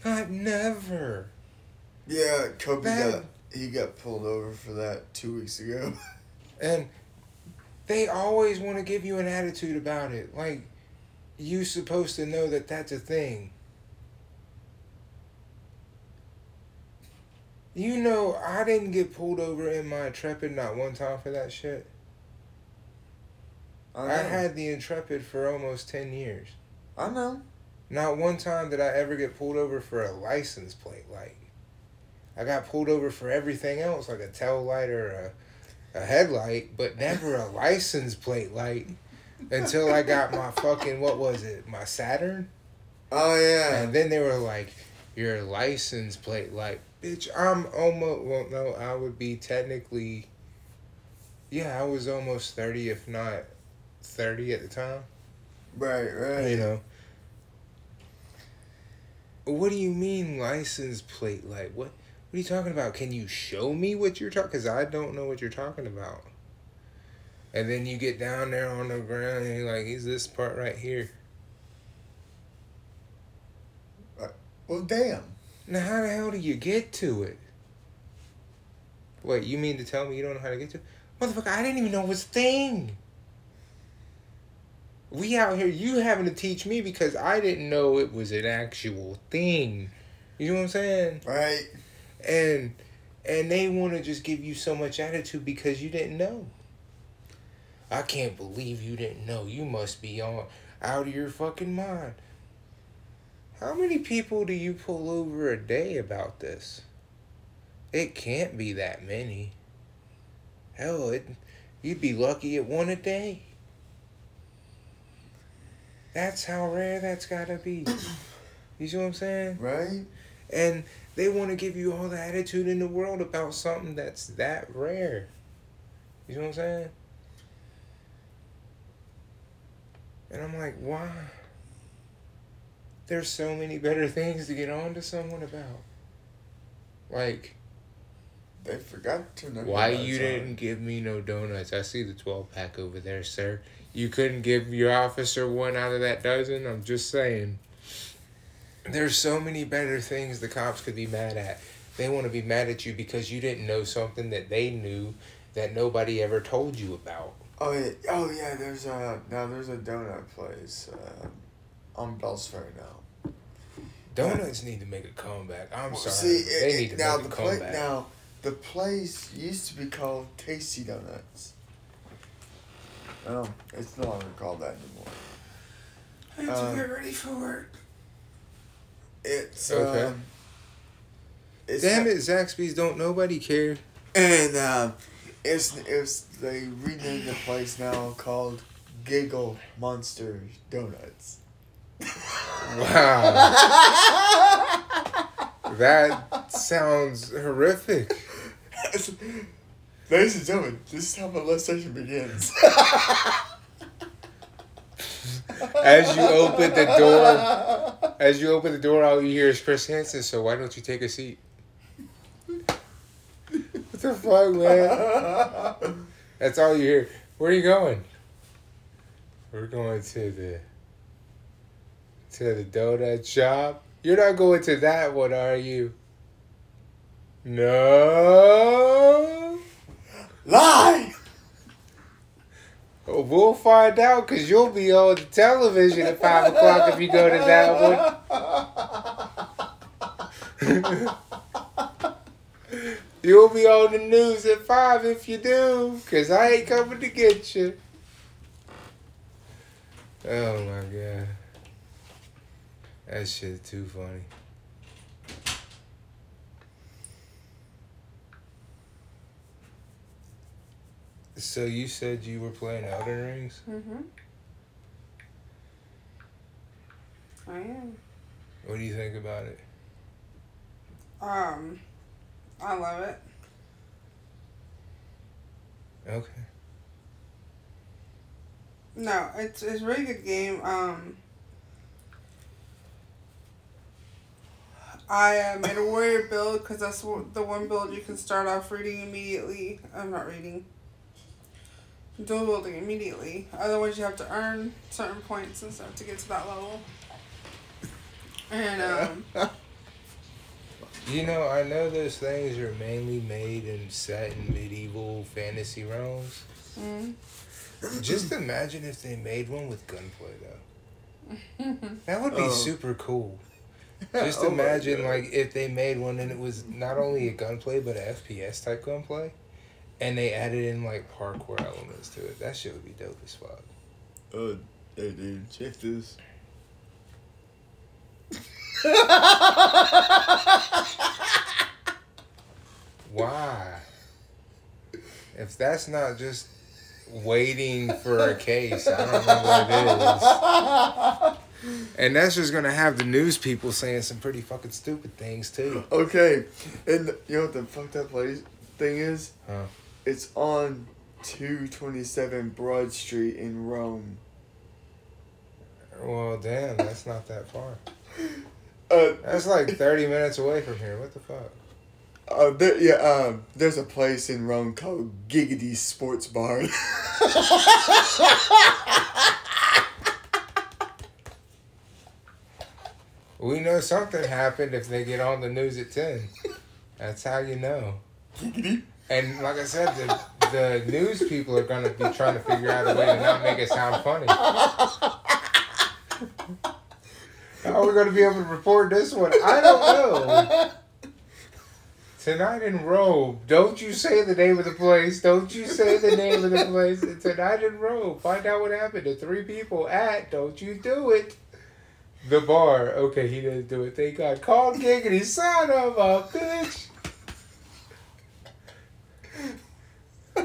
Not never. yeah, Kobe got he got pulled over for that two weeks ago. [laughs] And they always want to give you an attitude about it. Like, you supposed to know that that's a thing. You know, I didn't get pulled over in my Intrepid not one time for that shit. I, I had the Intrepid for almost 10 years. I know. Not one time did I ever get pulled over for a license plate light. I got pulled over for everything else, like a tail light or a, a headlight, but never a license plate light until I got my fucking, what was it, my Saturn? Oh yeah. And then they were like, your license plate light. Bitch, I'm almost, well, no, I would be technically, yeah, I was almost 30, if not 30 at the time. right, right. You know. What do you mean license plate light? What what are you talking about? Can you show me what you're talking? Because I don't know what you're talking about. And then you get down there on the ground and you're like, is this part right here? Well, damn. Now, how the hell do you get to it? Wait, you mean to tell me you don't know how to get to it? Motherfucker, I didn't even know it was a thing. We out here, you having to teach me because I didn't know it was an actual thing. You know what I'm saying? Right. And and they want to just give you so much attitude because you didn't know. I can't believe you didn't know. You must be on out of your fucking mind. How many people do you pull over a day about this? It can't be that many. Hell, it you'd be lucky at one a day. That's how rare that's gotta be. [clears throat] You see what I'm saying? Right. And they want to give you all the attitude in the world about something that's that rare. You know what I'm saying? And I'm like, why? There's so many better things to get on to someone about. Like, They forgot to know. why you didn't give me no donuts? I see the 12 pack over there, sir. You couldn't give your officer one out of that dozen? I'm just saying. There's so many better things the cops could be mad at. They want to be mad at you because you didn't know something that they knew that nobody ever told you about. Oh yeah. Oh yeah. There's a now. There's a donut place uh, on Bells Ferry now. Donuts need to make a comeback. I'm Well, sorry. See, they it, need to now make the a place comeback. now the place used to be called Tasty Donuts. Oh, it's no longer called that anymore. I have to get ready for work. It's Okay. um, it's Damn it, Zaxby's don't nobody care. And um, it's it's they renamed the place now called Giggle Monster Donuts. Wow. [laughs] That sounds horrific. Ladies and gentlemen, this is how molestation begins. As you open the door, as you open the door, all you hear is Chris Hansen. So why don't you take a seat? What the fuck, man? That's all you hear. Where are you going? We're going to the to the donut shop. You're not going to that one, are you? No. Lie! Oh, We'll find out because you'll be on the television at five o'clock if you go to that one. [laughs] You'll be on the news at five if you do, because I ain't coming to get you. Oh my god. That shit too funny. So you said you were playing Elden Rings? Mm-hmm. I am. What do you think about it? Um, I love it. Okay. No, it's it's a really good game. Um, I uh, made a warrior build because that's the one build you can start off reading immediately. I'm not reading. Dual building immediately. Otherwise, you have to earn certain points and stuff to get to that level. And um, [laughs] You know, I know those things are mainly made and set in medieval fantasy realms. mm, Just imagine if they made one with gunplay, though. [laughs] That would be Oh. super cool. [laughs] Just Oh imagine, like, if they made one and it was not only a gunplay, but a FPS type gunplay. And they added in, like, parkour elements to it. That shit would be dope as fuck. Oh, hey dude, check this. Why? If that's not just waiting for a case, I don't know what it is. And that's just gonna have the news people saying some pretty fucking stupid things too. Okay, and you know what the fucked up place thing is? Huh. It's on 227 Broad Street in Rome. Well, damn, that's not that far. [laughs] Uh, That's like thirty minutes away from here. What the fuck? uh there, yeah, um, there's a place in Rome called Giggity Sports Bar. [laughs] We know something happened if they get on the news at ten. That's how you know. Giggity. And like I said, the the news people are gonna be trying to figure out a way to not make it sound funny. How are we gonna be able to report this one? I don't know. Tonight in Rome. Don't you say the name of the place. Don't you say the name of the place. Tonight in Rome. Find out what happened to three people at. Don't you do it. The bar. Okay, he didn't do it. Thank God. Call Giggity, son of a bitch.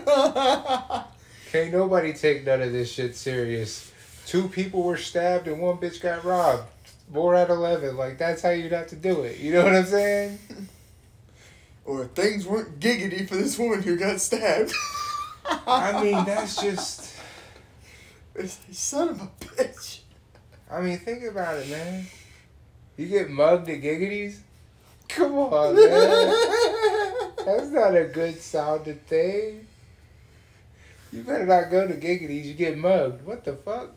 [laughs] Can't nobody take none of this shit serious. Two people were stabbed and one bitch got robbed. Four out of eleven. Like that's how you'd have to do it. You know what I'm saying? [laughs] or things weren't giggity for this woman who got stabbed. [laughs] I mean, that's just. It's son of a bitch. I mean, think about it, man. You get mugged at Giggities? Come on, man. That's not a good sounding thing. You better not go to Giggities. You get mugged. What the fuck?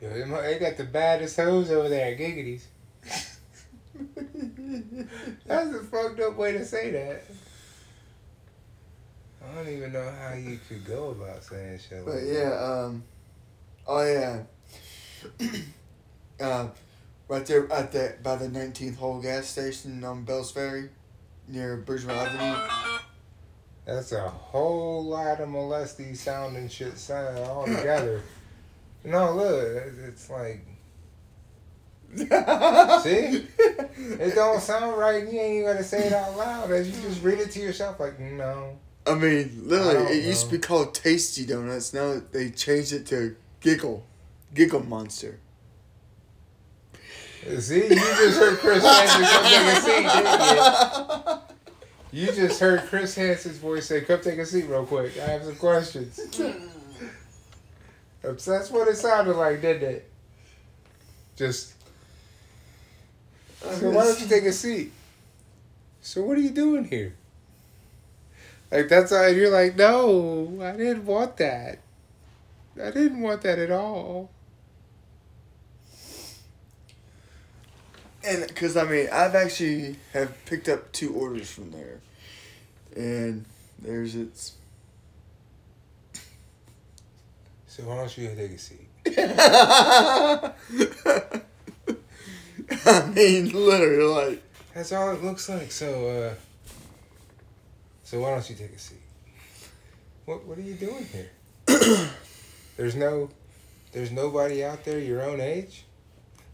Yo, they got the baddest hoes over there at Giggities. [laughs] That's a fucked up way to say that. I don't even know how you could go about saying shit But like yeah, um, oh yeah, [coughs] uh, right there at the by the 19th hole gas station on Bells Ferry, near Bridgeville Avenue. That's a whole lot of molesty sounding shit sound all together. [clears throat] no, look, it's like [laughs] See? it don't sound right. You ain't even gotta say it out loud. As you just read it to yourself, like no. I mean, literally, I it used to be called Tasty Donuts. Now they changed it to Giggle, Giggle Monster. See, you just heard Chris Hansen come take a seat, didn't you? You just heard Chris Hansen's voice say, "Come take a seat, real quick. I have some questions." [laughs] That's what it sounded like, didn't it? Just. So why don't you take a seat? So what are you doing here? Like that's how you're like, no, I didn't want that. I didn't want that at all. And because I mean, I've actually have picked up two orders from there, and there's its. So why don't you take a seat? [laughs] I mean, literally, like. That's all it looks like. So, uh, so why don't you take a seat? What What are you doing here? [coughs] there's no, there's nobody out there your own age.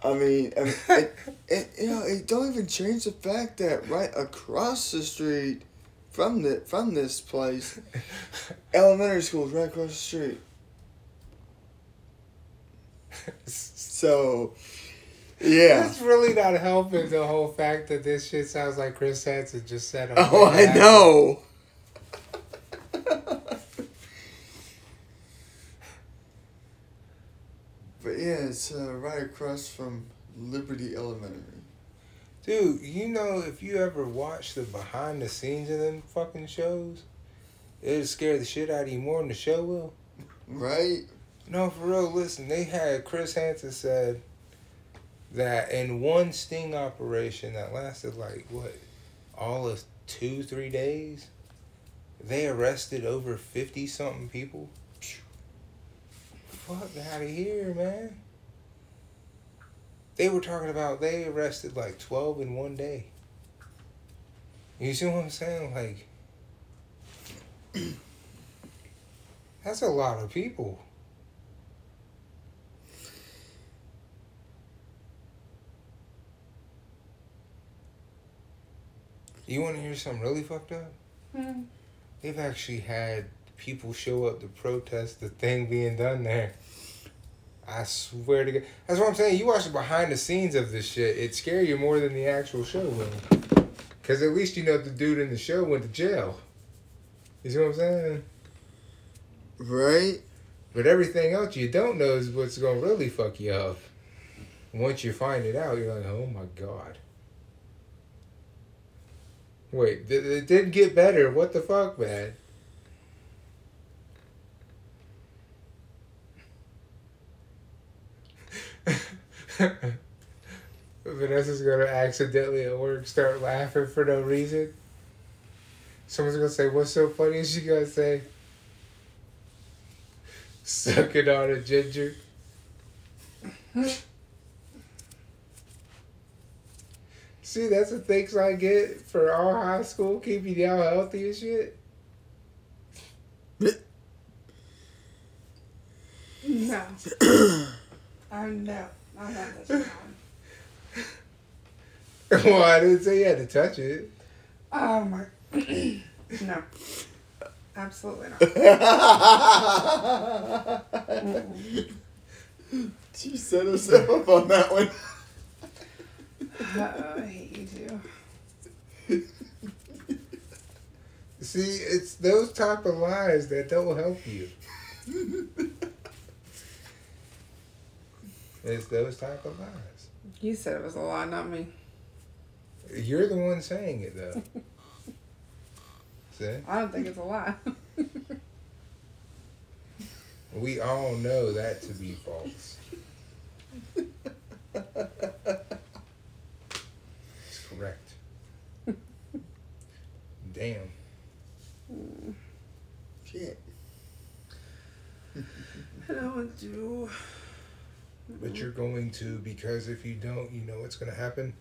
I mean, I mean it, [laughs] it, you know, it don't even change the fact that right across the street from the from this place, [laughs] elementary school is right across the street. So, yeah. That's really not helping the whole fact that this shit sounds like Chris Hansen just said. [laughs] Oh, I know. but yeah, it's uh, right across from Liberty Elementary. Dude, you know if you ever watch the behind the scenes of them fucking shows, it'll scare the shit out of you more than the show will. Right? No, for real. Listen, they had Chris Hansen said that in one sting operation that lasted like what, all of two three days, they arrested over fifty something people. Fuck out of here, man. They were talking about they arrested like twelve in one day. You see what I'm saying? Like, [clears throat] that's a lot of people. You want to hear something really fucked up? Hmm. They've actually had people show up to protest the thing being done there. I swear to God. That's what I'm saying. You watch the behind the scenes of this shit, it scare you more than the actual show will. Because at least you know the dude in the show went to jail. You see what I'm saying? Right? But everything else you don't know is what's going to really fuck you up. Once you find it out, you're like, oh my God. Wait, it didn't get better. What the fuck, man? Vanessa's gonna accidentally at work start laughing for no reason. Someone's gonna say, What's so funny? Is she gonna say, Sucking on a ginger? See, that's the things I get for all high school, keeping y'all healthy and shit. No. [coughs] I'm no. I'm not touching that one. well, I didn't say you had to touch it. Oh my. [clears throat] no. Absolutely not. [laughs] she set herself up on that one. Uh-oh, I hate you too. [laughs] See, it's those type of lies that don't help you. [laughs] It's those type of lies. You said it was a lie, not me. You're the one saying it though. [laughs] See? I don't think it's a lie. [laughs] We all know that to be false. It's correct. Damn. Shit. I don't want to. But you're going to because if you don't, you know what's gonna happen?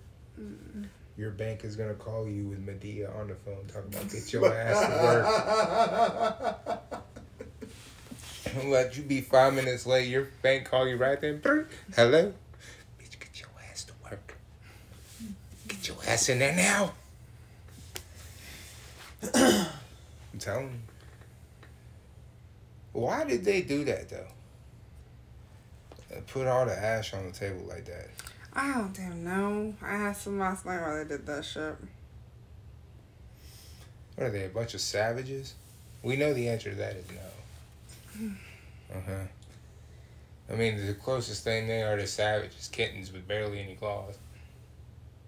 Your bank is gonna call you with Madea on the phone talking about get your [laughs] ass to work. Let you be five minutes late, your bank call you right then. Hello? Bitch, get your ass to work. Get your ass in there now. [clears throat] I'm telling you. Why did they do that though? Put all the ash on the table like that. I don't damn know. I asked some last night why they did that shit. What are they, a bunch of savages? We know the answer to that is no. [sighs] Uh huh. I mean, the closest thing they are to savages kittens with barely any claws.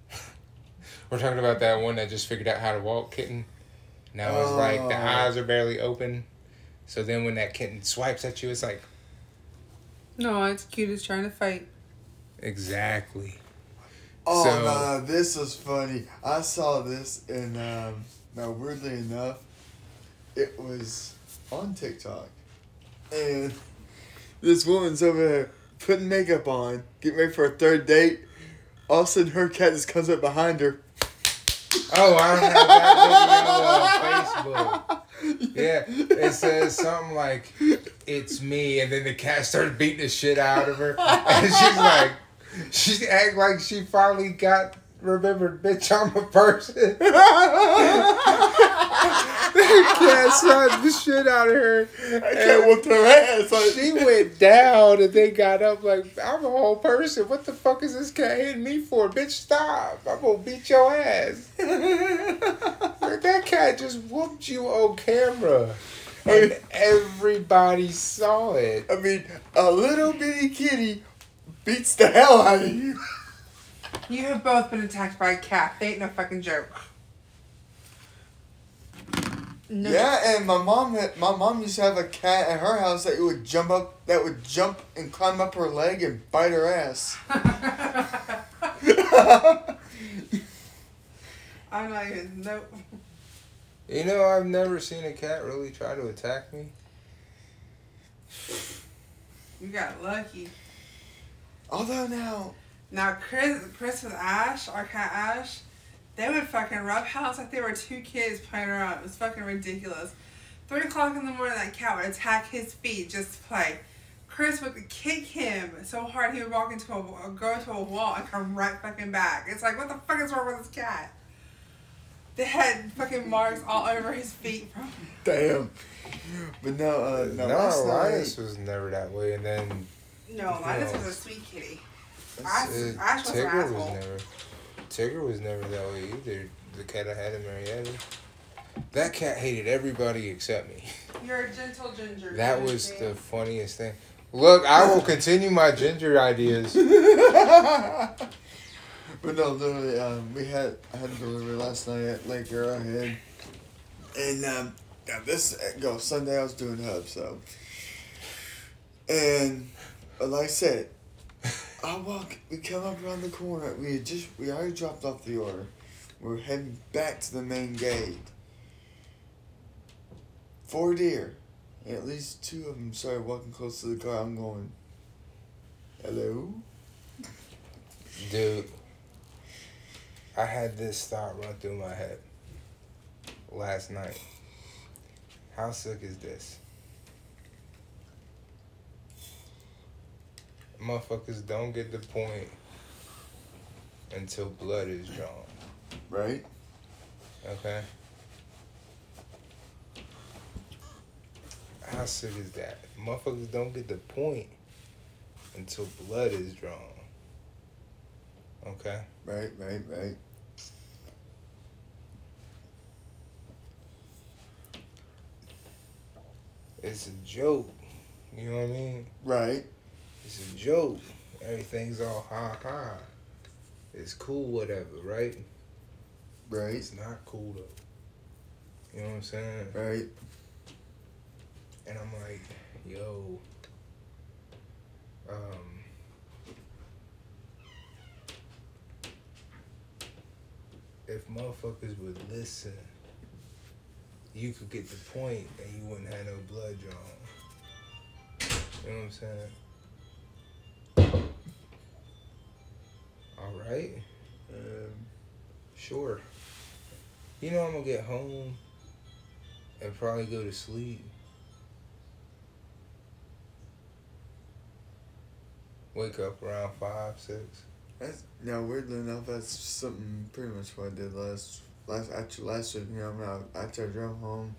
[laughs] We're talking about that one that just figured out how to walk kitten. Now it's like the Oh. eyes are barely open. So then when that kitten swipes at you, it's like, No, it's cute as trying to fight. exactly. Oh So- no, this was funny. I saw this and um now weirdly enough, it was on TikTok. And this woman's over there putting makeup on, getting ready for a third date. All of a sudden her cat just comes up behind her. Oh, I have that video on Facebook. Yeah, it says something like, "It's me," and then the cat starts beating the shit out of her, and she's like, she act like she finally got remembered. Bitch, I'm a person. cat slapped the shit out of her. I can't whoop her ass. Like, She went down and they got up like, I'm a whole person. What the fuck is this cat hitting me for? Bitch, stop. I'm gonna beat your ass. Like, that cat just whooped you on camera. And everybody saw it. I mean, a little bitty kitty beats the hell out of you. You have both been attacked by a cat. They ain't no fucking joke. No. Yeah, and my mom had, my mom used to have a cat at her house that would jump up that would jump and climb up her leg and bite her ass. [laughs] I'm not even. Nope. You know, I've never seen a cat really try to attack me. You got lucky. Although now, Now, Chris, Chris with Ash, our cat Ash, they would fucking roughhouse like they were two kids playing around. It was fucking ridiculous. Three o'clock in the morning, that cat would attack his feet just to play. Chris would kick him so hard he would walk into a go into a wall and come right fucking back. It's like, what the fuck is wrong with this cat? They had fucking marks all over his feet from. damn. But no, uh, no, no, last Linus was never that way. And then No, Linus was a sweet kitty. Ash, uh, Ash was an Tigger was asshole. never. Tigger was never that way either. The cat I had in Marietta. That cat hated everybody except me. [laughs] You're a gentle ginger. That you was the funniest thing. Look, I will continue my ginger ideas. [laughs] but no, literally, um, we had I had a delivery last night at Lake Arrowhead, and um, yeah, this go Sunday I was doing hub so, and uh, like I said, I walk. We come up around the corner. We had just we already dropped off the order. We're heading back to the main gate. Four deer. At least two of them started walking close to the car. I'm going. Hello. Dude, I had this thought run through my head last night. How sick is this? Motherfuckers don't get the point until blood is drawn. Right. Okay? How sick is that? Motherfuckers don't get the point until blood is drawn. Okay? Right. Right. Right. It's a joke. You know what I mean? Right. It's a joke. Everything's all ha ha. It's cool, whatever, right? Right. It's not cool though. You know what I'm saying? Right. And I'm like, yo, um, if motherfuckers would listen, you could get the point and you wouldn't have no blood drawn. You know what I'm saying? All right. Um, Sure. You know I'm gonna get home and probably go to sleep. Wake up around five, six. that's now weirdly enough, that's something pretty much what I did last last actually last week. You know, I, I drove home,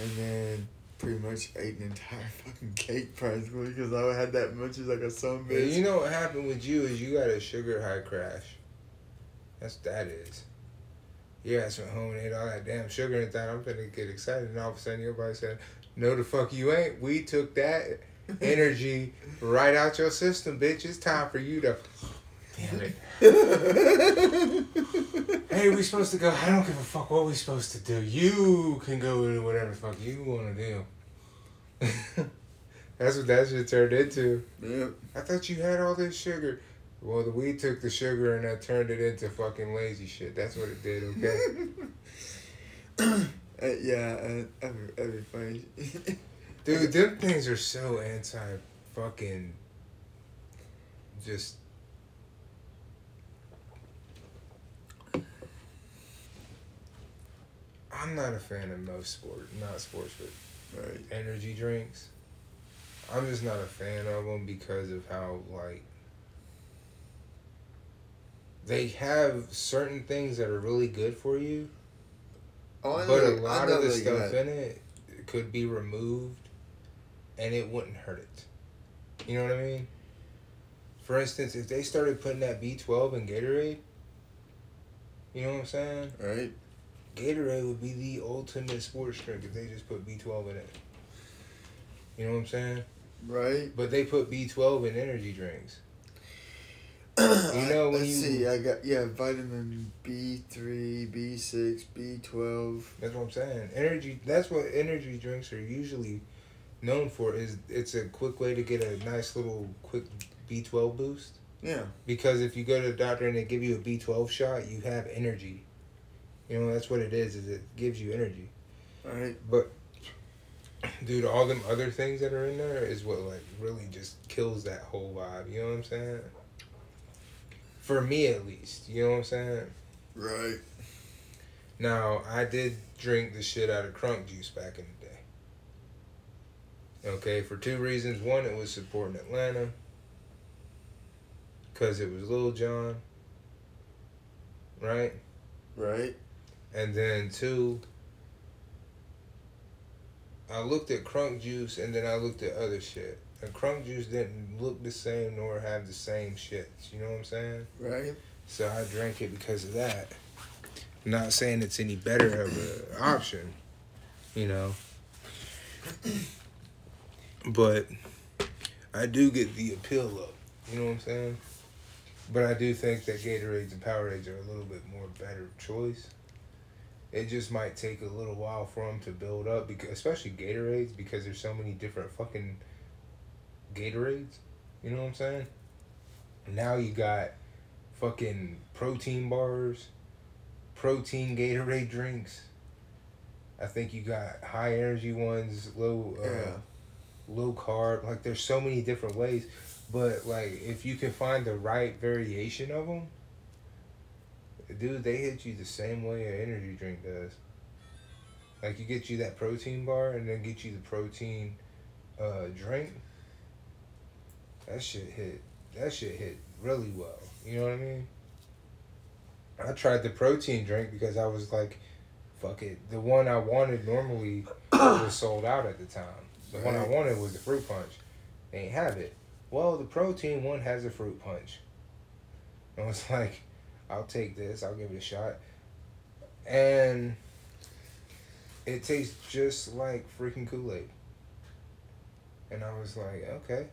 and then pretty much ate an entire [laughs] fucking cake practically because I had that much as like a Yeah, bitch. you know what happened with you is you got a sugar high crash. That's what that is. You ass went home and ate all that damn sugar and thought I'm gonna get excited, and all of a sudden your everybody said, "No, the fuck you ain't. We took that [laughs] energy right out your system, bitch. It's time for you to." [laughs] Damn it. Hey, we supposed to go. I don't give a fuck what we supposed to do. You can go into whatever the fuck you want to do. [laughs] That's what that shit turned into. Yep. I thought you had all this sugar. Well, the weed took the sugar and that turned it into fucking lazy shit. That's what it did, okay? [laughs] Uh, yeah, uh, every, every funny. [laughs] Dude, them things are so anti fucking just I'm not a fan of most sport, not sports, but right. energy drinks. I'm just not a fan of them because of how like they have certain things that are really good for you, Oh, but a know- I lot of the stuff in it could be removed, and it wouldn't hurt it. You know what I mean? For instance, if they started putting that B twelve in Gatorade, you know what I'm saying? Right. Gatorade would be the ultimate sports drink if they just put B twelve in it. You know what I'm saying? Right. But they put B twelve in energy drinks. [clears throat] you know, when you- see. I got yeah, vitamin B three, B six, B twelve. That's what I'm saying. Energy. That's what energy drinks are usually known for. Is it's a quick way to get a nice little quick B twelve boost. Yeah. Because if you go to the doctor and they give you a B twelve shot, you have energy. You know that's what it is. Is it gives you energy. Right. But dude, all them other things that are in there is what like really just kills that whole vibe. You know what I'm saying? For me at least, you know what I'm saying. Right. Now, I did drink the shit out of crunk juice back in the day. Okay, for two reasons. One, it was supporting Atlanta. Because it was Lil Jon. Right? Right. And then two, I looked at crunk juice and then I looked at other shit. And crunk juice didn't look the same nor have the same shit. You know what I'm saying? Right. So I drank it because of that. Not saying it's any better of an option, you know. [clears throat] But I do get the appeal up. You know what I'm saying? But I do think that Gatorades and Powerades are a little bit more better choice. It just might take a little while for them to build up, because especially Gatorades, because there's so many different fucking Gatorades. You know what I'm saying? Now you got fucking protein bars, protein Gatorade drinks. I think you got high energy ones, low uh, Yeah. low carb. Like there's so many different ways, but like if you can find the right variation of them, dude, they hit you the same way an energy drink does. Like you get you that protein bar and then get you the protein uh, drink. That shit hit. That shit hit really well. You know what I mean? I tried the protein drink because I was like, fuck it. The one I wanted normally [coughs] was sold out at the time. The one I wanted was the fruit punch. They ain't have it. Well, the protein one has a fruit punch. I was like, I'll take this. I'll give it a shot. And it tastes just like freaking Kool Aid. And I was like, okay.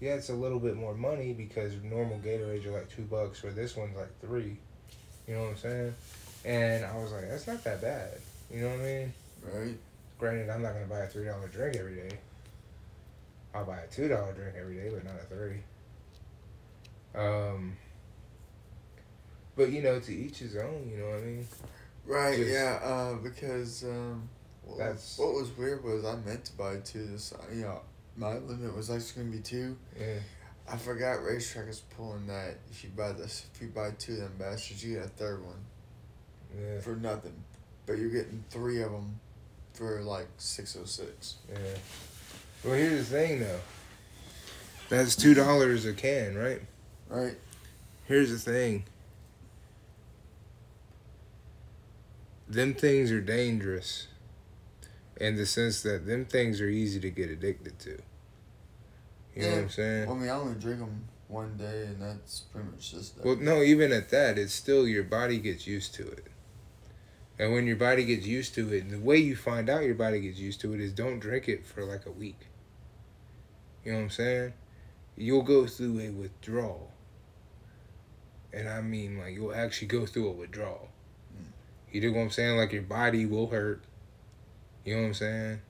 Yeah, it's a little bit more money because normal Gatorades are like two bucks, where this one's like three. You know what I'm saying? And I was like, that's not that bad. You know what I mean? Right. Granted, I'm not gonna buy a three dollar drink every day. I'll buy a two dollar drink every day, but not a three. Um. But you know, to each his own. You know what I mean? Right. Just- yeah. Uh, because um, what, That's- what was weird was I meant to buy two. This you know, my limit was actually gonna be two. Yeah. I forgot RaceTrac is pulling that. If you buy this, if you buy two of them bastards, you get a third one Yeah. for nothing, but you're getting three of them for like six oh six. Yeah. Well, here's the thing, though. That's two dollars a can, right? Right. Here's the thing. Them things are dangerous. in the sense that them things are easy to get addicted to. You know what Yeah. I'm saying? Well, I mean, I only drink them one day, and that's pretty much just that. Well, no, even at that, it's still your body gets used to it. And when your body gets used to it, the way you find out your body gets used to it is don't drink it for like a week. You know what I'm saying? You'll go through a withdrawal. And I mean, like, you'll actually go through a withdrawal. You dig what I'm saying? Like, your body will hurt. You know what I'm saying?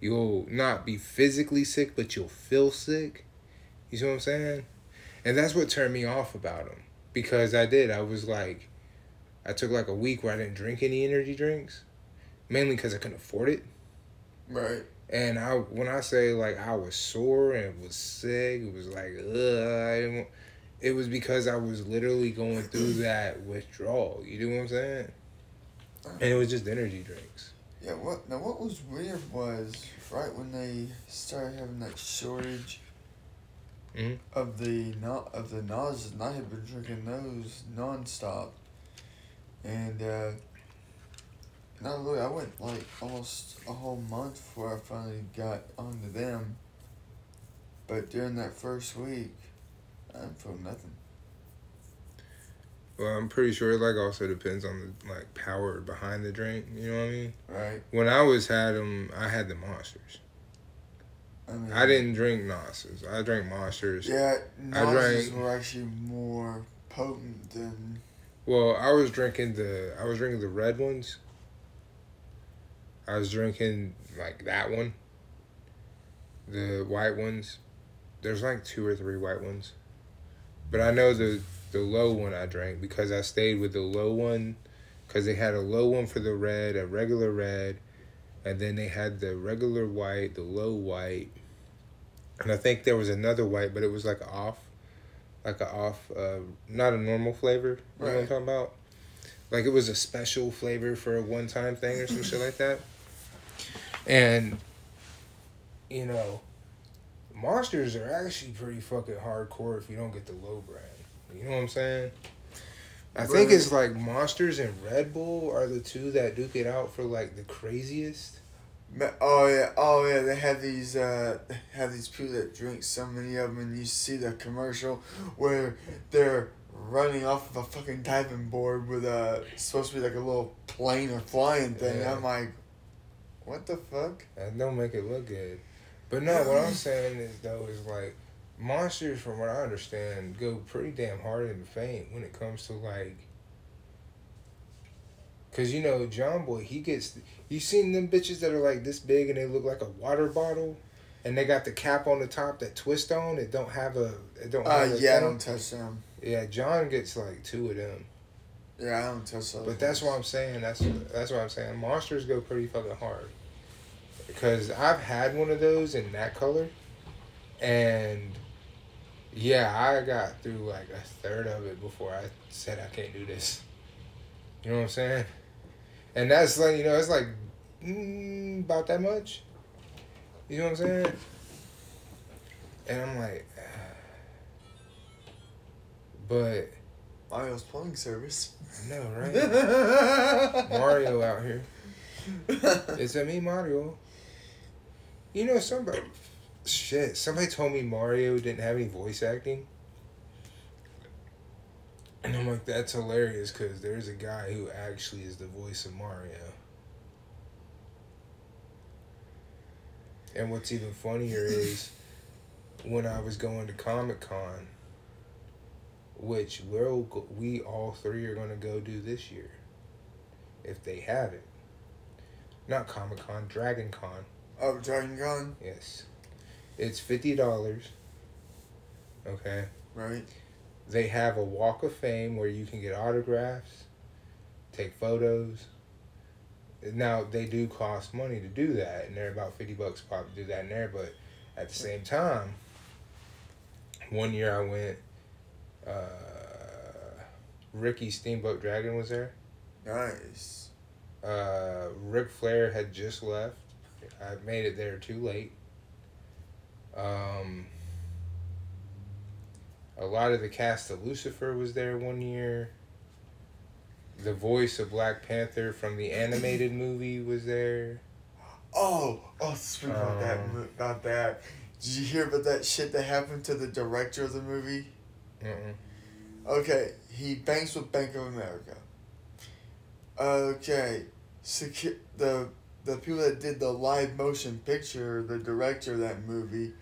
You'll not be physically sick, but you'll feel sick. You see what I'm saying? And that's what turned me off about them. Because I did. I was like, I took like a week where I didn't drink any energy drinks. Mainly because I couldn't afford it. right. And I, when I say like I was sore and was sick, it was like, ugh. I didn't want- It was because I was literally going through that withdrawal. You know what I'm saying? And it was just energy drinks. Yeah. What now? What was weird was right when they started having that shortage Mhm. of the not of the nausea, and I had been drinking those nonstop, and uh, not really. I went like almost a whole month before I finally got onto them. But during that first week, I didn't feel nothing. Well, I'm pretty sure it like also depends on the like power behind the drink. You know what I mean? Right. When I was had them, I had the monsters. I mean. I didn't drink monsters. I drank monsters. Yeah, drank- were actually more potent than. Well, I was drinking the I was drinking the red ones. I was drinking like that one. The white ones. There's like two or three white ones. But I know the the low one I drank because I stayed with the low one cuz they had a low one for the red, a regular red, and then they had the regular white, the low white. And I think there was another white, but it was like off like a off uh not a normal flavor. You know what I'm talking about? Like it was a special flavor for a one time thing or some shit like that. And you know, monsters are actually pretty fucking hardcore if you don't get the low brand. You know what I'm saying? I think it's like Monsters and Red Bull are the two that duke it out for like the craziest. Oh yeah, oh yeah. They have these, uh, have these people that drink so many of them, and you see the commercial where they're running off of a fucking diving board with a supposed to be like a little plane or flying thing. Yeah. I'm like, what the fuck? That don't make it look good. But no, what I'm [laughs] saying is though is like monsters, from what I understand, go pretty damn hard in the paint when it comes to like. Cause you know John Boy, he gets. You seen them bitches that are like this big and they look like a water bottle, and they got the cap on the top that twist on. It don't have a. It don't. Uh, yeah, I don't touch them. Yeah, John gets like two of them. Yeah, I don't touch those. But that's what I'm saying. That's that's what I'm saying. Monsters go pretty fucking hard. Because I've had one of those in that color, and yeah, I got through like a third of it before I said I can't do this. You know what I'm saying? And that's like you know it's like mm, about that much. You know what I'm saying? And I'm like, [sighs] but Mario's plumbing service. I know, [laughs] right? Mario out here. [laughs] It's a me, Mario. You know, somebody. Shit, somebody told me Mario didn't have any voice acting. And I'm like, that's hilarious because there's a guy who actually is the voice of Mario. And what's even funnier is when I was going to Comic Con, which we'll we all three are going to go do this year, if they have it. Not Comic Con, Dragon Con. Oh, Dragon Con, Yes. It's fifty dollars. Okay. right? They have a walk of fame where you can get autographs, take photos. Now they do cost money to do that, and they're about fifty bucks pop to do that in there. But at the same time, one year I went. Uh, Ricky Steamboat Dragon was there. Nice. Uh, Ric Flair had just left. I made it there too late. Um, a lot of the cast of Lucifer was there one year. The voice of Black Panther from the animated [laughs] movie was there. Oh, oh, speaking of that, Um, about that, did you hear about that shit that happened to the director of the movie? Mm-mm. Okay, he banks with Bank of America. Okay, secu- the the people that did the live motion picture, the director of that movie,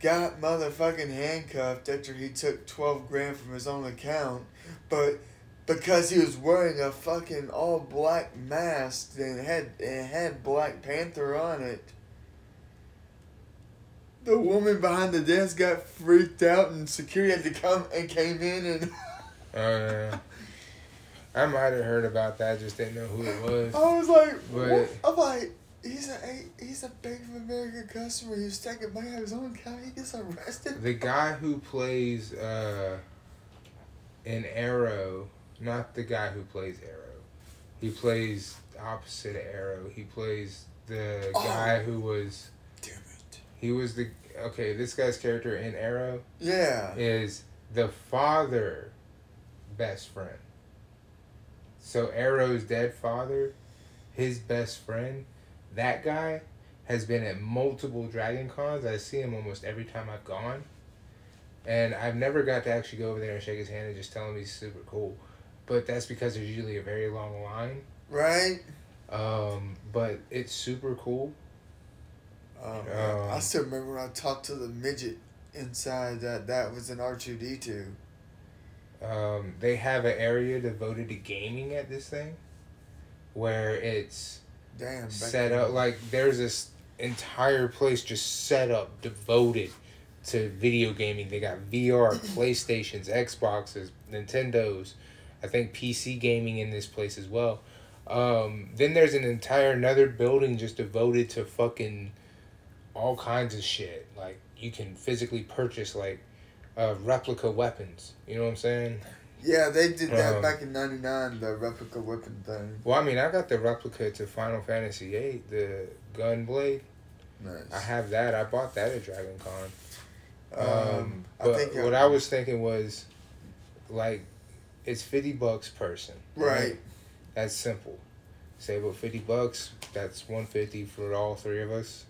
got motherfucking handcuffed after he took twelve grand from his own account, but because he was wearing a fucking all black mask and had it had Black Panther on it. The woman behind the desk got freaked out and security had to come and came in and Oh [laughs] uh, yeah. I might have heard about that, just didn't know who it was. I was like, But- what? I'm like, he's a he's a Bank of America customer. He was taking money out of his own account. He gets arrested. The guy who plays uh in Arrow, not the guy who plays Arrow. He plays opposite of Arrow. He plays the Oh. guy who was Damn it. he was the okay, this guy's character in Arrow Yeah. is the father best friend. So Arrow's dead father, his best friend, that guy has been at multiple Dragon Cons. I see him almost every time I've gone. And I've never got to actually go over there and shake his hand and just tell him he's super cool. But that's because there's usually a very long line. Right. Um, but it's super cool. Oh. Um, I still remember when I talked to the midget inside that that was an R two D two. Um, they have an area devoted to gaming at this thing, where it's Damn. set up like there's this entire place just set up devoted to video gaming. They got VR, [coughs] PlayStations, Xboxes, Nintendos. I think PC gaming in this place as well. Um, then there's an entire another building just devoted to fucking all kinds of shit. Like you can physically purchase like uh, replica weapons. You know what I'm saying? Yeah, they did that Um, back in '99. The replica weapon thing. Well, I mean, I got the replica to Final Fantasy VIII, the gun blade. Nice. I have that. I bought that at Dragon Con. Um, Um, I but think what I was thinking was, like, it's fifty bucks person. right. That's simple. Say about fifty bucks. That's one fifty for all three of us.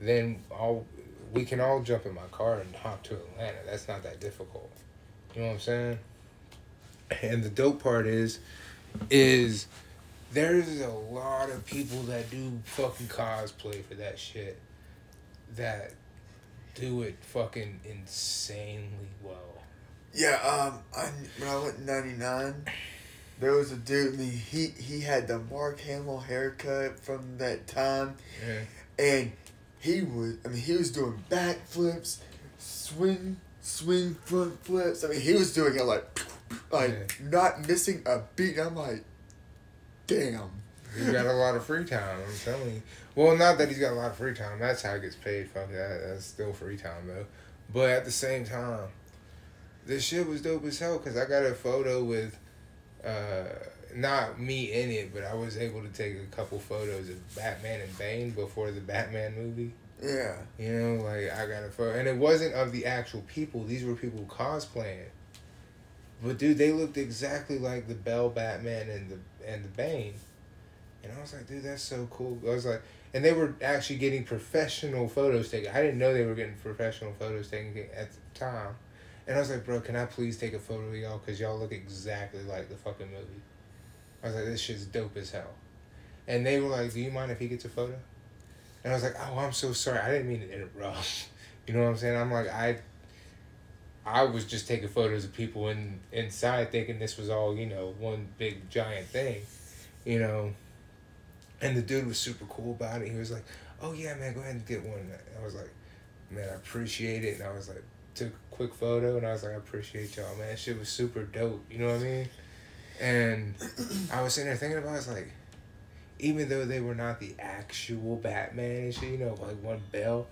Then all we can all jump in my car and hop to Atlanta. That's not that difficult. You know what I'm saying? And the dope part is, is there's a lot of people that do fucking cosplay for that shit. That do it fucking insanely well. Yeah, um, I when I went '99, there was a dude. I mean, he he had the Mark Hamill haircut from that time, Yeah. and he was. I mean, he was doing backflips, swing, swing front flips. I mean, he was doing it like, like not missing a beat. I'm like, damn. He's got a lot of free time. I'm telling you. Well, not that he's got a lot of free time. That's how he gets paid. Fuck that. That's still free time though. But at the same time, this shit was dope as hell because I got a photo with, uh, not me in it, but I was able to take a couple photos of Batman and Bane before the Batman movie. Yeah. You know, like I got a photo, and it wasn't of the actual people. These were people cosplaying. But dude, they looked exactly like the Bale Batman and the and the Bane, and I was like, dude, that's so cool. I was like, and they were actually getting professional photos taken. I didn't know they were getting professional photos taken at the time, and I was like, bro, can I please take a photo of y'all because y'all look exactly like the fucking movie. I was like, this shit's dope as hell, and they were like, do you mind if he gets a photo? And I was like, oh, I'm so sorry. I didn't mean to interrupt. [laughs] You know what I'm saying? I'm like, I I was just taking photos of people in inside thinking this was all, you know, one big giant thing. You know. And the dude was super cool about it. He was like, Oh yeah, man, go ahead and get one. I was like, Man, I appreciate it. And I was like, took a quick photo and I was like, I appreciate y'all, man. Shit was super dope. You know what I mean? And [clears throat] I was sitting there thinking about it, I was like, even though they were not the actual Batman and shit, you know, like one Bale,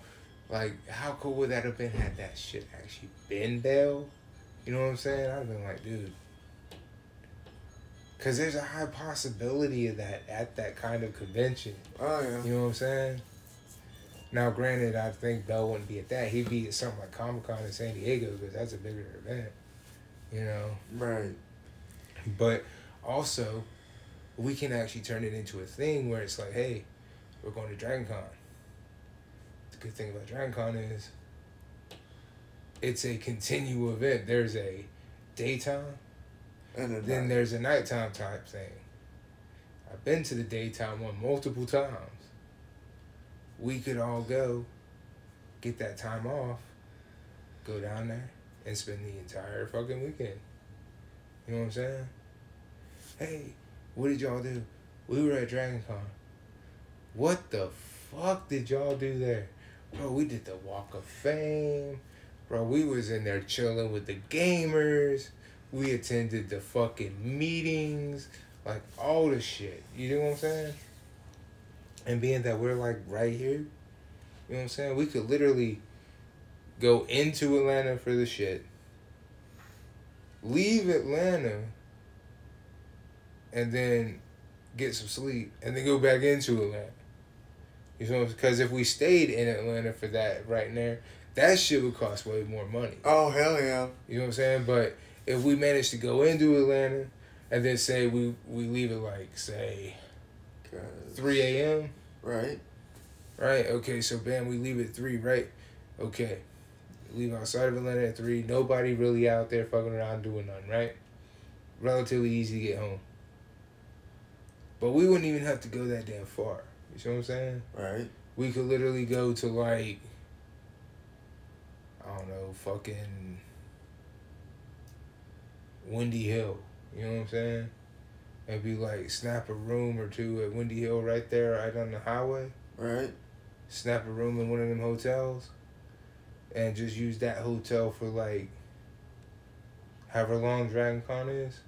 like how cool would that have been had that shit actually been Bale? You know what I'm saying? I'd have been like, dude. Cause there's a high possibility of that at that kind of convention. Oh yeah. You know what I'm saying? Now, granted, I think Bale wouldn't be at that. He'd be at something like Comic Con in San Diego because that's a bigger event. You know? Right. But also, we can actually turn it into a thing where it's like, hey, we're going to Dragon Con. The good thing about Dragon Con is it's a continual event. There's a daytime, And then, then there's a nighttime type thing. I've been to the daytime one multiple times. We could all go, get that time off, go down there, and spend the entire fucking weekend. You know what I'm saying? Hey, what did y'all do? We were at Dragon Con. What the fuck did y'all do there? Bro, we did the Walk of Fame. Bro, we was in there chilling with the gamers. We attended the fucking meetings. Like all the shit. You know what I'm saying? And being that we're like right here, you know what I'm saying? We could literally go into Atlanta for the shit. Leave Atlanta and then get some sleep and then go back into Atlanta. You know, because if we stayed in Atlanta for that right there, that shit would cost way more money. oh hell yeah! You know what I'm saying? But if we manage to go into Atlanta and then say we we leave it like say, three a.m. Right. Right? Okay, so bam, we leave at three, right? Okay. Leave outside of Atlanta at three. Nobody really out there fucking around doing nothing, right? Relatively easy to get home. But we wouldn't even have to go that damn far. You see what I'm saying? Right. We could literally go to like I don't know, fucking Windy Hill. You know what I'm saying? And be like snap a room or two at Windy Hill right there, right on the highway Right. snap a room in one of them hotels and just use that hotel for like however long Dragon Con is.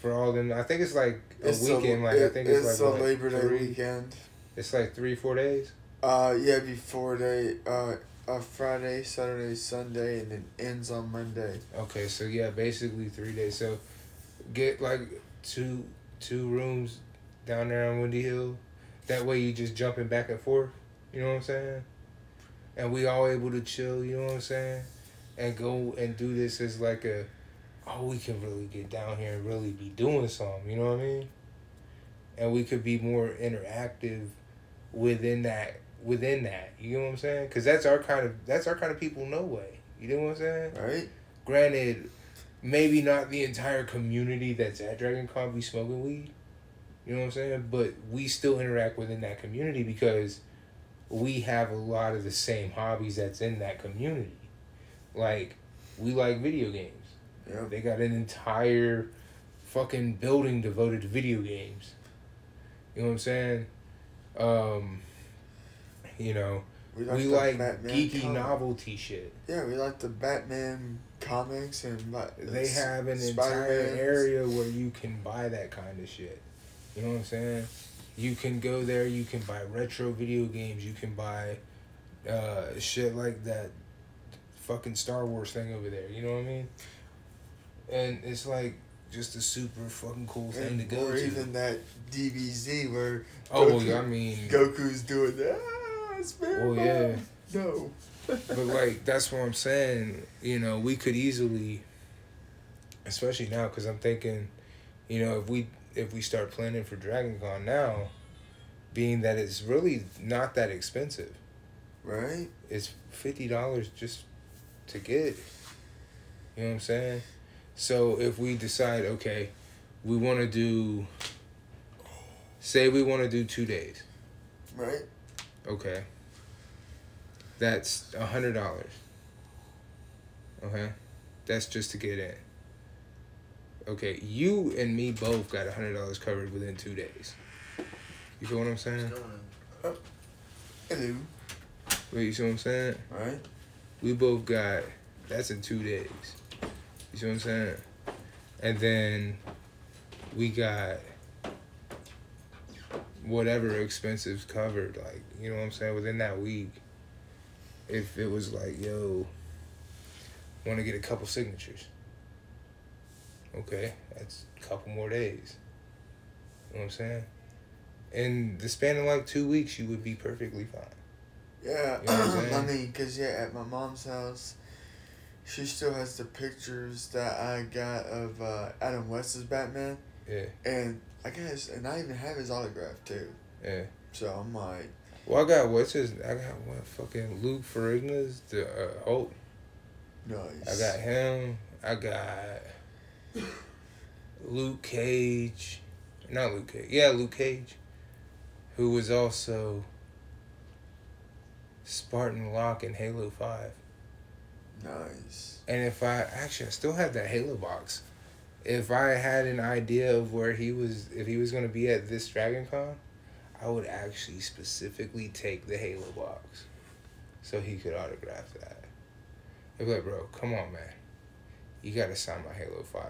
For all them I think it's like a It's weekend, a, like I think it's, it's like a Labor Day three- weekend. It's like three, four days. Uh, yeah, before day, uh, uh, Friday, Saturday, Sunday, and then ends on Monday. Okay, so yeah, basically three days. So get like two two rooms down there on Windy Hill. That way you just jumping back and forth. You know what I'm saying? And we all able to chill. You know what I'm saying? And go and do this as like a, oh, we can really get down here and really be doing something. You know what I mean? And we could be more interactive within that within that. You know what I'm saying? Because that's our kind of that's our kind of people. No way. You know what I'm saying? Right. granted, maybe not the entire community that's at Dragon Con be smoking weed. You know what I'm saying? But we still interact within that community because we have a lot of the same hobbies that's in that community. Like, we like video games. Yeah. They got an entire fucking building devoted to video games. You know what I'm saying? Um, you know, We like, we like geeky comic- novelty shit. Yeah, we like the Batman comics and Ba- They have an entire Spider-Mans. area where you can buy that kind of shit. You know what I'm saying? You can go there. You can buy retro video games. You can buy uh, shit like that fucking Star Wars thing over there. You know what I mean? And it's like just a super fucking cool thing to And, go or to. even that DBZ where oh, Goku- I mean, Goku's doing that. Ah, Oh, yeah. No. but like that's what I'm saying. You know, we could easily, especially now, because I'm thinking, you know, if we if we start planning for Dragon Con now, being that it's really not that expensive. Right. It's fifty dollars just to get. You know what I'm saying? So if we decide, okay, we want to do. Say we want to do two days. Right. Okay. That's a hundred dollars. Okay. That's just to get in. Okay, you and me both got a hundred dollars covered within two days. You feel what I'm saying? Hello. Wait, you see what I'm saying? Right. We both got that's in two days. You see what I'm saying? And then we got whatever expenses covered, like, you know what I'm saying, within that week. If it was like, yo, wanna get a couple signatures. Okay, that's a couple more days. You know what I'm saying? In the span of like two weeks you would be perfectly fine. Yeah. You know [clears throat] I mean, cause yeah, at my mom's house, she still has the pictures that I got of uh, Adam West's Batman, Yeah, and I guess, and I even have his autograph too. yeah. So I'm like, Well, I got what's his? I got one fucking Luke Ferrigno's the uh, Hulk. nice. I got him. I got Luke Cage. Not Luke Cage. Yeah, Luke Cage. Who was also Spartan Locke in Halo 5. Nice. And if I actually I still have that Halo box. If I had an idea of where he was if he was gonna be at this Dragon Con, I would actually specifically take the Halo box. So he could autograph that. I'd be like, bro, come on man. You gotta sign my Halo 5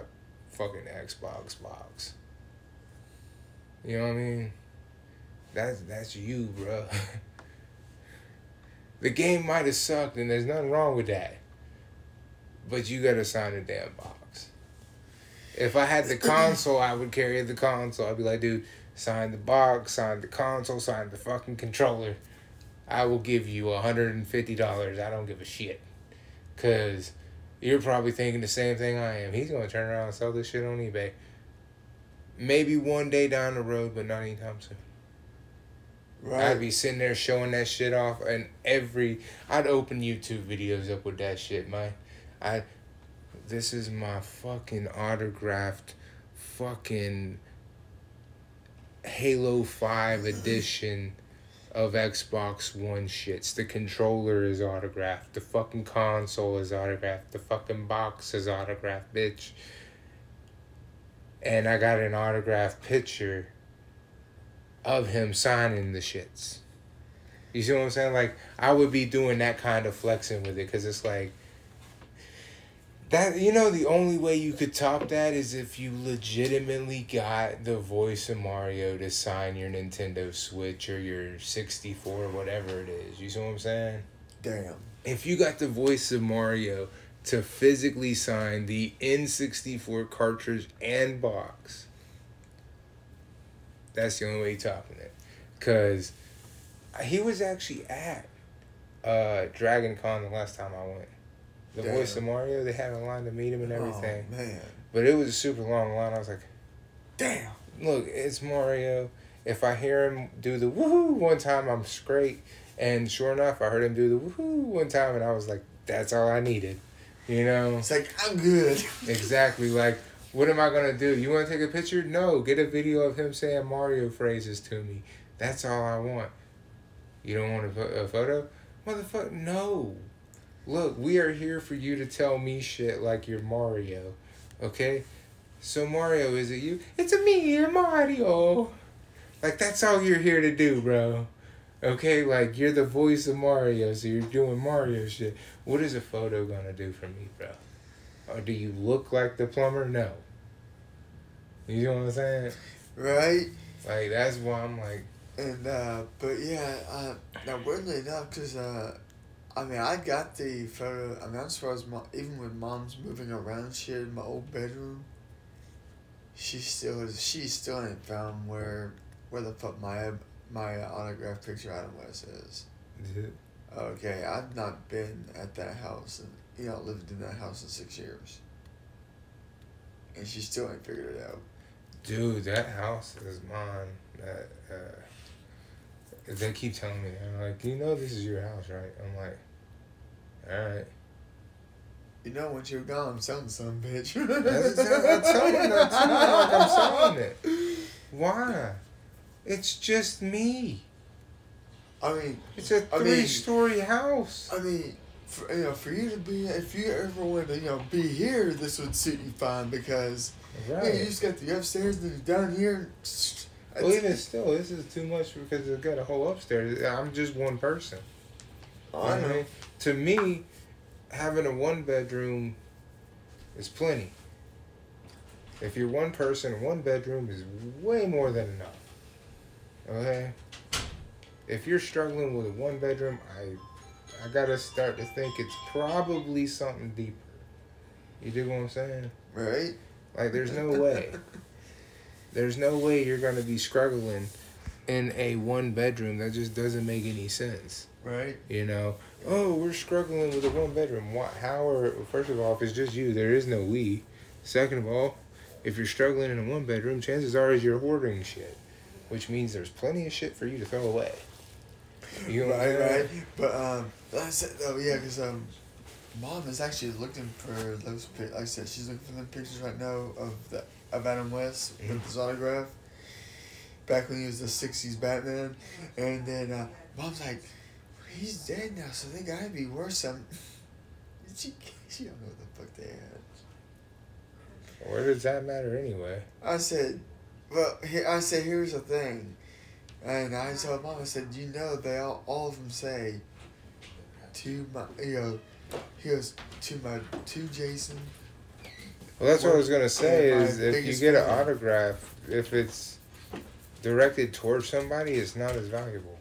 fucking Xbox box. You know what I mean? That's that's you, bro. [laughs] the game might have sucked and there's nothing wrong with that but you gotta sign a damn box. If I had the [coughs] console, I would carry the console. I'd be like, dude, sign the box, sign the console, sign the fucking controller. I will give you $150. I don't give a shit. Because you're probably thinking the same thing I am. He's gonna turn around and sell this shit on eBay. Maybe one day down the road, but not anytime soon. Right. I'd be sitting there showing that shit off, and every I'd open YouTube videos up with that shit, man. I, this is my fucking autographed, fucking Halo Five edition of Xbox One shits. The controller is autographed. The fucking console is autographed. The fucking box is autographed, bitch. And I got an autographed picture of him signing the shits. You see what I'm saying? Like I would be doing that kind of flexing with it because it's like that. You know, the only way you could top that is if you legitimately got the voice of Mario to sign your Nintendo Switch or your sixty four, whatever it is. You see what I'm saying? Damn. If you got the voice of Mario to physically sign the N64 cartridge and box, that's the only way you topping it. Because he was actually at uh, Dragon Con the last time I went. The Damn. voice of Mario, they had a line to meet him and oh, everything. Oh, man. But it was a super long line. I was like, Damn. look, it's Mario. If I hear him do the woohoo one time, I'm straight. And sure enough, I heard him do the woohoo one time, and I was like, that's all I needed. You know? It's like I'm good. [laughs] Exactly. Like, what am I gonna do? You want to take a picture? No. Get a video of him saying Mario phrases to me. That's all I want. You don't want a, a photo? Motherfucker, no. Look, we are here for you to tell me shit like you're Mario. Okay? So, Mario, is it you? It's a me, Mario. Like, that's all you're here to do, bro. Okay? Like, you're the voice of Mario, so you're doing Mario shit. What is a photo gonna do for me, bro? Or do you look like the plumber? No. You know what I'm saying? Right? Like, that's why I'm like, And, uh, but yeah, uh, now weirdly enough, because, uh, I mean, I got the photo. I mean, I'm surprised, mom, even when mom's moving around shit in my old bedroom, she still is. she still ain't found where where the fuck my my autograph picture Adam West is. Is Okay, I've not been at that house and you know lived in that house in six years, and she still ain't figured it out. dude, that house is mine. That uh, they keep telling me, they're like, you know, this is your house, right? I'm like, all right. You know, once you're gone, I'm selling some bitch. That's exactly, I'm telling that too. Like I'm selling it. Why? It's just me. I mean, It's a I mean- three-story house. I mean, for, you know, for you to be, if you ever wanted to, you know, be here, this would suit you fine because yeah, you Right. just got the upstairs and down here. Well, even still, this is too much because I've got a whole upstairs. I'm just one person. I know. To me, having a one bedroom is plenty. If you're one person, one bedroom is way more than enough. Okay? If you're struggling with a one bedroom, I I gotta start to think it's probably something deeper. You dig what I'm saying? Right? Like there's no way. [laughs] There's no way you're gonna be struggling in a one bedroom. That just doesn't make any sense. Right? You know, oh, we're struggling with a one bedroom. Why? How are? First of all, if it's just you, there is no we. Second of all, if you're struggling in a one bedroom, chances are is you're hoarding shit. which means there's plenty of shit for you to throw away. You know right, right. But um, I said, oh yeah, because um, mom is actually looking for those. Like I said, she's looking for them pictures right now of the of Adam West with his autograph. Back when he was the '60s Batman, and then uh, mom's like, he's dead now, so they gotta be worth some. [laughs] she she don't know what the fuck they had. Where does that matter anyway? I said, well, here, I said, here's the thing. And I told mom, I said, you know, they all, all of them say, to my, you know, he goes, to my, to Jason. Well, that's what I was gonna say. Is if you get an fan. autograph, if it's directed towards somebody, it's not as valuable.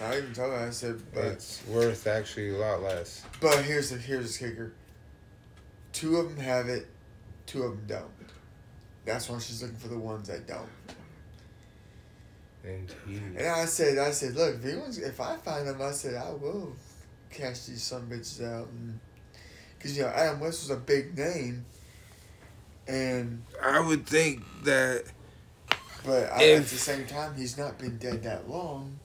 I even told her, I said, but, It's worth actually a lot less. but here's the, here's the kicker. Two of them have it, two of them don't. That's why she's looking for the ones that don't. Indeed. And I said, I said, look, if, anyone's, if I find them, I said, I will cash these some bitches out. Because, you know, Adam West was a big name. And, I would think that. but I, at the same time, he's not been dead that long.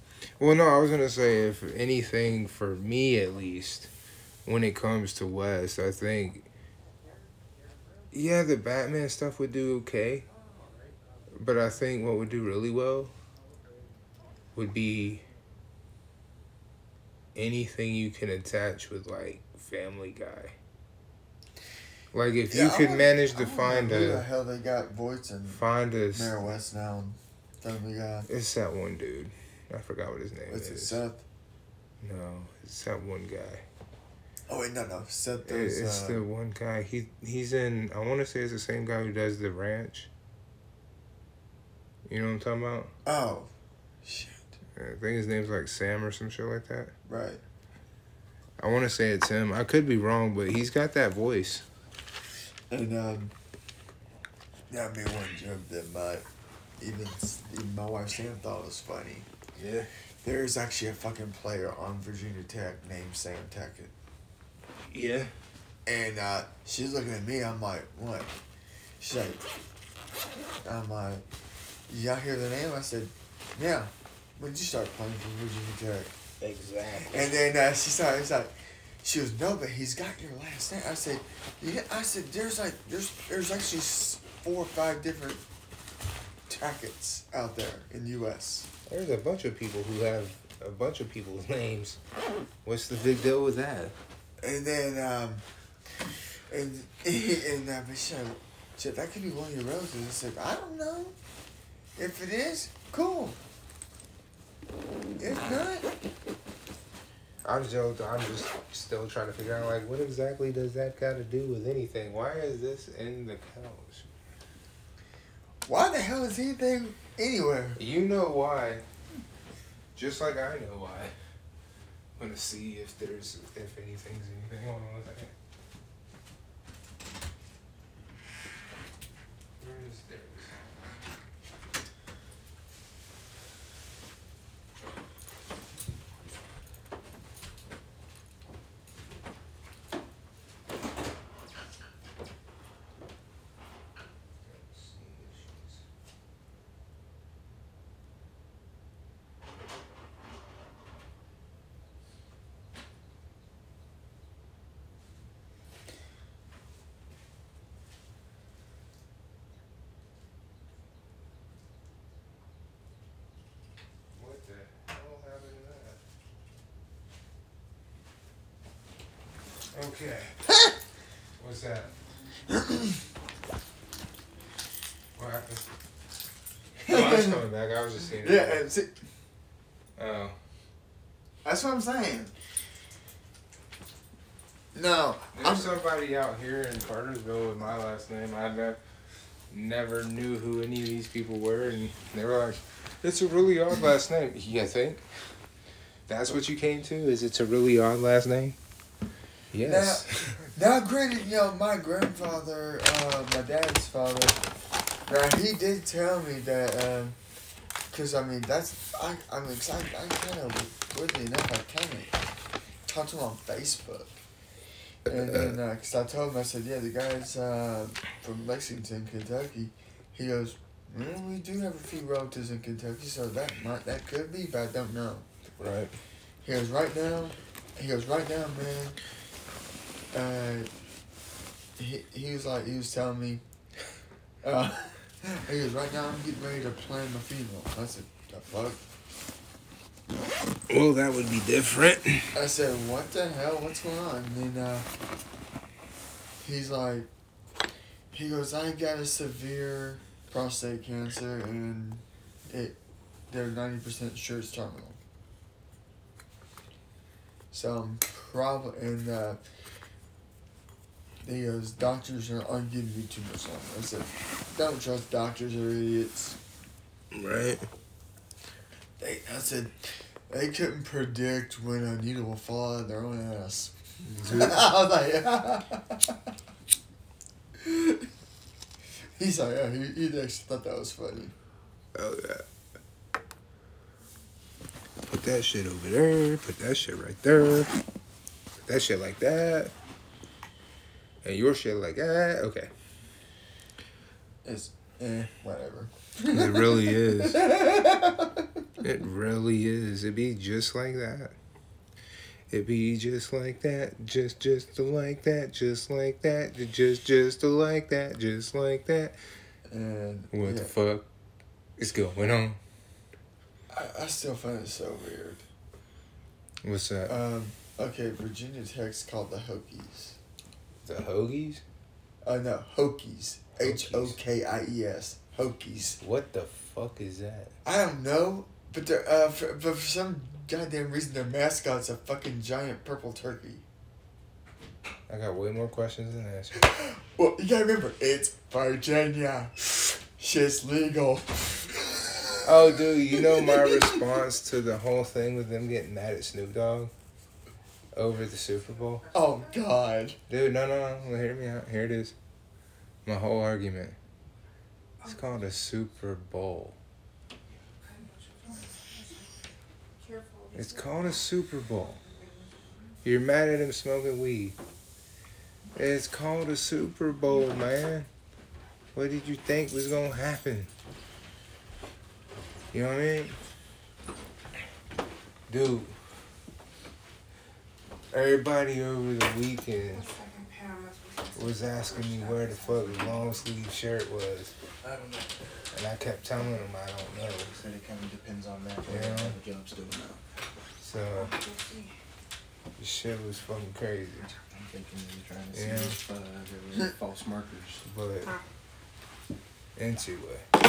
Well, no, I was gonna say if anything for me at least, when it comes to West, I think. Yeah, the Batman stuff would do okay. But I think what would do really well would be anything you can attach with like Family Guy. Like if Yeah, you I could manage to find who the a hell they got voicing find a Mayor West now. Family Guy. it's that one dude. I forgot what his name What's it, is. Seth? No, it's that one guy. Oh, wait, no, no. Seth It- it's uh, the one guy. He he's in. I want to say it's the same guy who does the ranch. You know what I'm talking about? Oh, shit. I think his name's like Sam or some shit like that. Right. I want to say it's him. I could be wrong, but he's got that voice. And, um, yeah, I mean, one joke that my, even, even my wife Sam thought was funny. Yeah. There's actually a fucking player on Virginia Tech named Sam Tackett. Yeah. And uh, she's looking at me. I'm like, what? She's like, I'm like, out hear the name? I said, yeah. When did you start playing for Virginia Tech? Exactly. And then uh, she started. It's like, she goes, no, but he's got your last name. I said, yeah. I said, there's like, there's, there's actually four or five different Tacketts out there in the U.S. There's a bunch of people who have a bunch of people's names. What's the big deal with that? And then, um, and [laughs] and uh, she said, that could be one of your relatives. I said, I don't know. If it is, cool. If not, I'm just, I'm just still trying to figure out like what exactly does that got to do with anything? Why is this in the couch? why the hell is anything anywhere? You know why. Just like I know why. I'm gonna see if there's if anything's anything on with that. Where is theirs? Let's see if she's- What the hell happened to that? Okay. [laughs] What's that? [coughs] what happened? Oh, I was coming back. I was just seeing it. Yeah, and see, Oh. that's what I'm saying. No, I'm There's somebody out here in Cartersville with my last name. I never, never knew who any of these people were, and they were like, "It's a really odd last name." You think? That's what you came to? Is it's a really odd last name? Yes. Now, granted, you know, my grandfather, uh, my dad's father, now he did tell me that, because, I mean, that's, I, I mean, 'cause I, I kind of, weirdly enough, I kind of talked to him on Facebook. And then, because I told him, I said, yeah, the guy's uh, from Lexington, Kentucky. He goes, Well, we do have a few relatives in Kentucky, so that might that could be, but I don't know. Right. He goes right now. He goes right now, man. Uh, he he was like he was telling me. [laughs] Uh, [laughs] he goes right now. I'm getting ready to plan my funeral. I said, the fuck. Well, that would be different. I said, what the hell? What's going on? And then uh, he's like, he goes, I got a severe prostate cancer, and it they're ninety percent sure it's terminal. So I'm probably and uh, he goes, doctors are aren't giving me too much longer. I said, don't trust doctors; they're idiots. Right. They, I said, they couldn't predict when a needle will fall out of their own ass. [laughs] I was like, [laughs] he's like, yeah, he, he actually thought that was funny. Oh yeah. Put that shit over there. Put that shit right there. Put that shit like that. And your shit like eh, Okay. It's, eh, whatever. It really [laughs] is. It really is. It be just like that. It be just like that, just just like that, just like that, just just like that, just like that. And What yeah, the fuck is going on? I, I still find it so weird. What's that? Um, okay, Virginia Tech's called the Hokies. The Hoagies? Uh, no, Hokies. H O K I E S. Hokies. What the fuck is that? I don't know, but they're, uh, for, but for some goddamn reason, their mascot's a fucking giant purple turkey. I got way more questions than answers. [gasps] Well, you gotta remember, it's Virginia. Shit's legal. Oh, dude, you know my [laughs] response to the whole thing with them getting mad at Snoop Dogg over the Super Bowl? Oh, God. Dude, no, no, no. Hear me out. Here it is. My whole argument. It's called a Super Bowl. It's called a Super Bowl. You're mad at him smoking weed. It's called a Super Bowl, man. What did you think was gonna happen? You know what I mean? Dude. Everybody over the weekend was asking me where the fuck the long sleeve shirt was. I don't know. And I kept telling them I don't know. He said it kind of depends on that. Yeah. What type of job's doing now. So the shit was fucking crazy. I'm thinking they're trying to see Yeah. if uh, there were false markers. But into it.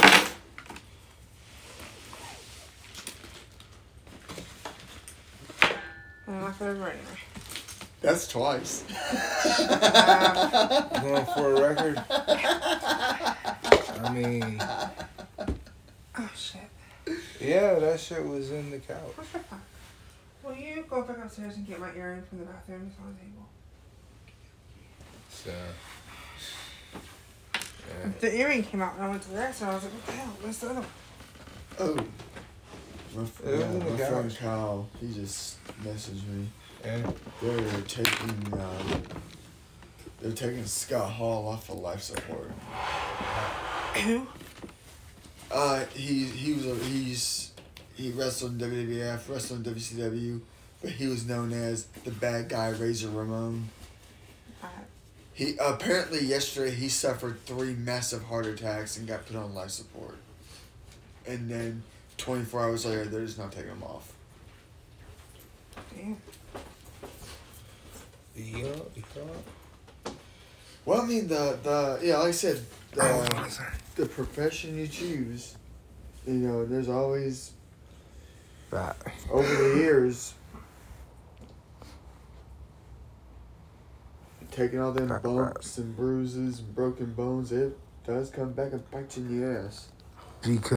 I'm not gonna anyway. That's twice. Going for a record. I mean, oh shit. yeah, that shit was in the couch. What's your phone? Will you go back upstairs and get my earring from the bathroom? It's on the table. So. Yeah. The earring came out when I went to the rest, and I was like, what the hell? Where's the other one? Oh. My, f- yeah, my friend. Kyle, he just messaged me. Yeah. They're taking, uh, they're taking Scott Hall off of life support. Who? Uh, he he was a, he's he wrestled in WWF, wrestled in WCW, but he was known as the bad guy Razor Ramon. Uh, He apparently yesterday he suffered three massive heart attacks and got put on life support. And then twenty four hours later, they're just not taking him off. damn. Yeah, yeah. Well, I mean the the yeah, like I said, Oh, the the profession you choose, you know, there's always that over the years taking all them bumps and bruises and broken bones, it does come back and bite you in the ass. Because